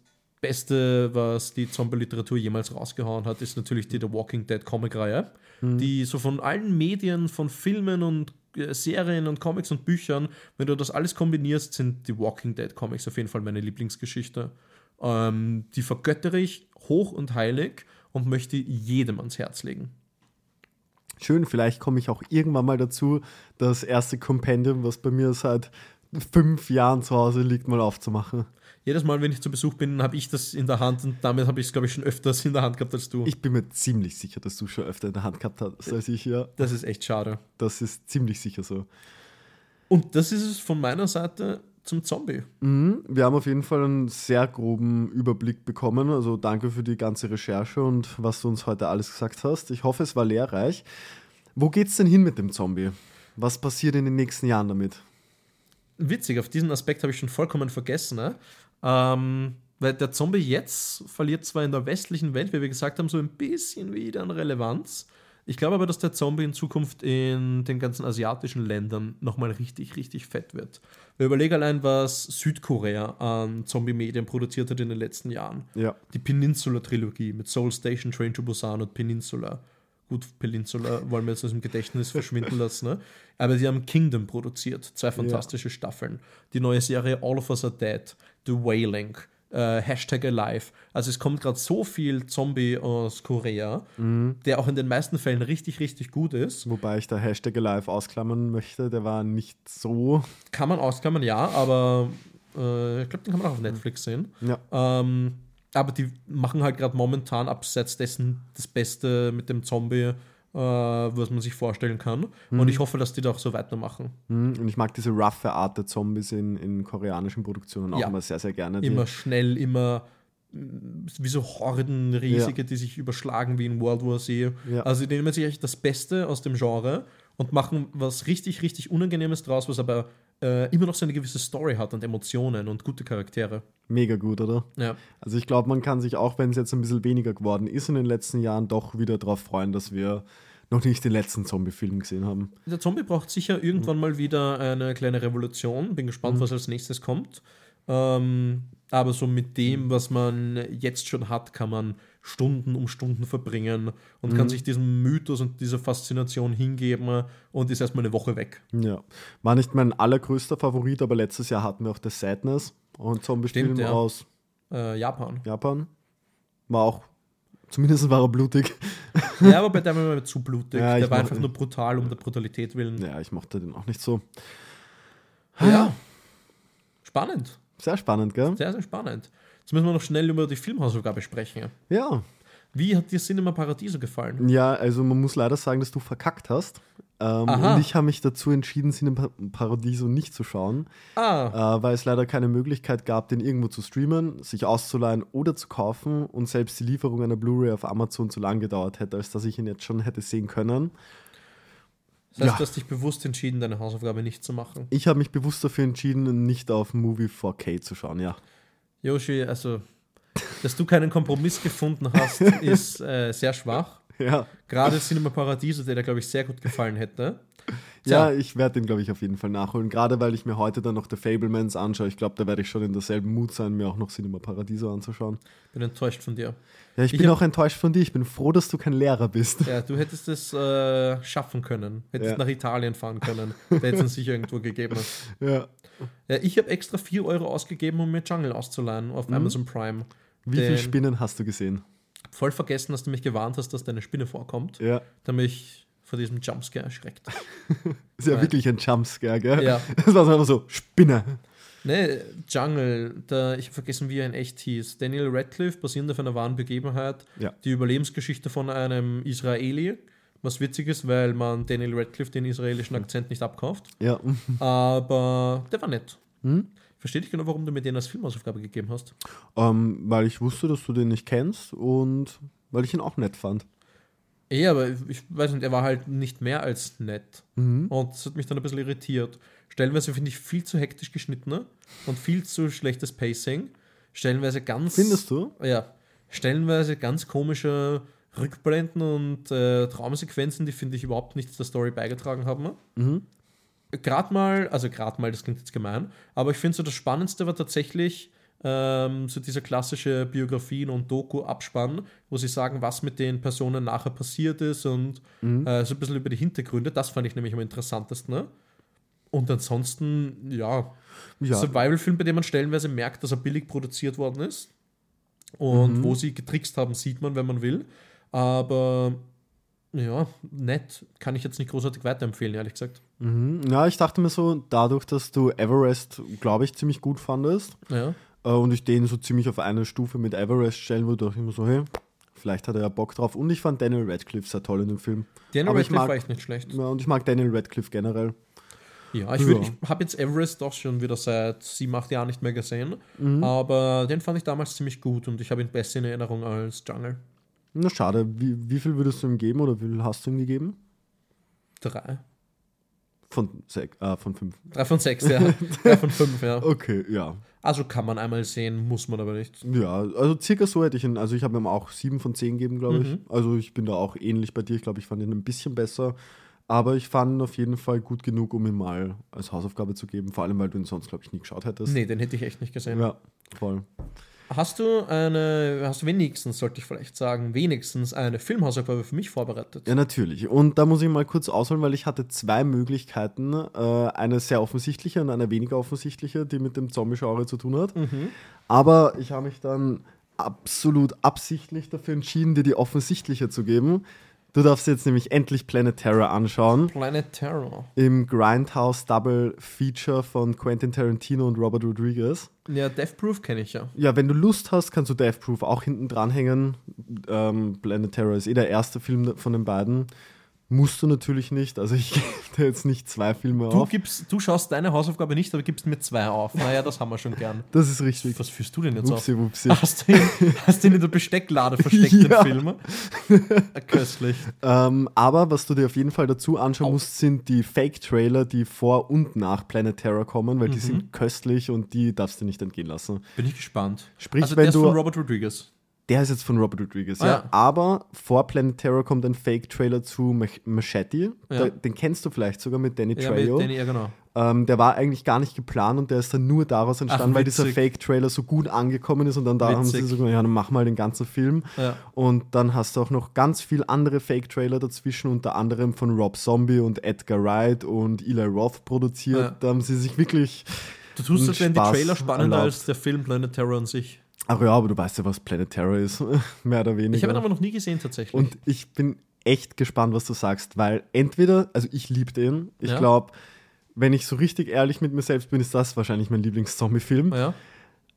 Beste, was die Zombie-Literatur jemals rausgehauen hat, ist natürlich die The Walking Dead Comic-Reihe, die so von allen Medien, von Filmen und äh, Serien und Comics und Büchern, wenn du das alles kombinierst, sind die Walking Dead Comics auf jeden Fall meine Lieblingsgeschichte. Ähm, die vergöttere ich hoch und heilig und möchte jedem ans Herz legen. Schön, vielleicht komme ich auch irgendwann mal dazu, das erste Kompendium, was bei mir seit fünf Jahren zu Hause liegt, mal aufzumachen. Jedes Mal, wenn ich zu Besuch bin, habe ich das in der Hand und damit habe ich es, glaube ich, schon öfters in der Hand gehabt als du. Ich bin mir ziemlich sicher, dass du schon öfter in der Hand gehabt hast als ich, ja. das ist echt schade. Das ist ziemlich sicher so. Und das ist es von meiner Seite zum Zombie. Mhm. Wir haben auf jeden Fall einen sehr groben Überblick bekommen. Also danke für die ganze Recherche und was du uns heute alles gesagt hast. Ich hoffe, es war lehrreich. Wo geht's denn hin mit dem Zombie? Was passiert in den nächsten Jahren damit? Witzig, auf diesen Aspekt habe ich schon vollkommen vergessen. Ne? Ähm, weil der Zombie jetzt verliert zwar in der westlichen Welt, wie wir gesagt haben, so ein bisschen wieder an Relevanz. Ich glaube aber, dass der Zombie in Zukunft in den ganzen asiatischen Ländern nochmal richtig, richtig fett wird. Wir überlegen allein, was Südkorea an Zombie-Medien produziert hat in den letzten Jahren. Ja. Die Peninsula-Trilogie mit Soul Station, Train to Busan und Peninsula. Gut, Peninsula wollen wir jetzt aus dem Gedächtnis verschwinden lassen, ne? Aber die haben Kingdom produziert, zwei fantastische Staffeln. Die neue Serie All of Us Are Dead, The Wailing, äh, Hashtag Alive. Also es kommt gerade so viel Zombie aus Korea, der auch in den meisten Fällen richtig, richtig gut ist. Wobei ich da Hashtag Alive ausklammern möchte, der war nicht so. Kann man ausklammern, ja, aber äh, ich glaube, den kann man auch auf Netflix sehen. Ja. Ähm, aber die machen halt gerade momentan abseits dessen das Beste mit dem Zombie, was man sich vorstellen kann. Und ich hoffe, dass die da auch so weitermachen. Mhm, Und ich mag diese roughe Art der Zombies in, in koreanischen Produktionen auch Ja. immer sehr, sehr gerne. Die- Immer schnell, immer mm, wie so Horden riesige, die sich überschlagen wie in World War Z. Ja. Also die nehmen sich echt das Beste aus dem Genre und machen was richtig, richtig Unangenehmes draus, was aber äh, immer noch so eine gewisse Story hat und Emotionen und gute Charaktere. Mega gut, oder? Ja. Also ich glaube, man kann sich auch, wenn es jetzt ein bisschen weniger geworden ist in den letzten Jahren, doch wieder darauf freuen, dass wir noch nicht den letzten Zombie-Film gesehen haben. Der Zombie braucht sicher irgendwann mal wieder eine kleine Revolution. Bin Mhm. gespannt, was als nächstes kommt. Ähm, aber so mit dem, was man jetzt schon hat, kann man Stunden um Stunden verbringen und Mhm. kann sich diesem Mythos und dieser Faszination hingeben und ist erstmal eine Woche weg. Ja. War nicht mein allergrößter Favorit, aber letztes Jahr hatten wir auch The Sadness und Zombie-Film ja. aus Äh, Japan. Japan. War auch, zumindest war er blutig. Ja, aber bei dem war mir zu blutig. Ja, der war einfach nur brutal um der Brutalität willen. Ja, ich mochte den auch nicht so. Ja. Spannend. Sehr spannend, gell? Sehr, sehr spannend. Jetzt müssen wir noch schnell über die Filmhausaufgabe sprechen. Ja. Wie hat dir Cinema Paradiso gefallen? Ja, also man muss leider sagen, dass du verkackt hast. Ähm, und ich habe mich dazu entschieden, Cinema Paradiso nicht zu schauen, Ah, äh, weil es leider keine Möglichkeit gab, den irgendwo zu streamen, sich auszuleihen oder zu kaufen und selbst die Lieferung einer Blu-ray auf Amazon zu lang gedauert hätte, als dass ich ihn jetzt schon hätte sehen können. das heißt, ja. du hast dich bewusst entschieden, deine Hausaufgabe nicht zu machen. Ich habe mich bewusst dafür entschieden, nicht auf Movie 4K zu schauen, ja. Yoshi, also, dass du keinen Kompromiss gefunden hast, ist äh, sehr schwach. Ja, Gerade Cinema Paradiso, der dir, glaube ich, sehr gut gefallen hätte. ja Tja, ich werde den, glaube ich, auf jeden Fall nachholen. Gerade weil ich mir heute dann noch The Fablemans anschaue. Ich glaube, da werde ich schon in derselben Mut sein, mir auch noch Cinema Paradiso anzuschauen. bin enttäuscht von dir. Ja, ich, Ich bin auch enttäuscht von dir. Ich bin froh, dass du kein Lehrer bist. Ja, du hättest es äh, schaffen können. Hättest Ja. nach Italien fahren können. Da hätte es sicher irgendwo gegeben. Ja. Ja, ich habe extra 4 Euro ausgegeben, um mir Jungle auszuleihen auf Amazon Prime. Wie viele Spinnen hast du gesehen? Voll vergessen, dass du mich gewarnt hast, dass deine Spinne vorkommt. Ja. Da mich vor diesem Jumpscare erschreckt. Ist ja Nein. wirklich ein Jumpscare, gell? Ja. Das war so einfach so, Spinne. Ne, Jungle, da, ich habe vergessen, wie er in echt hieß. Daniel Radcliffe, basierend auf einer wahren Begebenheit. Ja. Die Überlebensgeschichte von einem Israeli. Was witzig ist, weil man Daniel Radcliffe den israelischen Akzent nicht abkauft. Ja. Aber der war nett. Hm? Verstehe ich genau, warum du mir den als Filmhausaufgabe gegeben hast. Ähm, weil ich wusste, dass du den nicht kennst und weil ich ihn auch nett fand. Ja, aber ich weiß nicht, er war halt nicht mehr als nett. Mhm. Und das hat mich dann ein bisschen irritiert. Stellenweise finde ich viel zu hektisch geschnitten und viel zu schlechtes Pacing. Stellenweise ganz. Findest du? Ja. Stellenweise ganz komische Rückblenden und äh, Traumsequenzen, die finde ich überhaupt nichts der Story beigetragen haben. Mhm. Gerade mal, also gerade mal, das klingt jetzt gemein, aber ich finde so das Spannendste war tatsächlich ähm, so dieser klassische Biografien- und Doku-Abspann, wo sie sagen, was mit den Personen nachher passiert ist und äh, so ein bisschen über die Hintergründe. Das fand ich nämlich am interessantesten. Ne? Und ansonsten, ja, Ja. Survival-Film, bei dem man stellenweise merkt, dass er billig produziert worden ist. Und wo sie getrickst haben, sieht man, wenn man will. Aber ja, nett. Kann ich jetzt nicht großartig weiterempfehlen, ehrlich gesagt. Mhm. Ja, ich dachte mir so, dadurch, dass du Everest, glaube ich, ziemlich gut fandest Ja. äh, und ich den so ziemlich auf eine Stufe mit Everest stellen würde, dachte ich mir so, hey, vielleicht hat er ja Bock drauf. Und ich fand Daniel Radcliffe sehr toll in dem Film. Daniel Aber ich Radcliffe mag- war echt nicht schlecht. Ja, und ich mag Daniel Radcliffe generell. Ja, ich, Ja. ich habe jetzt Everest doch schon wieder seit sieben, acht Jahren nicht mehr gesehen. Mhm. Aber den fand ich damals ziemlich gut und ich habe ihn besser in Erinnerung als Jungle. Na schade, wie, wie viel würdest du ihm geben oder wie viel hast du ihm gegeben? Drei. Von, sech, äh, von fünf. Drei von sechs, ja. Drei von fünf, ja. Okay, ja. Also kann man einmal sehen, muss man aber nicht. Ja, also circa so hätte ich ihn. Also ich habe ihm auch sieben von zehn gegeben, glaube ich. Mhm. Also ich bin da auch ähnlich bei dir. Ich glaube, ich fand ihn ein bisschen besser. Aber ich fand ihn auf jeden Fall gut genug, um ihn mal als Hausaufgabe zu geben. Vor allem, weil du ihn sonst, glaube ich, nie geschaut hättest. Nee, den hätte ich echt nicht gesehen. Ja, voll. Hast du eine, hast du wenigstens, sollte ich vielleicht sagen, wenigstens eine Filmhausaufgabe für mich vorbereitet? Ja, natürlich. Und da muss ich mal kurz ausholen, weil ich hatte zwei Möglichkeiten. Äh, eine sehr offensichtliche und eine weniger offensichtliche, die mit dem Zombie-Genre zu tun hat. Mhm. Aber ich habe mich dann absolut absichtlich dafür entschieden, dir die offensichtliche zu geben. Du darfst jetzt nämlich endlich Planet Terror anschauen. Planet Terror. Im Grindhouse Double Feature von Quentin Tarantino und Robert Rodriguez. Ja, Death Proof kenne ich ja. Ja, wenn du Lust hast, kannst du Death Proof auch hinten dranhängen. Ähm, Planet Terror ist eh der erste Film von den beiden. Musst du natürlich nicht. Also ich gebe da jetzt nicht zwei Filme Du, auf. gibst, du schaust deine Hausaufgabe nicht, aber gibst mir zwei auf. Naja, das haben wir schon gern. Das ist richtig. Was führst du denn jetzt Wupsi, auf? wupsi. Hast du, ihn, hast du ihn in der Bestecklade versteckt, den Ja. Film? Köstlich. Ähm, aber was du dir auf jeden Fall dazu anschauen Au. musst, sind die Fake-Trailer, die vor und nach Planet Terror kommen, weil die sind köstlich und die darfst du nicht entgehen lassen. Bin ich gespannt. Sprich, also wenn der ist du- von Robert Rodriguez. Der ist jetzt von Robert Rodriguez, Ah, ja. ja. Aber vor Planet Terror kommt ein Fake-Trailer zu Mach Machete. Ja. Da, den kennst du vielleicht sogar mit Danny Ja, mit Trejo. Danny, ja, genau. Ähm, der war eigentlich gar nicht geplant und der ist dann nur daraus entstanden, Ach, weil dieser witzig. Fake-Trailer so gut angekommen ist und dann da haben sie Witzig. so gesagt, ja, dann mach mal den ganzen Film. Ja. Und dann hast du auch noch ganz viel andere Fake-Trailer dazwischen, unter anderem von Rob Zombie und Edgar Wright und Eli Roth produziert. Ja. Da haben sie sich wirklich. Du tust das denn die Trailer spannender erlaubt. als der Film Planet Terror an sich. Ach ja, aber du weißt ja, was Planet Terror ist, mehr oder weniger. Ich habe ihn aber noch nie gesehen, tatsächlich. Und ich bin echt gespannt, was du sagst, weil entweder, also ich liebe den, ich Ja. glaube, wenn ich so richtig ehrlich mit mir selbst bin, ist das wahrscheinlich mein Lieblings-Zombie-Film. ja.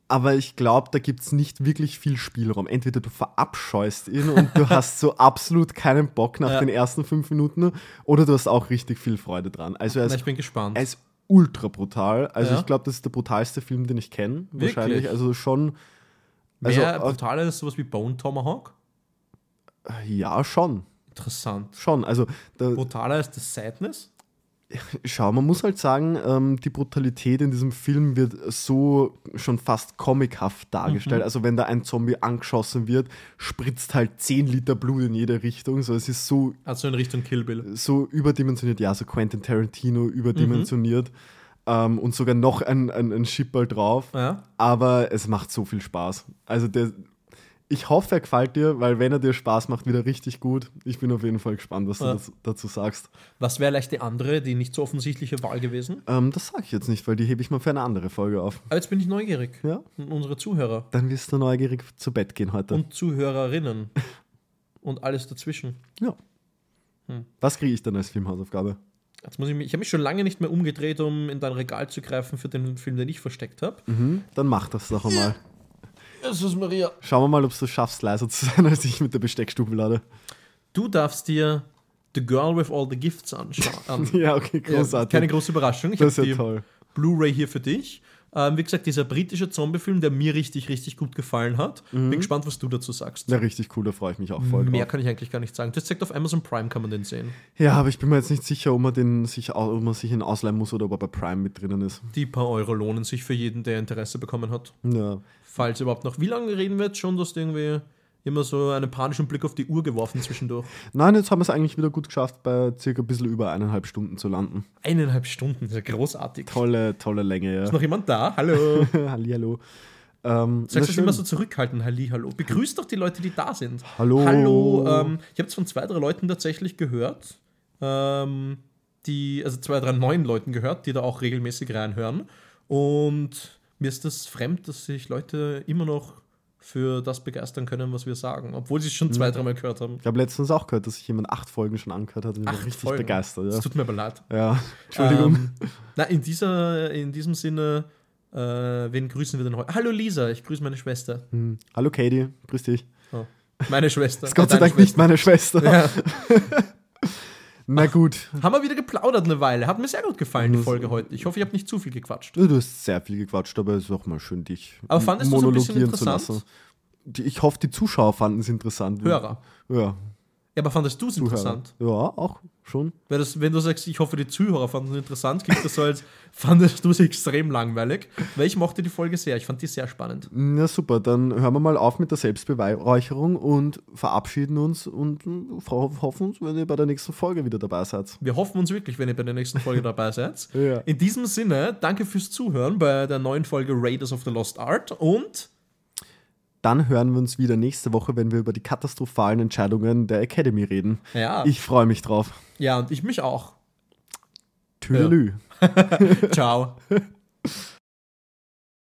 Aber ich glaube, da gibt es nicht wirklich viel Spielraum. Entweder du verabscheust ihn und du hast so absolut keinen Bock nach Ja. den ersten fünf Minuten oder du hast auch richtig viel Freude dran. Also er Na, ich bin gespannt. er ist ultra brutal. Also ich glaube, das ist der brutalste Film, den ich kenne. Wahrscheinlich. Also schon. Also, Mehr brutaler ist sowas wie Bone Tomahawk. ja, schon. Interessant. Schon. Also Brutaler als das Sadness? Schau, man muss halt sagen, ähm, die Brutalität in diesem Film wird so schon fast comichaft dargestellt. Also wenn da ein Zombie angeschossen wird, spritzt halt 10 Liter Blut in jede Richtung. So, es ist so, Also in Richtung Kill Bill. so überdimensioniert, ja, so Quentin Tarantino überdimensioniert. Ähm, und sogar noch ein, ein, ein Schipperl drauf. Ja. Aber es macht so viel Spaß. Also der, ich hoffe, er gefällt dir, weil wenn er dir Spaß macht, wieder richtig gut. Ich bin auf jeden Fall gespannt, was Ja. du dazu, dazu sagst. Was wäre vielleicht die andere, die nicht so offensichtliche Wahl gewesen? Ähm, das sage ich jetzt nicht, weil die hebe ich mal für eine andere Folge auf. Aber jetzt bin ich neugierig. Ja? Und unsere Zuhörer Dann wirst du neugierig zu Bett gehen heute. und Zuhörerinnen und alles dazwischen. ja. Hm. Was kriege ich dann als Filmhausaufgabe? Jetzt muss ich mich, ich habe mich schon lange nicht mehr umgedreht, um in dein Regal zu greifen für den Film, den ich versteckt habe. Mhm, dann mach das doch einmal. Jesus Maria. Schauen wir mal, ob du es schaffst, leiser zu sein, als ich mit der Besteckstube lade. Du darfst dir The Girl with All the Gifts anschauen. Ja, okay, Ja, großartig. keine große Überraschung. Ich das habe ist ja die toll. Blu-ray hier für dich. Ähm, wie gesagt, dieser britische Zombie-Film, der mir richtig, richtig gut gefallen hat. Bin gespannt, was du dazu sagst. Ja, richtig cool, da freue ich mich auch voll Mehr drauf. kann ich eigentlich gar nicht sagen. Das zeigt auf Amazon Prime, kann man den sehen. Ja, aber ich bin mir jetzt nicht sicher, ob man, den sich, ob man sich ihn ausleihen muss oder ob er bei Prime mit drinnen ist. Die paar Euro lohnen sich für jeden, der Interesse bekommen hat. Ja. Falls überhaupt noch. Wie lange reden wir jetzt schon, dass irgendwie immer so einen panischen Blick auf die Uhr geworfen zwischendurch? Nein, jetzt haben wir es eigentlich wieder gut geschafft, bei circa ein bisschen über eineinhalb Stunden zu landen. Eineinhalb Stunden, das ist ja großartig. Tolle, tolle Länge, ja. Ist noch jemand da? Hallo. Hallihallo. Ähm, Sagst du das immer so zurückhalten? Halli, hallo. Begrüß doch die Leute, die da sind. Hallo. Hallo. Ähm, ich habe es von zwei, drei Leuten tatsächlich gehört. Ähm, die, also zwei, drei neuen Leuten gehört, die da auch regelmäßig reinhören. Und mir ist das fremd, dass sich Leute immer noch für das begeistern können, was wir sagen, obwohl sie es schon Mhm. zwei, dreimal gehört haben. Ich habe letztens auch gehört, dass sich jemand acht Folgen schon angehört hat und ich war richtig Folgen. begeistert. Das Ja. tut mir aber leid. ja, Entschuldigung. Ähm, na, in, dieser, in diesem Sinne, äh, wen grüßen wir denn heute? Hallo Lisa, ich grüße meine Schwester. Hm. Hallo Katie, grüß dich. Oh, meine Schwester. Das ist Gott sei Dank nicht meine Schwester. Ja. Na gut. Haben wir wieder geplaudert eine Weile. Hat mir sehr gut gefallen, die Folge heute. Ich hoffe, ich habe nicht zu viel gequatscht. Du hast sehr viel gequatscht, aber es ist auch mal schön, dich Aber fandest du so ein bisschen monologieren zu interessant? lassen. Ich hoffe, die Zuschauer fanden es interessant. Hörer. Ja. Ja, aber fandest du es interessant? Ja, auch schon. Weil das, wenn du sagst, ich hoffe, die Zuhörer fanden es interessant, klingt das so, als fandest du es extrem langweilig. Weil ich mochte die Folge sehr. Ich fand die sehr spannend. Na super, dann hören wir mal auf mit der Selbstbeweihräucherung und verabschieden uns und ho- hoffen, wenn ihr bei der nächsten Folge wieder dabei seid. Wir hoffen uns wirklich, wenn ihr bei der nächsten Folge dabei seid. Ja. In diesem Sinne, danke fürs Zuhören bei der neuen Folge Raiders of the Lost Art und Dann hören wir uns wieder nächste Woche, wenn wir über die katastrophalen Entscheidungen der Academy reden. ja, Ich freue mich drauf. ja und ich mich auch. Tüdelü. Ciao.